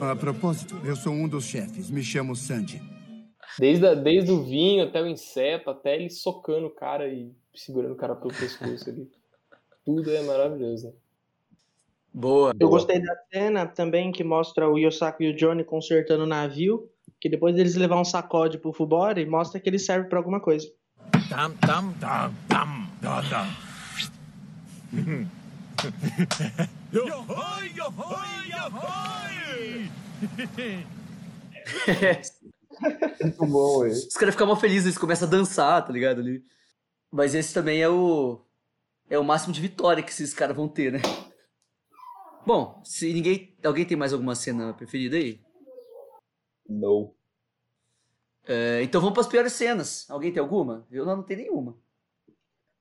A propósito, eu sou um dos chefes. Me chamo Sandy. Desde, a- desde o vinho até o inseto, até ele socando o cara e segurando o cara pelo pescoço ali. Tudo é maravilhoso, né? Boa. Eu gostei da cena também que mostra o Yosaku e o Johnny consertando o navio, que depois deles levar um sacode pro Fubori, mostra que ele serve pra alguma coisa. Tam, tam, tam, tam, tam, tam. Yohoi, yohoi, yohoi! Muito bom, hein? Os caras ficam mal felizes, eles começam a dançar, tá ligado? Ali. Mas esse também é o. É o máximo de vitória que esses caras vão ter, né? Bom, se ninguém. Alguém tem mais alguma cena preferida aí? Não. É, então vamos para as piores cenas. Alguém tem alguma? Eu não, não tenho nenhuma.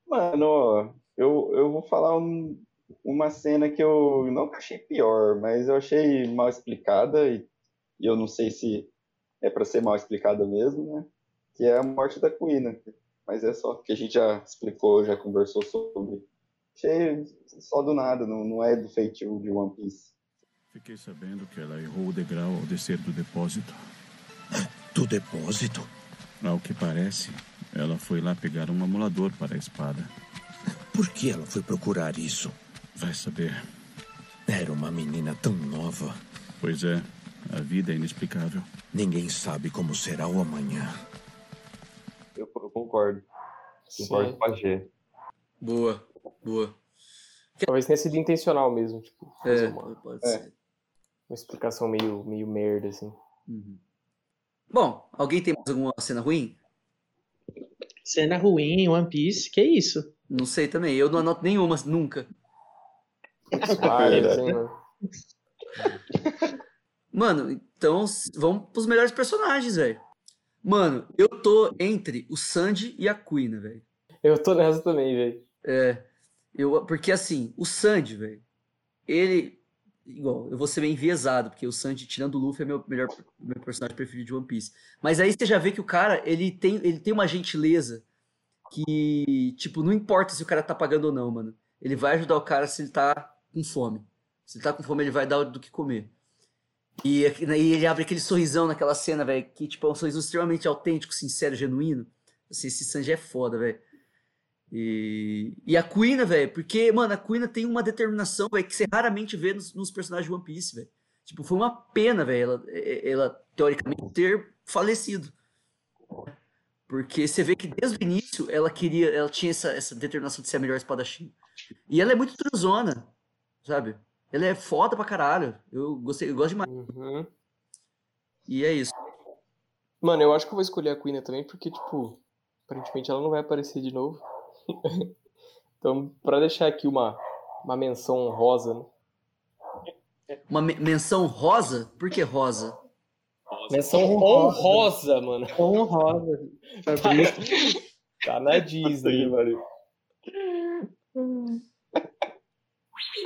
Mano, eu, eu vou falar um- uma cena que eu não achei pior, mas eu achei mal explicada e, e eu não sei se é pra ser mal explicada mesmo, né? Que é a morte da Kuina. Mas é só que a gente já explicou, já conversou sobre. Achei só do nada, não, não é do feitio de One Piece. Fiquei sabendo que ela errou o degrau ao descer do depósito. Do depósito? Ao que parece, ela foi lá pegar um amolador para a espada. Por que ela foi procurar isso? Vai saber. Era uma menina tão nova. Pois é, a vida é inexplicável. Ninguém sabe como será o amanhã. Eu, eu concordo. Concordo com a G. Boa, boa. Talvez tenha sido intencional mesmo, tipo, É, uma, pode ser. uma explicação meio, meio merda, assim. Uhum. Bom, alguém tem mais alguma cena ruim? Cena ruim, One Piece, que isso? Não sei também. Eu não anoto nenhuma, nunca. Várias, hein, mano. Mano, então vamos pros melhores personagens, velho. Mano, eu tô entre o Sandy e a Kuina, velho. Eu tô nessa também, velho. É. Eu, porque assim, o Sandy, velho, ele. Igual, eu vou ser bem enviesado, porque o Sandy, tirando o Luffy, é meu melhor meu personagem preferido de One Piece. Mas aí você já vê que o cara, ele tem, ele tem uma gentileza que, tipo, não importa se o cara tá pagando ou não, mano. Ele vai ajudar o cara se ele tá com fome. Se ele tá com fome, ele vai dar do que comer. E, e ele abre aquele sorrisão naquela cena, velho, que tipo, é um sorriso extremamente autêntico, sincero, genuíno. Assim, esse Sanji é foda, velho. E, e a Kuina, velho, porque, mano, a Kuina tem uma determinação, velho, que você raramente vê nos, nos personagens de One Piece, velho. Tipo, foi uma pena, velho, ela, ela, teoricamente, ter falecido. Porque você vê que desde o início ela queria, ela tinha essa, essa determinação de ser a melhor espadachim. E ela é muito transona, sabe? Ela é foda pra caralho. Eu gostei, eu gosto demais. Uhum. E é isso. Mano, eu acho que eu vou escolher a Queen também, porque, tipo, aparentemente ela não vai aparecer de novo. então, pra deixar aqui uma, uma menção honrosa, né? Uma me- menção rosa? Por que rosa? Menção honrosa, mano. Honrosa. Tá, tá na Disney, mano.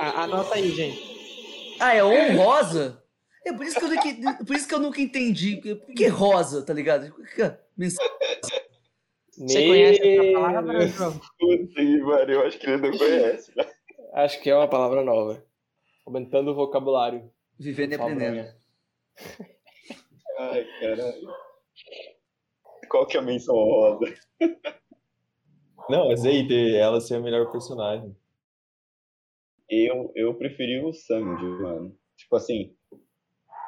A- Anota aí, gente. Ah, é honrosa? É por isso que eu nunca, por isso que eu nunca entendi. Por que rosa, tá ligado? Você conhece essa palavra, João? Puta que pariu, eu acho que ele não conhece. Acho que é uma palavra nova. Aumentando o vocabulário. Vivendo e aprendendo. Ai, caralho. Qual que é a menção honrosa? Não, mas aí, ter ela ser a melhor personagem. Eu, eu preferi o Sanji, mano. Tipo assim,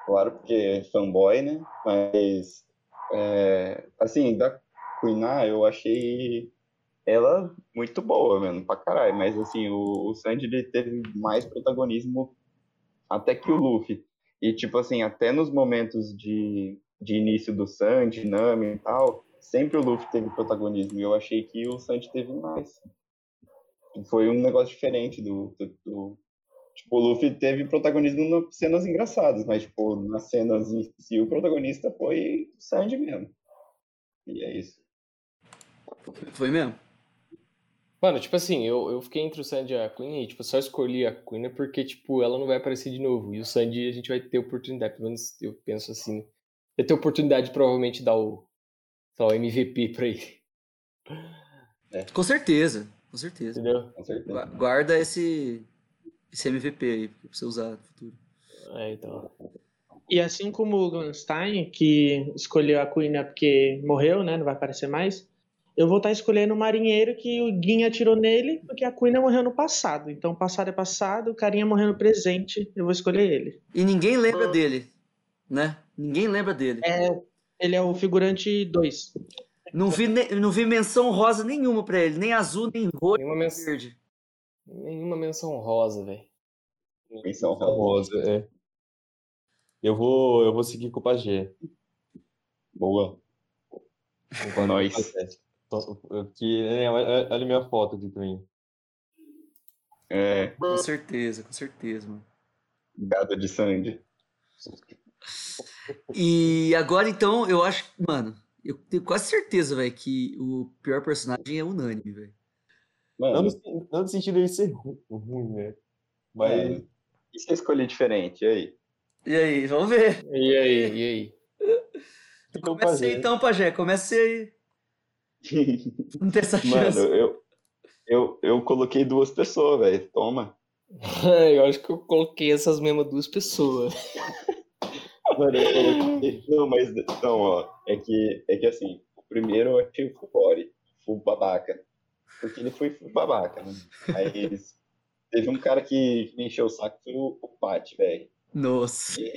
claro porque é fanboy, né? Mas, é, assim, da Kuina eu achei ela muito boa, mano, pra caralho. Mas, assim, o, o Sanji, ele teve mais protagonismo até que o Luffy. E, tipo assim, até nos momentos de, de início do Sanji, Nami e tal, sempre o Luffy teve protagonismo. E eu achei que o Sanji teve mais. Foi um negócio diferente do, do, do- Tipo, o Luffy teve protagonismo nas cenas engraçadas, mas, tipo, nas cenas em si, o protagonista foi o Sanji mesmo. E é isso. Foi mesmo? Mano, tipo assim, eu, eu fiquei entre o Sandy e a Queen e, tipo, só escolhi a Queen porque, tipo, ela não vai aparecer de novo. E o Sandy a gente vai ter oportunidade, pelo menos eu penso assim. Vai ter oportunidade de provavelmente dar o, sei lá, o MVP pra ele. Com certeza, com certeza. Entendeu? Com certeza. Gua- Guarda esse, esse MVP aí pra você usar no futuro. É, então. E assim como o Glanstein, que escolheu a Queen é porque morreu, né? Não vai aparecer mais. Eu vou estar escolhendo o marinheiro que o Guin atirou nele, porque a Queen morreu no passado. Então, passado é passado, o carinha morreu no presente, eu vou escolher ele. E ninguém lembra dele, né? Ninguém lembra dele. É, ele é o figurante 2. Não vi, não vi menção rosa nenhuma pra ele, nem azul, nem roxo, Nenhuma, nem verde. nenhuma menção rosa, velho. Menção Tá rosa, é. Eu vou, eu vou seguir com o Pajé. Boa. Com nós. Que, é, olha olha minha foto aqui também. É, Com certeza, com certeza, mano. gado de Sandy. E agora então, eu acho, mano, eu tenho quase certeza, velho, que o pior personagem é unânime, velho. Não no, sen- não no sentido de ser ru- ruim, né? Mas é, e se eu escolher diferente? E aí? E aí, vamos ver. E aí, e aí? então, Começa aí Pajé. então, Pajé, começa aí. Não tem essa chance. Mano, eu, eu, eu coloquei duas pessoas, velho. Toma. eu acho que eu coloquei essas mesmas duas pessoas. Não, mas não, ó. É que, é que assim, o primeiro eu achei o Fubori, full babaca. Porque ele foi full babaca, né? Aí eles. Teve um cara que me encheu o saco, foi o, o Pat, velho. Nossa. É.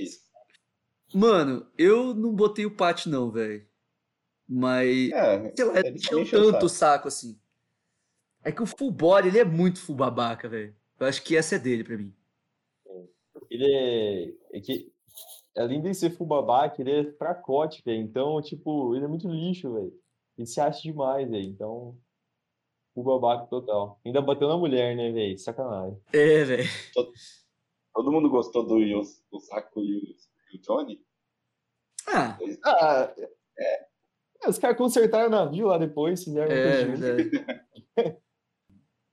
Mano, eu não botei o Pat não, velho. Mas, É, sei lá, ele encheu o tanto o saco assim. É que o full body, ele é muito full babaca, velho. Eu acho que essa é dele pra mim. ele é, é que, além de ser full babaca, ele é fracote, velho. Então, tipo, ele é muito lixo, velho. Ele se acha demais, velho. Então, full babaca total. Ainda bateu na mulher, né, velho? Sacanagem. É, velho. Todo mundo gostou do Yos- o Saco e o, o Johnny? Ah, Ah, é. É, Os caras consertaram o navio lá depois, fizeram é verdade.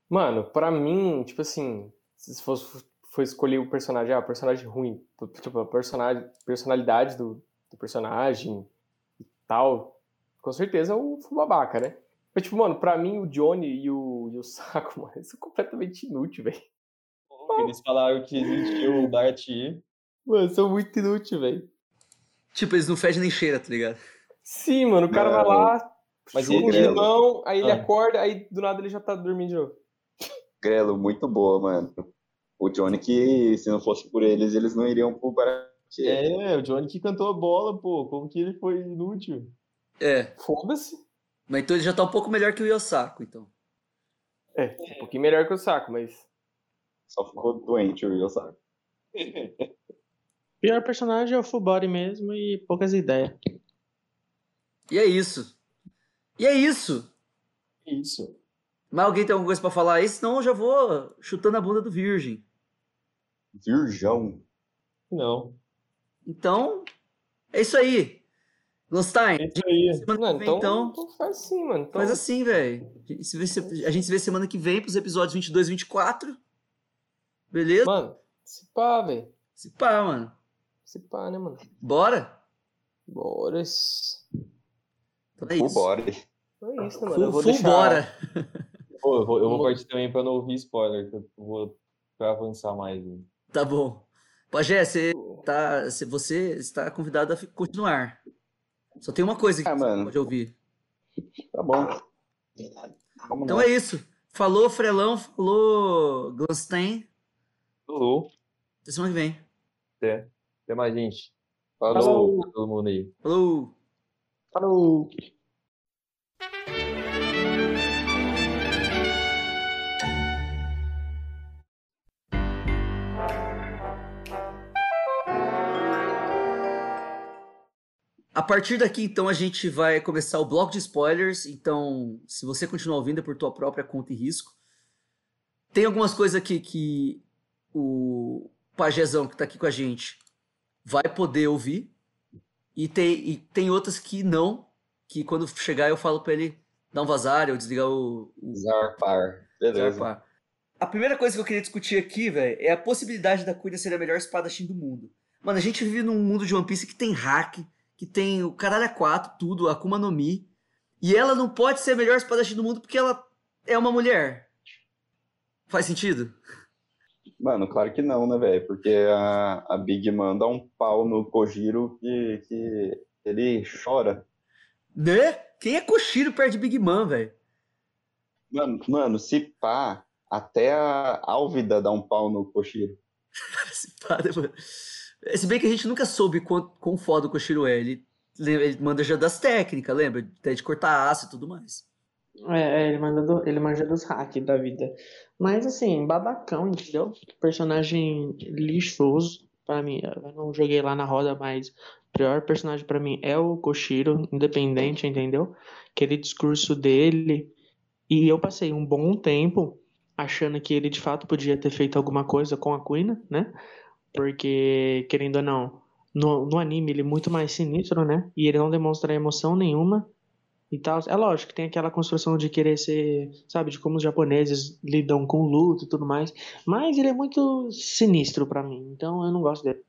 Mano, pra mim, tipo assim, se fosse for escolher o personagem, ah, o personagem ruim, tipo, a personagem, personalidade do, do personagem e tal, com certeza é o babaca, né? Mas, tipo, mano, pra mim o Johnny e o, e o Saco, mano, isso é completamente inútil, velho. Eles falaram que existiu o Dart Mano, são muito inúteis, velho. Tipo, eles não fedem nem cheira, tá ligado? Sim, mano, o cara vai lá, Mas chupa um limão, aí ele Ah. acorda, aí do nada ele já tá dormindo de novo. Grelo, muito boa, mano. O Johnny que, se não fosse por eles, eles não iriam pro Baratie. É, o Johnny que cantou a bola, pô. Como que ele foi inútil? É. Foda-se. Mas então ele já tá um pouco melhor que o Yosako, então. É, um pouquinho melhor que o Saco, mas... Só ficou doente o Will, sabe? Pior personagem é o full body mesmo e poucas ideias. E é isso. E é isso. Isso. Mas alguém tem alguma coisa pra falar aí? Senão eu já vou chutando a bunda do Virgem. Virgão. Não. Então, é isso aí. Gostain, É isso aí. semana Não, que vem, então, então, então faz assim, mano. Então, faz assim, velho. A gente se vê semana que vem pros episódios 22 e 24. Beleza? Mano, se pá, velho. Se pá, mano. Se pá, né, mano? Bora? Bora. Então é isso. body. É isso, né, mano? Full, eu vou full deixar... bora. Pô, eu vou, eu vou partir também pra não ouvir spoiler, que eu vou pra avançar mais. Tá bom. Pajé, você tá, se você está convidado a continuar. Só tem uma coisa que Ah, você pode ouvir. Tá bom. Vamos Então lá. é isso. Falou, Frelão. Falou, Glanstein. Falou. Até semana que vem. Até. Até mais, gente. Falou. pra todo mundo aí. Falou. Falou! A partir daqui, então, a gente vai começar o bloco de spoilers. Então, se você continuar ouvindo, é por tua própria conta e risco. Tem algumas coisas aqui que o Pajezão, que tá aqui com a gente, vai poder ouvir. E tem, e tem outras que não, que quando chegar eu falo pra ele dar um vazar ou desligar o. o... Zarpar. Beleza. Zarpar. A primeira coisa que eu queria discutir aqui, velho, é a possibilidade da Kuina ser a melhor espadachim do mundo. Mano, a gente vive num mundo de One Piece que tem hack, que tem o caralho a quatro, tudo, a Akuma no Mi. E ela não pode ser a melhor espadachim do mundo porque ela é uma mulher. Faz sentido? Mano, claro que não, né, velho? Porque a, a Big Man dá um pau no Kojiro que, que ele chora. Né? Quem é Koshiro perto de Big Man, velho? Mano, mano, se pá, até a Álvida dá um pau no Koshiro. se pá, né, mano? Se bem que a gente nunca soube quão, quão foda o Koshiro é. Ele, ele manda já das técnicas, lembra? Até de cortar aço e tudo mais. É, é, ele, manda do, ele manja dos hacks da vida. Mas assim, babacão, entendeu? Personagem lixoso pra mim. Eu não joguei lá na roda, mas o pior personagem pra mim é o Koshiro, independente, entendeu? Aquele discurso dele. E eu passei um bom tempo achando que ele de fato podia ter feito alguma coisa com a Kuina, né? Porque, querendo ou não, no, no anime ele é muito mais sinistro, né? E ele não demonstra emoção nenhuma e tal. É lógico que tem aquela construção de querer ser, sabe, de como os japoneses lidam com luto e tudo mais. Mas ele é muito sinistro para mim, então eu não gosto dele.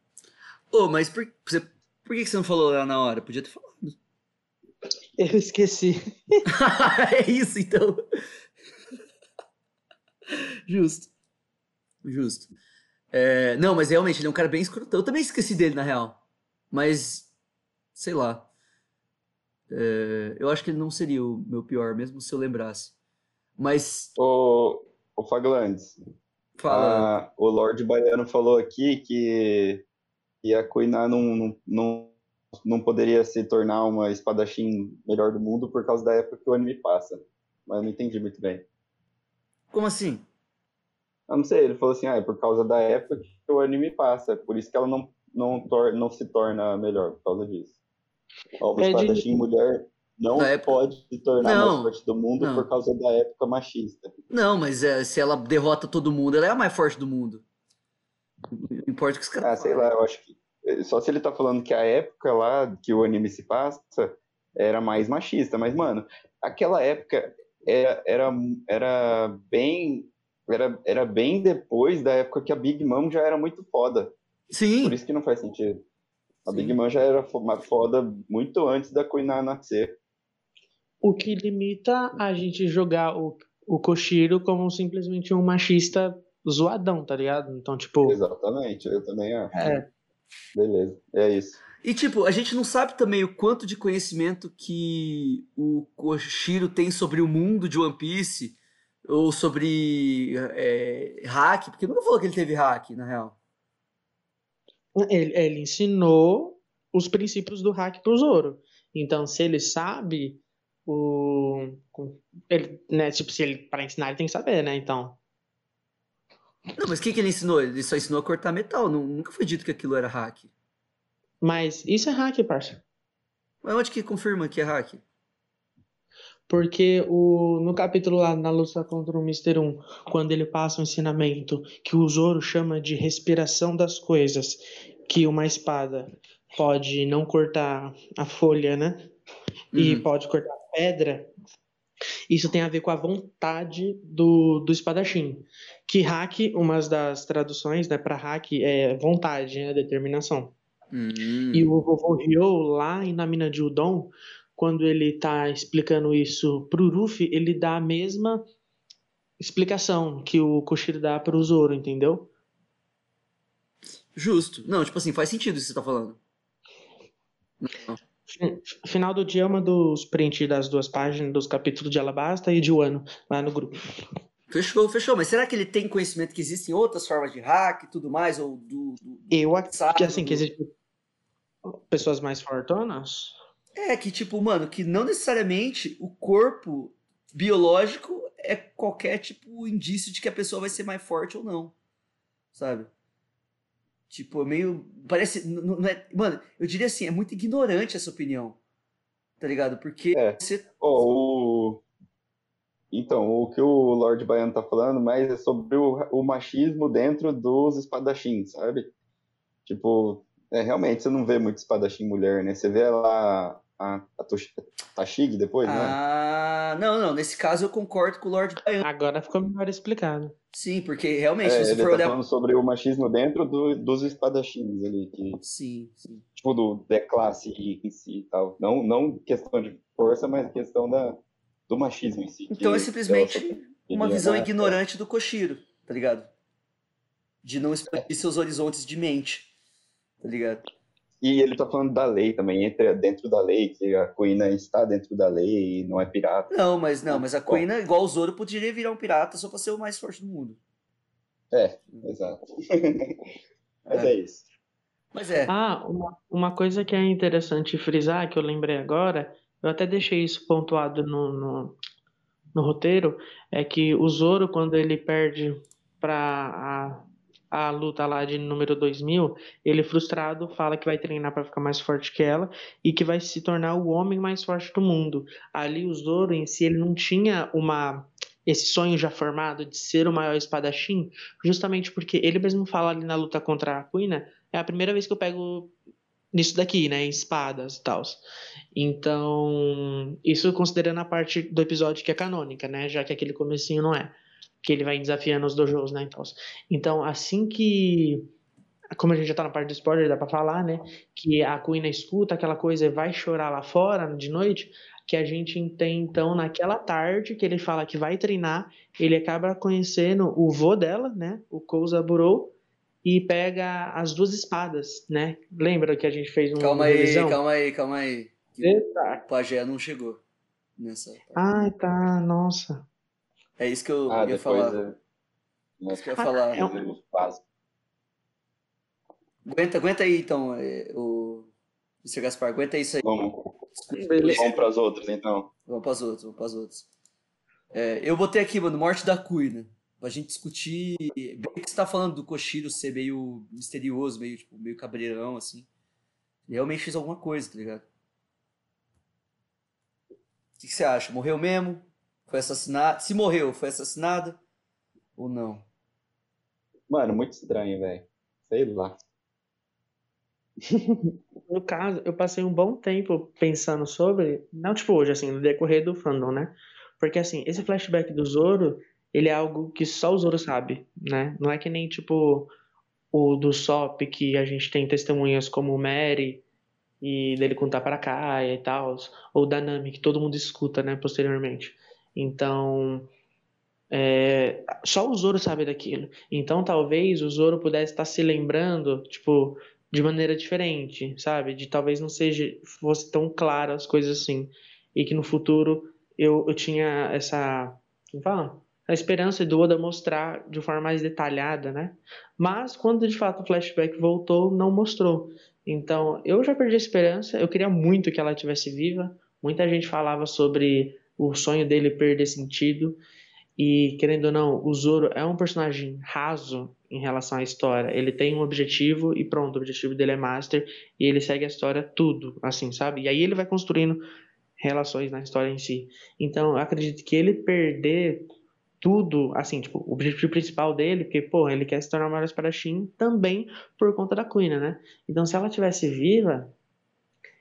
Ô, oh, mas por, você, por que você não falou lá na hora? Podia ter falado. Eu esqueci. é isso, então. Justo. Justo. É, não, mas realmente ele é um cara bem escrotão. Eu também esqueci dele, na real. Mas, sei lá. É, eu acho que ele não seria o meu pior, mesmo se eu lembrasse. Mas. O, o Faglandes. Fala. A, o Lorde Baiano falou aqui que, que a Kuina não, não, não, não poderia se tornar uma espadachim melhor do mundo por causa da época que o anime passa. Mas eu não entendi muito bem. Como assim? Eu não sei, ele falou assim, ah, é por causa da época que o anime passa, por isso que ela não, não, tor não se torna melhor, por causa disso. Ó, uma é espadachim de... mulher não época... pode se tornar não, mais forte do mundo não. por causa da época machista. Não, mas é, se ela derrota todo mundo, ela é a mais forte do mundo. Não importa que os caras. Ah, sei lá, eu acho que. Só se ele tá falando que a época lá que o anime se passa era mais machista, mas, mano, aquela época era, era, era bem era, era bem depois da época que a Big Mom já era muito foda. Sim. Por isso que não faz sentido. A Sim. Big Mom já era uma foda muito antes da Kuina nascer. O que limita a gente jogar o, o Koshiro como simplesmente um machista zoadão, tá ligado? Então, tipo. Exatamente, eu também acho. É. Beleza, é isso. E, tipo, a gente não sabe também o quanto de conhecimento que o Koshiro tem sobre o mundo de One Piece ou sobre é, hack, porque nunca falou que ele teve hack, na real. Ele, ele ensinou os princípios do hack pro Zoro. Então, se ele sabe o. Ele, né, tipo, se ele. Pra ensinar, ele tem que saber, né? Então. Não, mas o que, que ele ensinou? Ele só ensinou a cortar metal. Nunca foi dito que aquilo era hack. Mas isso é hack, parça. Mas onde que confirma que é hack? Porque o, no capítulo lá na luta contra o Mr. 1, quando ele passa um ensinamento que o Zoro chama de respiração das coisas, que uma espada pode não cortar a folha, né? Uhum. E pode cortar a pedra. Isso tem a ver com a vontade do, do espadachim. Que hack, uma das traduções né, para hack é vontade, né, determinação. Uhum. E o vovô Ryo, lá na mina de Udon, quando ele está explicando isso para o Ruffy, ele dá a mesma explicação que o Koshiro dá para o Zoro, entendeu? Justo. Não, tipo assim, faz sentido isso que você tá falando. Não. Final do dia é uma dos prints das duas páginas dos capítulos de Alabasta e de Wano, lá no grupo. Fechou, fechou. Mas será que ele tem conhecimento que existem outras formas de hack e tudo mais? Ou do. do Eu acho que assim, que existem pessoas mais fortonas? É, que tipo, mano, que não necessariamente o corpo biológico é qualquer tipo indício de que a pessoa vai ser mais forte ou não. Sabe? Tipo, é meio. Parece. Não, é, mano, eu diria assim, é muito ignorante essa opinião. Tá ligado? Porque é. você. Oh, o... Então, o que o Lord Baiano tá falando mais é sobre o, o machismo dentro dos espadachins, sabe? Tipo, é, realmente você não vê muito espadachim mulher, né? Você vê lá a, a Tashig depois, né? Ah, não, não. Nesse caso eu concordo com o Lord Baiano. Agora ficou melhor explicado. Sim, porque realmente, É, se você ele for tá olhar. falando sobre o machismo dentro do- dos espadachins ali, que, Sim, sim. tipo, do, da classe em si e tal. Não, não questão de força, mas questão da, do machismo em si. Então é simplesmente uma ele visão ignorante do Koshiro, tá ligado? De não expandir seus horizontes de mente, tá ligado? E ele tá falando da lei também, entre, dentro da lei, que a Kuina está dentro da lei e não é pirata. Não, mas não, mas a Kuina, igual o Zoro, poderia virar um pirata só pra ser o mais forte do mundo. É, exato. Mas é isso. Mas é. Ah, uma, uma coisa que é interessante frisar, que eu lembrei agora, eu até deixei isso pontuado no, no, no roteiro, é que o Zoro, quando ele perde para a, a luta lá de número 2000, ele frustrado fala que vai treinar para ficar mais forte que ela e que vai se tornar o homem mais forte do mundo. Ali o Zoro em si, ele não tinha uma esse sonho já formado de ser o maior espadachim, justamente porque ele mesmo fala ali na luta contra a Kuina, é a primeira vez que eu pego nisso daqui, né, em espadas e tal. Então, isso considerando a parte do episódio que é canônica, né, já que aquele comecinho não é, que ele vai desafiando os dojos, né, e tal. Então, assim que como a gente já tá na parte do spoiler, dá pra falar, né? Que a Kuina escuta aquela coisa e vai chorar lá fora de noite. Que a gente tem, então, naquela tarde que ele fala que vai treinar, ele acaba conhecendo o vô dela, né? O Kouza Burou, e pega as duas espadas, né? Lembra que a gente fez um Calma aí, revisão? calma aí, calma aí. Eita. O pajé não chegou nessa. Ah, tá, nossa. É isso que eu Ah, ia depois falar. é- Isso que eu ia falar. é um- Aguenta, aguenta aí então, é, o Mr. Gaspar, aguenta isso aí. Vamos, Beleza. vamos para as outras, então. Vamos para as outras, vamos para as outras. É, eu botei aqui, mano, Morte da Kuina. Pra gente discutir. Bem que você tá falando do Koshiro ser meio misterioso, meio, tipo, meio cabreirão, assim. Ele realmente fez alguma coisa, tá ligado? O que, que você acha? Morreu mesmo? Foi assassinado? Se morreu, foi assassinado? Ou não? Mano, muito estranho, velho. Sei lá. No caso, eu passei um bom tempo pensando sobre, não tipo hoje, assim, no decorrer do fandom, né? Porque, assim, esse flashback do Zoro, ele é algo que só o Zoro sabe, né? Não é que nem, tipo, o do Sop, que a gente tem testemunhas como o Mary, e dele contar para cá e tal, ou da Nami, que todo mundo escuta, né, posteriormente. Então, é, só o Zoro sabe daquilo. Então, talvez o Zoro pudesse estar se lembrando, tipo, de maneira diferente, sabe? De talvez não seja fosse tão claro as coisas assim. E que no futuro eu, eu tinha essa. Como fala? A esperança do Oda mostrar de forma mais detalhada, né? Mas quando de fato o flashback voltou, não mostrou. Então eu já perdi a esperança. Eu queria muito que ela tivesse viva. Muita gente falava sobre o sonho dele perder sentido. E, querendo ou não, o Zoro é um personagem raso em relação à história. Ele tem um objetivo e pronto, o objetivo dele é Master e ele segue a história tudo, assim, sabe? E aí ele vai construindo relações na história em si. Então, eu acredito que ele perder tudo, assim, tipo, o objetivo principal dele, porque, pô, ele quer se tornar o maior espadachim também por conta da Queen, né? Então, se ela tivesse viva,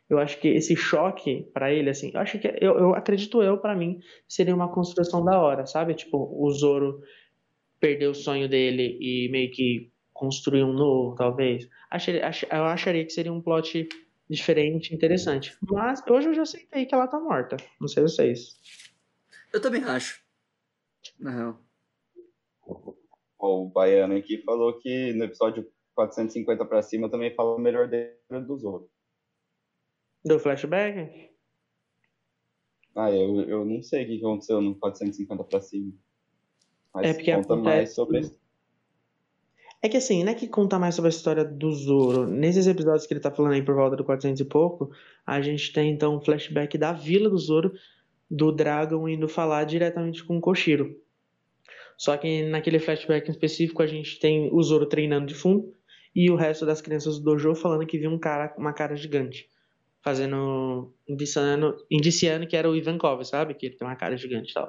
eu acho que esse choque para ele, assim, eu acho que eu, eu acredito eu para mim seria uma construção da hora, sabe? Tipo, o Zoro perder o sonho dele e meio que construir um novo, talvez. Acharia, ach, eu acharia que seria um plot diferente, interessante. Mas hoje eu já aceitei que ela tá morta. Não sei vocês. Eu também acho. Na real. O Baiano aqui falou que no episódio 450 pra cima também fala o melhor dele do Zoro. Do flashback? Ah, eu, eu não sei o que aconteceu no 450 pra cima. Mas É porque conta acontece- mais sobre. É que assim, não é que conta mais sobre a história do Zoro. Nesses episódios que ele tá falando aí por volta do 400 e pouco, a gente tem então um flashback da vila do Zoro, do Dragon indo falar diretamente com o Koshiro. Só que naquele flashback em específico a gente tem o Zoro treinando de fundo e o resto das crianças do dojo falando que viu um cara, uma cara gigante. Fazendo. indiciando, indiciando que era o Ivankov, sabe? Que ele tem uma cara gigante e tal.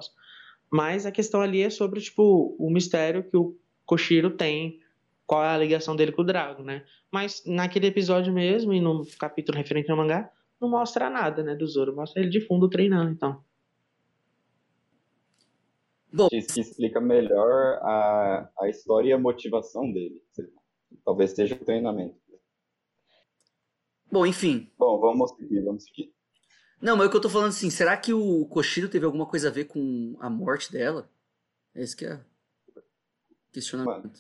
Mas a questão ali é sobre, tipo, o mistério que o Koshiro tem, qual é a ligação dele com o Drago, né? Mas naquele episódio mesmo, e no capítulo referente ao mangá, não mostra nada, né, do Zoro. Mostra ele de fundo treinando, então. Diz que explica melhor a, a história e a motivação dele. Talvez seja o treinamento. Bom, enfim. Bom, vamos seguir, vamos seguir. Não, mas o que eu tô falando assim, será que o Koshiro teve alguma coisa a ver com a morte dela? Esse que é questionamento.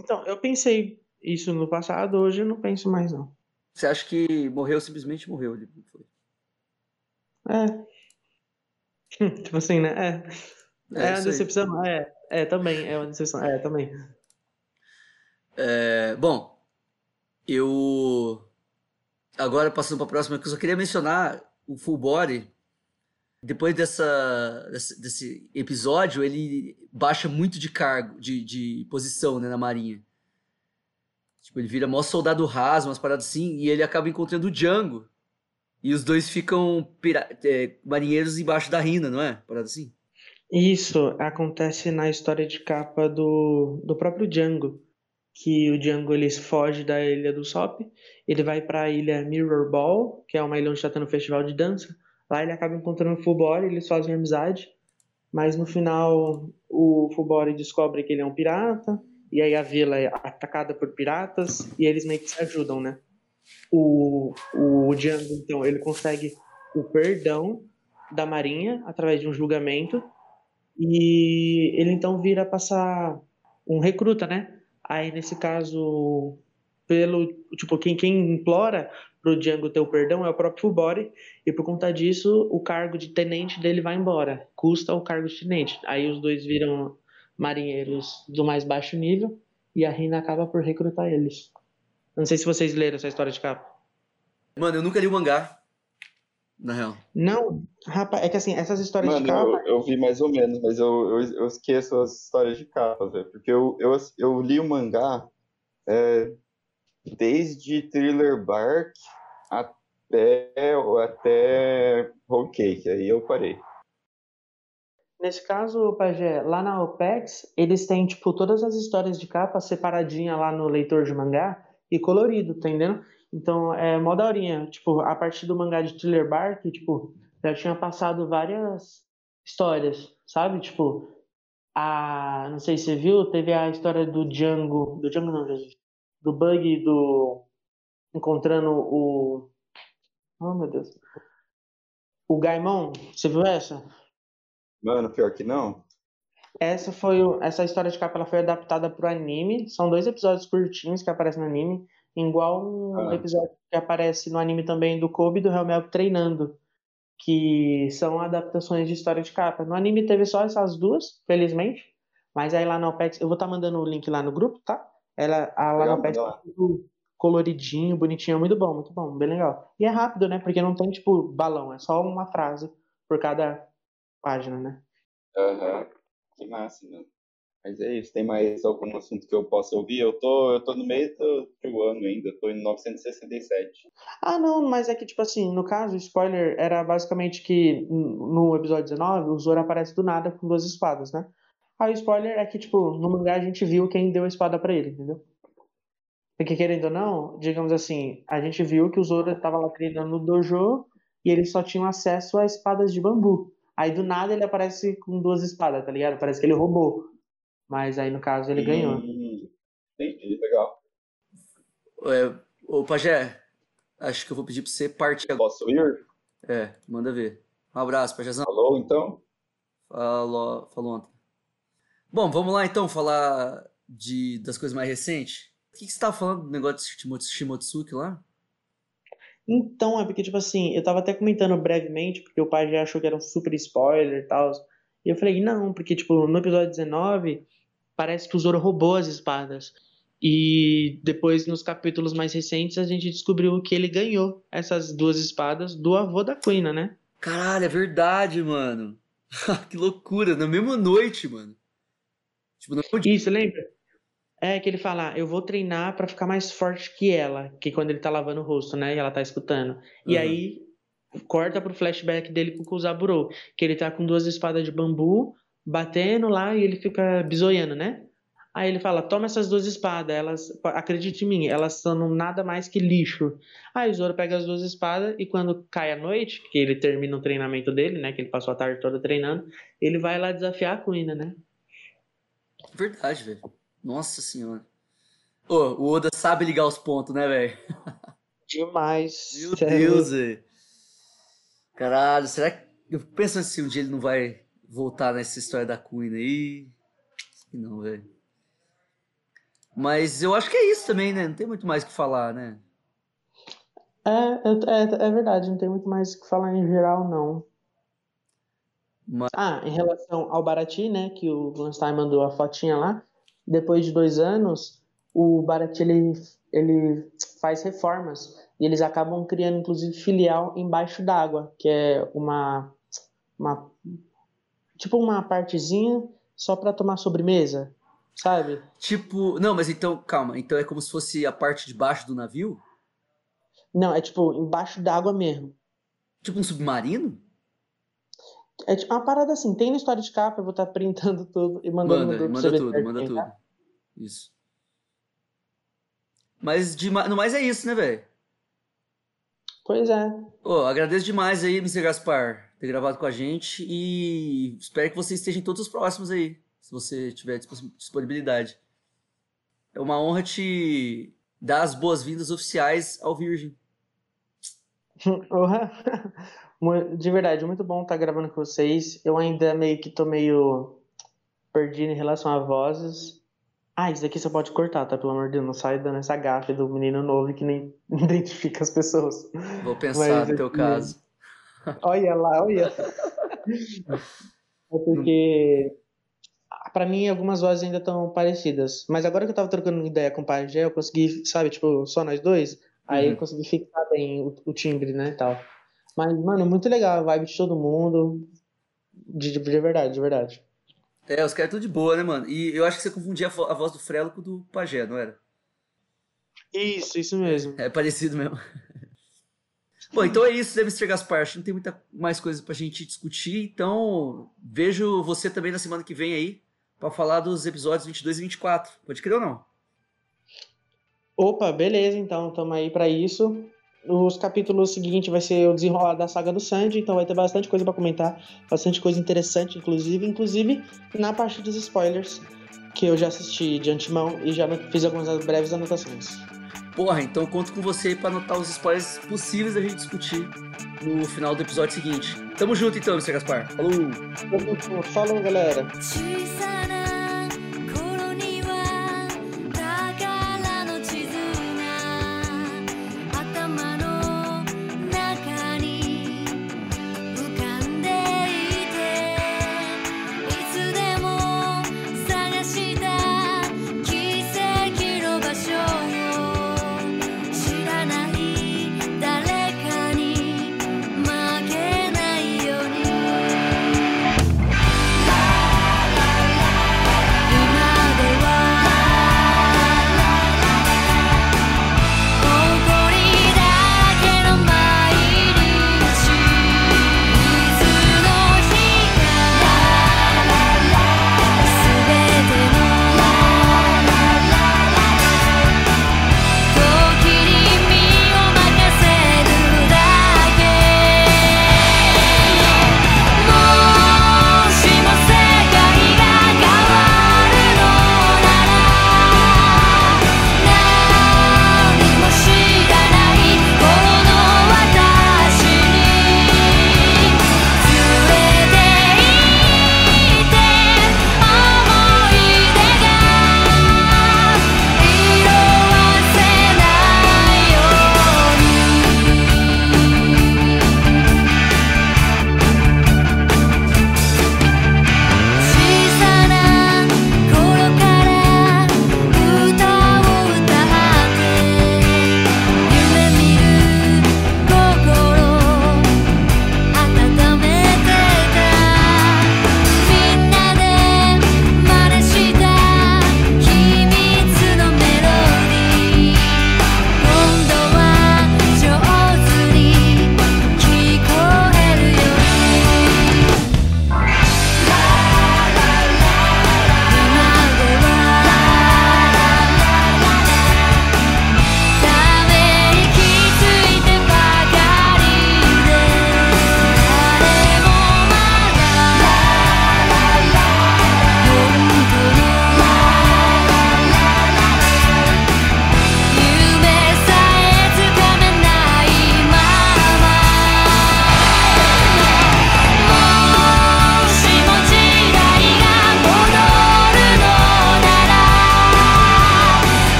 Então, eu pensei isso no passado, hoje eu não penso mais, não. Você acha que morreu, simplesmente morreu? Ele foi. É. tipo assim, né? É. É, É, aí. decepção. É, é, também. É uma decepção. É, também. É, bom, eu. Agora passando para a próxima, eu só queria mencionar o Full Body. Depois dessa, desse, episódio, ele baixa muito de cargo, de, de posição né, na Marinha. Tipo, ele vira maior soldado raso, umas paradas assim, e ele acaba encontrando o Django. E os dois ficam é, marinheiros embaixo da rina, não é? Parada assim. Isso acontece na história de capa do, do próprio Django. Que o Django ele foge da ilha do Sop, ele vai para a ilha Mirror Ball, que é uma ilha onde está tendo um festival de dança. Lá ele acaba encontrando o Fullbody, eles fazem amizade, mas no final o Fullbody descobre que ele é um pirata, e aí a vila é atacada por piratas, e eles meio que se ajudam, né? O, o Django, então, ele consegue o perdão da marinha através de um julgamento, e ele então vira passar um recruta, né? Aí nesse caso, pelo tipo quem, quem implora pro Django ter o perdão é o próprio Fubori, e por conta disso o cargo de tenente dele vai embora, custa o cargo de tenente. Aí os dois viram marinheiros do mais baixo nível e a Rina acaba por recrutar eles. Não sei se vocês leram essa história de capa. Mano, eu nunca li o mangá. Na real. Não, rapaz, é que assim, essas histórias Mano, de capa. eu, eu vi mais ou menos, mas eu, eu, eu esqueço as histórias de capa, velho. Porque eu, eu, eu li o mangá é, desde Thriller Bark até, até Whole Cake. Aí eu parei. Nesse caso, Pajé, lá na OPEX, eles têm, tipo, todas as histórias de capa separadinha lá no leitor de mangá e colorido, tá entendendo? Então, é mó daorinha. Tipo, a partir do mangá de Thriller Bark, tipo, já tinha passado várias histórias, sabe? Tipo, a... Não sei se você viu, teve a história do Django... Do Django não, Jesus. Do Bug do... Encontrando o... Oh, meu Deus. O Gaimon, você viu essa? Mano, pior que não. Essa foi o- essa história de capa ela foi adaptada pro anime. São dois episódios curtinhos que aparecem no anime, igual um Ah. episódio que aparece no anime também do Kobe e do Helmel treinando, que são adaptações de história de capa. No anime teve só essas duas, felizmente, mas aí lá na OPEX, eu vou estar mandando o link lá no grupo, tá? Ela a, lá na OPEX tá tudo coloridinho, bonitinho, muito bom, muito bom, bem legal. E é rápido, né? Porque não tem tipo balão, é só uma frase por cada página, né? Aham. Que massa, mano. Mas é isso. Tem mais algum assunto que eu possa ouvir? Eu tô, eu tô no meio do, do ano ainda. Tô em 967. Ah, não, mas é que, tipo assim, no caso, o spoiler era basicamente que no episódio 19, o Zoro aparece do nada com duas espadas, né? Aí o spoiler é que, tipo, no mangá a gente viu quem deu a espada pra ele, entendeu? Porque, querendo ou não, digamos assim, a gente viu que o Zoro tava lá treinando no dojo e eles só tinham acesso a espadas de bambu. Aí do nada ele aparece com duas espadas, tá ligado? Parece que ele roubou. Mas aí no caso ele ganhou. Hum, entendi, legal. É, ô, Pajé, acho que eu vou pedir pra você partir agora. Posso ir? É, manda ver. Um abraço, Pajézão. Falou, então? Falou, falou ontem. Bom, vamos lá então falar de, das coisas mais recentes. O que, que você tava falando do negócio de Shimots- Shimotsuki lá? Então, é porque, tipo assim, eu tava até comentando brevemente, porque o pai já achou que era um super spoiler e tal. E eu falei, não, porque, tipo, no episódio 19, parece que o Zoro roubou as espadas. E depois, nos capítulos mais recentes, a gente descobriu que ele ganhou essas duas espadas do avô da Queen, né? Caralho, é verdade, mano. que loucura, na mesma noite, mano. Tipo, dia. Isso, lembra? É que ele fala, eu vou treinar pra ficar mais forte que ela, que quando ele tá lavando o rosto, né? E ela tá escutando. E Uhum. aí corta pro flashback dele com o Kuzaburo, que ele tá com duas espadas de bambu batendo lá e ele fica bisoiando, né? Aí ele fala: toma essas duas espadas, elas, acredite em mim, elas são nada mais que lixo. Aí o Zoro pega as duas espadas e quando cai a noite, que ele termina o treinamento dele, né? Que ele passou a tarde toda treinando, ele vai lá desafiar a Kuina, né? Verdade, velho. Nossa senhora. Ô, o Oda sabe ligar os pontos, né, velho? Demais. Meu Sério. Deus, velho. Caralho, será que. Eu pensando se um dia ele não vai voltar nessa história da Queen aí. Que Não, velho. Mas eu acho que é isso também, né? Não tem muito mais o que falar, né? É, é, é, verdade, não tem muito mais o que falar em geral, não. Mas... Ah, em relação ao Barati, né, que o Glanstein mandou a fotinha lá, depois de dois anos, o Barati, ele, ele faz reformas, e eles acabam criando, inclusive, filial embaixo d'água, que é uma, uma, tipo uma partezinha só para tomar sobremesa, sabe? Tipo, não, mas então, calma, então é como se fosse a parte de baixo do navio? Não, é tipo embaixo d'água mesmo. Tipo um submarino? É tipo uma parada assim, tem na história de capa, eu vou estar printando tudo e mandando Manda, tudo manda você ver tudo, certinho, manda tá? tudo. Isso. Mas de, no mais é isso, né, velho? Pois é. Ô, agradeço demais aí, Mr. Gaspar, ter gravado com a gente e espero que você esteja em todos os próximos aí, se você tiver disponibilidade. É uma honra te dar as boas-vindas oficiais ao Virgem. De verdade, muito bom estar gravando com vocês. Eu ainda meio que tô meio perdido em relação a vozes. Ah, isso aqui você pode cortar, tá? Pelo amor de Deus, não sai dando essa gafe do menino novo que nem identifica as pessoas. Vou pensar Mas no teu caso. Olha lá, olha. É porque, pra mim, algumas vozes ainda estão parecidas. Mas agora que eu tava trocando ideia com o Pajé, eu consegui, sabe, tipo, só nós dois. Aí Uhum. eu consegui fixar bem o, o timbre, né, e tal. Mas, mano, muito legal a vibe de todo mundo. De, de, de verdade, de verdade. É, os caras tudo de boa, né, mano? E eu acho que você confundia a, vo- a voz do Frelo com do Pajé, não era? Isso, isso mesmo. É parecido mesmo. Bom, então é isso, Mr. Gaspar? Acho que não tem muita mais coisa pra gente discutir, então vejo você também na semana que vem aí pra falar dos episódios 22 e 24. Pode crer ou não? Opa, beleza, então, tamo aí pra isso. Os capítulos seguintes vai ser o desenrolar da saga do Sandy, então vai ter bastante coisa pra comentar, bastante coisa interessante, inclusive, inclusive na parte dos spoilers, que eu já assisti de antemão e já fiz algumas breves anotações. Porra, então conto com você aí pra anotar os spoilers possíveis da gente discutir no final do episódio seguinte. Tamo junto então, Mr. Gaspar. Falou! Falou, galera!